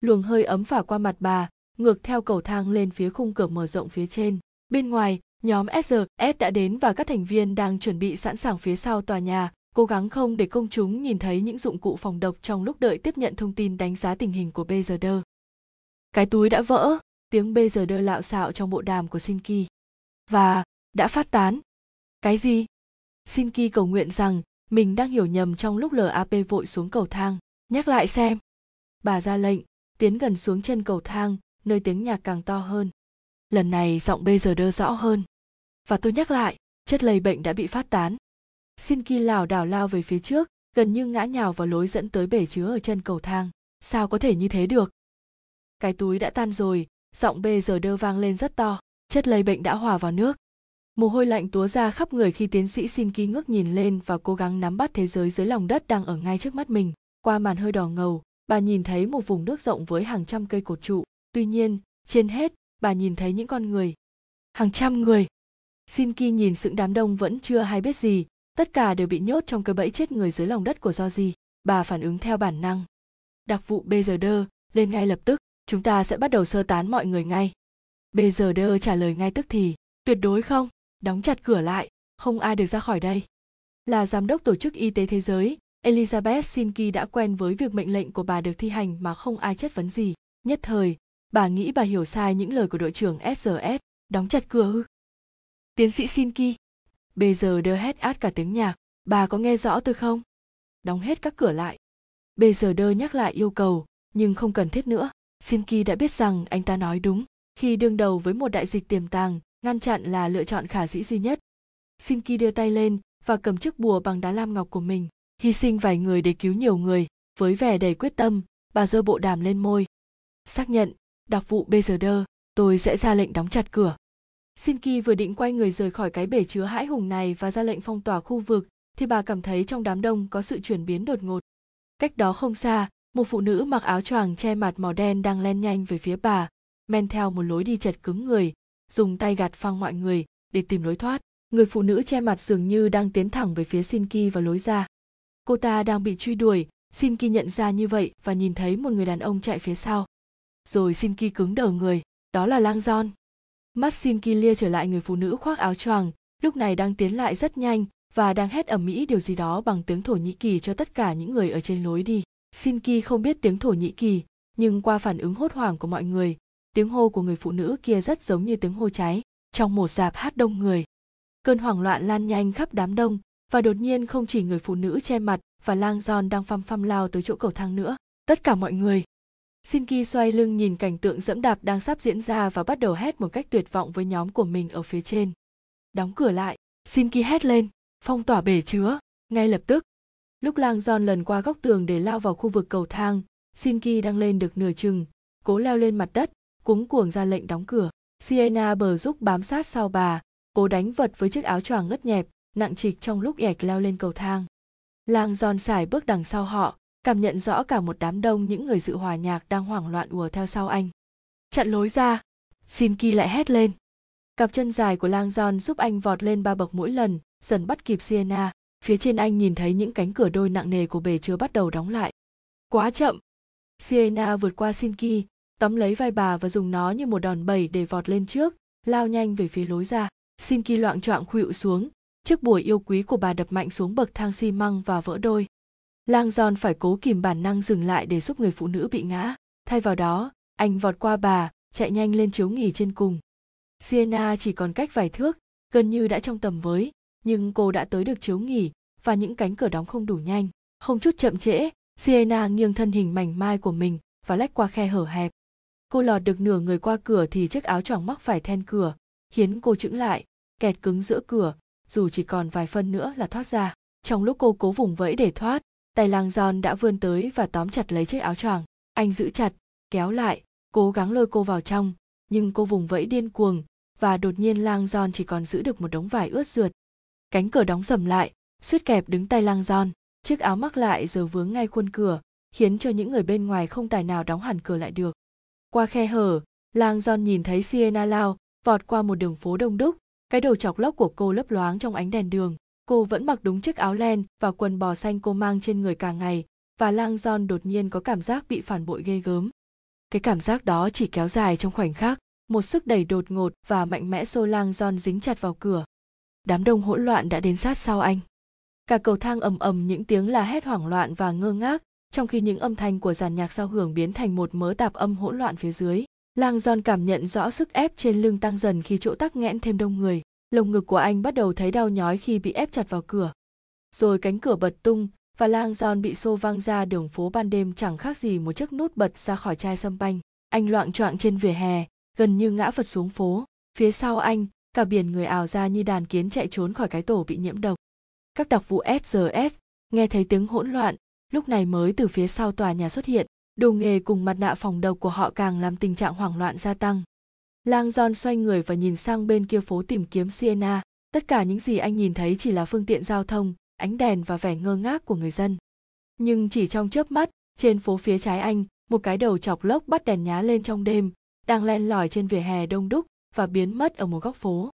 S1: Luồng hơi ấm phả qua mặt bà, ngược theo cầu thang lên phía khung cửa mở rộng phía trên. Bên ngoài, nhóm SRS đã đến và các thành viên đang chuẩn bị sẵn sàng phía sau tòa nhà cố gắng không để công chúng nhìn thấy những dụng cụ phòng độc trong lúc đợi tiếp nhận thông tin đánh giá tình hình của BGD. Cái túi đã vỡ, tiếng BGD lạo xạo trong bộ đàm của Shinki. Và, đã phát tán. Cái gì? Shinki cầu nguyện rằng mình đang hiểu nhầm trong lúc LAP vội xuống cầu thang. Nhắc lại xem. Bà ra lệnh, tiến gần xuống chân cầu thang, nơi tiếng nhạc càng to hơn. Lần này giọng BZD rõ hơn. Và tôi nhắc lại, chất lây bệnh đã bị phát tán. Xin Ki lảo đảo lao về phía trước, gần như ngã nhào vào lối dẫn tới bể chứa ở chân cầu thang. Sao có thể như thế được? Cái túi đã tan rồi, giọng bê giờ đơ vang lên rất to, chất lây bệnh đã hòa vào nước. Mồ hôi lạnh túa ra khắp người khi tiến sĩ Xin Ki ngước nhìn lên và cố gắng nắm bắt thế giới dưới lòng đất đang ở ngay trước mắt mình. Qua màn hơi đỏ ngầu, bà nhìn thấy một vùng nước rộng với hàng trăm cây cột trụ. Tuy nhiên, trên hết, bà nhìn thấy những con người. Hàng trăm người. Xin Ki nhìn sự đám đông vẫn chưa hay biết gì, tất cả đều bị nhốt trong cái bẫy chết người dưới lòng đất của Georgie. Bà phản ứng theo bản năng. Đặc vụ BZD, lên ngay lập tức, chúng ta sẽ bắt đầu sơ tán mọi người ngay. BZD trả lời ngay tức thì, tuyệt đối không, đóng chặt cửa lại, không ai được ra khỏi đây. Là giám đốc tổ chức y tế thế giới, Elizabeth Sinki đã quen với việc mệnh lệnh của bà được thi hành mà không ai chất vấn gì. Nhất thời, bà nghĩ bà hiểu sai những lời của đội trưởng SRS, đóng chặt cửa ư. Tiến sĩ Sinki, bây giờ đơ hét át cả tiếng nhạc, bà có nghe rõ tôi không? Đóng hết các cửa lại. Bây giờ đơ nhắc lại yêu cầu, nhưng không cần thiết nữa. Sinki đã biết rằng anh ta nói đúng. Khi đương đầu với một đại dịch tiềm tàng, ngăn chặn là lựa chọn khả dĩ duy nhất. Sinki đưa tay lên và cầm chiếc bùa bằng đá lam ngọc của mình, hy sinh vài người để cứu nhiều người, với vẻ đầy quyết tâm, bà giơ bộ đàm lên môi. Xác nhận, đặc vụ bây giờ đơ. tôi sẽ ra lệnh đóng chặt cửa. Sinki vừa định quay người rời khỏi cái bể chứa hãi hùng này và ra lệnh phong tỏa khu vực, thì bà cảm thấy trong đám đông có sự chuyển biến đột ngột. Cách đó không xa, một phụ nữ mặc áo choàng che mặt màu đen đang len nhanh về phía bà, men theo một lối đi chật cứng người, dùng tay gạt phăng mọi người để tìm lối thoát. Người phụ nữ che mặt dường như đang tiến thẳng về phía Sinki và lối ra. Cô ta đang bị truy đuổi, Sinki nhận ra như vậy và nhìn thấy một người đàn ông chạy phía sau. Rồi Sinki cứng đờ người, đó là Lang Giòn. Maxim Kilia trở lại người phụ nữ khoác áo choàng, lúc này đang tiến lại rất nhanh và đang hét ầm ĩ điều gì đó bằng tiếng Thổ Nhĩ Kỳ cho tất cả những người ở trên lối đi. Sinki không biết tiếng Thổ Nhĩ Kỳ, nhưng qua phản ứng hốt hoảng của mọi người, tiếng hô của người phụ nữ kia rất giống như tiếng hô cháy trong một dạp hát đông người cơn hoảng loạn lan nhanh khắp đám đông và đột nhiên không chỉ người phụ nữ che mặt và lang giòn đang phăm phăm lao tới chỗ cầu thang nữa tất cả mọi người Shinki xoay lưng nhìn cảnh tượng dẫm đạp đang sắp diễn ra và bắt đầu hét một cách tuyệt vọng với nhóm của mình ở phía trên. Đóng cửa lại, Shinki hét lên, phong tỏa bể chứa, ngay lập tức. Lúc lang giòn lần qua góc tường để lao vào khu vực cầu thang, Shinki đang lên được nửa chừng, cố leo lên mặt đất, cuống cuồng ra lệnh đóng cửa. Sienna bờ giúp bám sát sau bà, cố đánh vật với chiếc áo choàng ngất nhẹp, nặng trịch trong lúc ẻc leo lên cầu thang. Lang giòn xài bước đằng sau họ, cảm nhận rõ cả một đám đông những người dự hòa nhạc đang hoảng loạn ùa theo sau anh. Chặn lối ra, Sinki lại hét lên. Cặp chân dài của lang giòn giúp anh vọt lên ba bậc mỗi lần, dần bắt kịp Sienna. Phía trên anh nhìn thấy những cánh cửa đôi nặng nề của bể chứa bắt đầu đóng lại. Quá chậm. Sienna vượt qua Sinki, tóm lấy vai bà và dùng nó như một đòn bẩy để vọt lên trước lao nhanh về phía lối ra sinki loạn choạng khuỵu xuống chiếc bùa yêu quý của bà đập mạnh xuống bậc thang xi măng và vỡ đôi lang giòn phải cố kìm bản năng dừng lại để giúp người phụ nữ bị ngã. Thay vào đó, anh vọt qua bà, chạy nhanh lên chiếu nghỉ trên cùng. Sienna chỉ còn cách vài thước, gần như đã trong tầm với, nhưng cô đã tới được chiếu nghỉ và những cánh cửa đóng không đủ nhanh. Không chút chậm trễ, sienna nghiêng thân hình mảnh mai của mình và lách qua khe hở hẹp. Cô lọt được nửa người qua cửa thì chiếc áo choàng mắc phải then cửa, khiến cô chững lại, kẹt cứng giữa cửa, dù chỉ còn vài phân nữa là thoát ra. Trong lúc cô cố vùng vẫy để thoát tay lang giòn đã vươn tới và tóm chặt lấy chiếc áo choàng. Anh giữ chặt kéo lại cố gắng lôi cô vào trong. Nhưng cô vùng vẫy điên cuồng và đột nhiên lang giòn chỉ còn giữ được một đống vải ướt rượt. Cánh cửa đóng sầm lại suýt kẹp đứng tay lang giòn chiếc áo mắc lại giờ vướng ngay khuôn cửa khiến cho những người bên ngoài không tài nào đóng hẳn cửa lại được. Qua khe hở, lang John nhìn thấy Sienna lao, vọt qua một đường phố đông đúc, cái đầu chọc lóc của cô lấp loáng trong ánh đèn đường. Cô vẫn mặc đúng chiếc áo len và quần bò xanh cô mang trên người cả ngày, và lang John đột nhiên có cảm giác bị phản bội ghê gớm. Cái cảm giác đó chỉ kéo dài trong khoảnh khắc, một sức đẩy đột ngột và mạnh mẽ xô lang John dính chặt vào cửa. Đám đông hỗn loạn đã đến sát sau anh. Cả cầu thang ầm ầm những tiếng la hét hoảng loạn và ngơ ngác, trong khi những âm thanh của dàn nhạc giao hưởng biến thành một mớ tạp âm hỗn loạn phía dưới. Lang John cảm nhận rõ sức ép trên lưng tăng dần khi chỗ tắc nghẽn thêm đông người. Lồng ngực của anh bắt đầu thấy đau nhói khi bị ép chặt vào cửa. Rồi cánh cửa bật tung và Lang Giòn bị xô văng ra đường phố ban đêm chẳng khác gì một chiếc nút bật ra khỏi chai sâm banh. Anh loạn choạng trên vỉa hè, gần như ngã vật xuống phố. Phía sau anh, cả biển người ảo ra như đàn kiến chạy trốn khỏi cái tổ bị nhiễm độc. Các đặc vụ SRS nghe thấy tiếng hỗn loạn, lúc này mới từ phía sau tòa nhà xuất hiện đồ nghề cùng mặt nạ phòng độc của họ càng làm tình trạng hoảng loạn gia tăng lang john xoay người và nhìn sang bên kia phố tìm kiếm sienna tất cả những gì anh nhìn thấy chỉ là phương tiện giao thông, ánh đèn và vẻ ngơ ngác của người dân nhưng chỉ trong chớp mắt, trên phố phía trái anh, một cái đầu chọc lốc bắt đèn nhá lên trong đêm, đang len lỏi trên vỉa hè đông đúc và biến mất ở một góc phố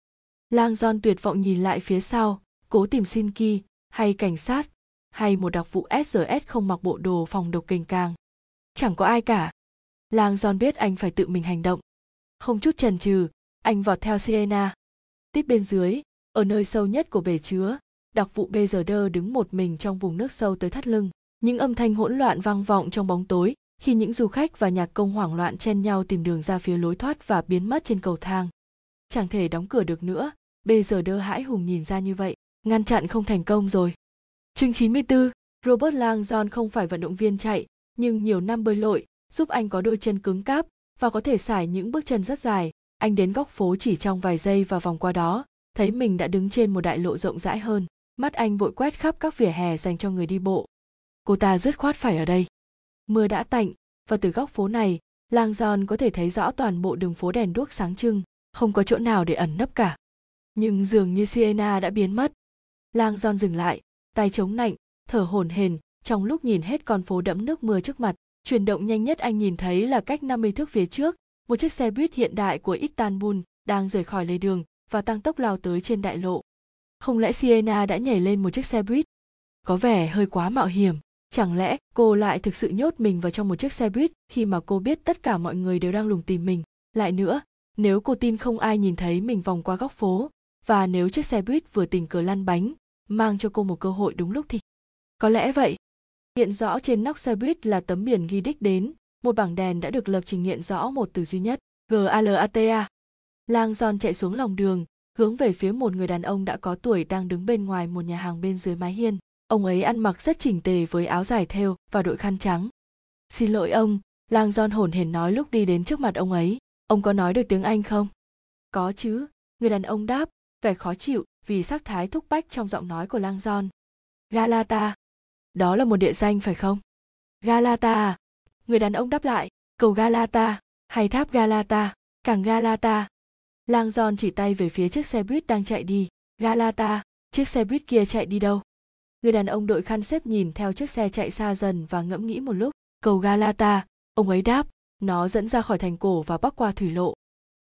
S1: lang john tuyệt vọng nhìn lại phía sau, cố tìm xin ki, hay cảnh sát, hay một đặc vụ SRS không mặc bộ đồ phòng độc kênh càng. Chẳng có ai cả. Lang John biết anh phải tự mình hành động. Không chút chần chừ, anh vọt theo Sienna. Tiếp bên dưới, ở nơi sâu nhất của bể chứa, đặc vụ bây giờ đơ đứng một mình trong vùng nước sâu tới thắt lưng. Những âm thanh hỗn loạn vang vọng trong bóng tối khi những du khách và nhạc công hoảng loạn chen nhau tìm đường ra phía lối thoát và biến mất trên cầu thang. Chẳng thể đóng cửa được nữa, bây giờ đơ hãi hùng nhìn ra như vậy, ngăn chặn không thành công rồi. Chương 94, Robert Lang John không phải vận động viên chạy, nhưng nhiều năm bơi lội giúp anh có đôi chân cứng cáp và có thể xải những bước chân rất dài. Anh đến góc phố chỉ trong vài giây và vòng qua đó, thấy mình đã đứng trên một đại lộ rộng rãi hơn. Mắt anh vội quét khắp các vỉa hè dành cho người đi bộ. Cô ta dứt khoát phải ở đây. Mưa đã tạnh, và từ góc phố này, Lang giòn có thể thấy rõ toàn bộ đường phố đèn đuốc sáng trưng, không có chỗ nào để ẩn nấp cả. Nhưng dường như siena đã biến mất. Lang giòn dừng lại, tay chống nạnh thở hổn hển trong lúc nhìn hết con phố đẫm nước mưa trước mặt chuyển động nhanh nhất anh nhìn thấy là cách 50 thước phía trước, một chiếc xe buýt hiện đại của Istanbul đang rời khỏi lề đường và tăng tốc lao tới trên đại lộ. Không lẽ Sienna đã nhảy lên một chiếc xe buýt? Có vẻ hơi quá mạo hiểm. Chẳng lẽ cô lại thực sự nhốt mình vào trong một chiếc xe buýt khi mà cô biết tất cả mọi người đều đang lùng tìm mình? Lại nữa, nếu cô tin không ai nhìn thấy mình vòng qua góc phố, và nếu chiếc xe buýt vừa tình cờ lăn bánh, mang cho cô một cơ hội đúng lúc thì có lẽ vậy hiện rõ trên nóc xe buýt là tấm biển ghi đích đến. Một bảng đèn đã được lập trình hiện rõ một từ duy nhất galata lang giòn chạy xuống lòng đường, hướng về phía một người đàn ông đã có tuổi đang đứng bên ngoài một nhà hàng bên dưới mái hiên. Ông ấy ăn mặc rất chỉnh tề với áo dài thêu và đội khăn trắng. Xin lỗi ông, lang giòn hổn hển nói lúc đi đến trước mặt ông ấy. Ông có nói được tiếng anh không? Có chứ, người đàn ông đáp, vẻ khó chịu vì sắc thái thúc bách trong giọng nói của lang giòn Galata. Đó là một địa danh phải không? Galata à? Người đàn ông đáp lại, cầu Galata, hay tháp Galata, cảng Galata. Lang giòn chỉ tay về phía chiếc xe buýt đang chạy đi. Galata, chiếc xe buýt kia chạy đi đâu? Người đàn ông đội khăn xếp nhìn theo chiếc xe chạy xa dần và ngẫm nghĩ một lúc. Cầu Galata, ông ấy đáp, nó dẫn ra khỏi thành cổ và bắc qua thủy lộ.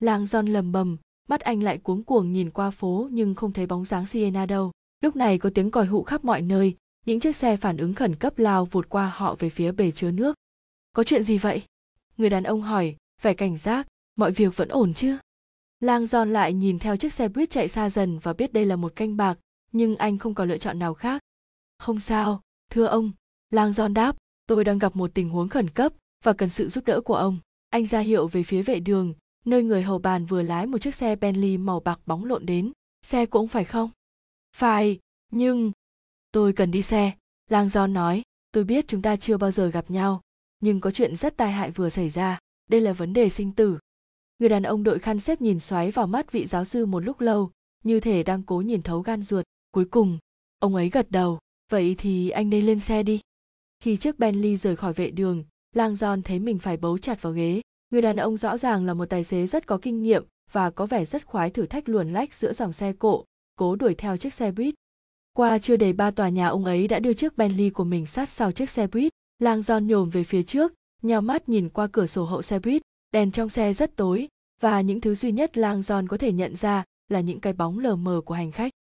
S1: Lang giòn lầm bầm, mắt anh lại cuống cuồng nhìn qua phố nhưng không thấy bóng dáng siena đâu. Lúc này có tiếng còi hụ khắp mọi nơi, những chiếc xe phản ứng khẩn cấp lao vụt qua họ về phía bể chứa nước. Có chuyện gì vậy? Người đàn ông hỏi, vẻ cảnh giác, mọi việc vẫn ổn chứ? Lang giòn lại nhìn theo chiếc xe buýt chạy xa dần và biết đây là một canh bạc, nhưng anh không có lựa chọn nào khác. Không sao, thưa ông, Lang giòn đáp, tôi đang gặp một tình huống khẩn cấp và cần sự giúp đỡ của ông. Anh ra hiệu về phía vệ đường, nơi người hầu bàn vừa lái một chiếc xe Bentley màu bạc bóng lộn đến. Xe cũng phải không? Phải, nhưng... Tôi cần đi xe, Lang do nói, tôi biết chúng ta chưa bao giờ gặp nhau, nhưng có chuyện rất tai hại vừa xảy ra, đây là vấn đề sinh tử. Người đàn ông đội khăn xếp nhìn xoáy vào mắt vị giáo sư một lúc lâu, như thể đang cố nhìn thấu gan ruột. Cuối cùng, ông ấy gật đầu, vậy thì anh nên lên xe đi. Khi chiếc Bentley rời khỏi vệ đường, Lang John thấy mình phải bấu chặt vào ghế, Người đàn ông rõ ràng là một tài xế rất có kinh nghiệm và có vẻ rất khoái thử thách luồn lách giữa dòng xe cộ, cố đuổi theo chiếc xe buýt. Qua chưa đầy ba tòa nhà ông ấy đã đưa chiếc Bentley của mình sát sau chiếc xe buýt. Lang Giòn nhổm về phía trước, nhào mắt nhìn qua cửa sổ hậu xe buýt, đèn trong xe rất tối và những thứ duy nhất Lang Giòn có thể nhận ra là những cái bóng lờ mờ của hành khách.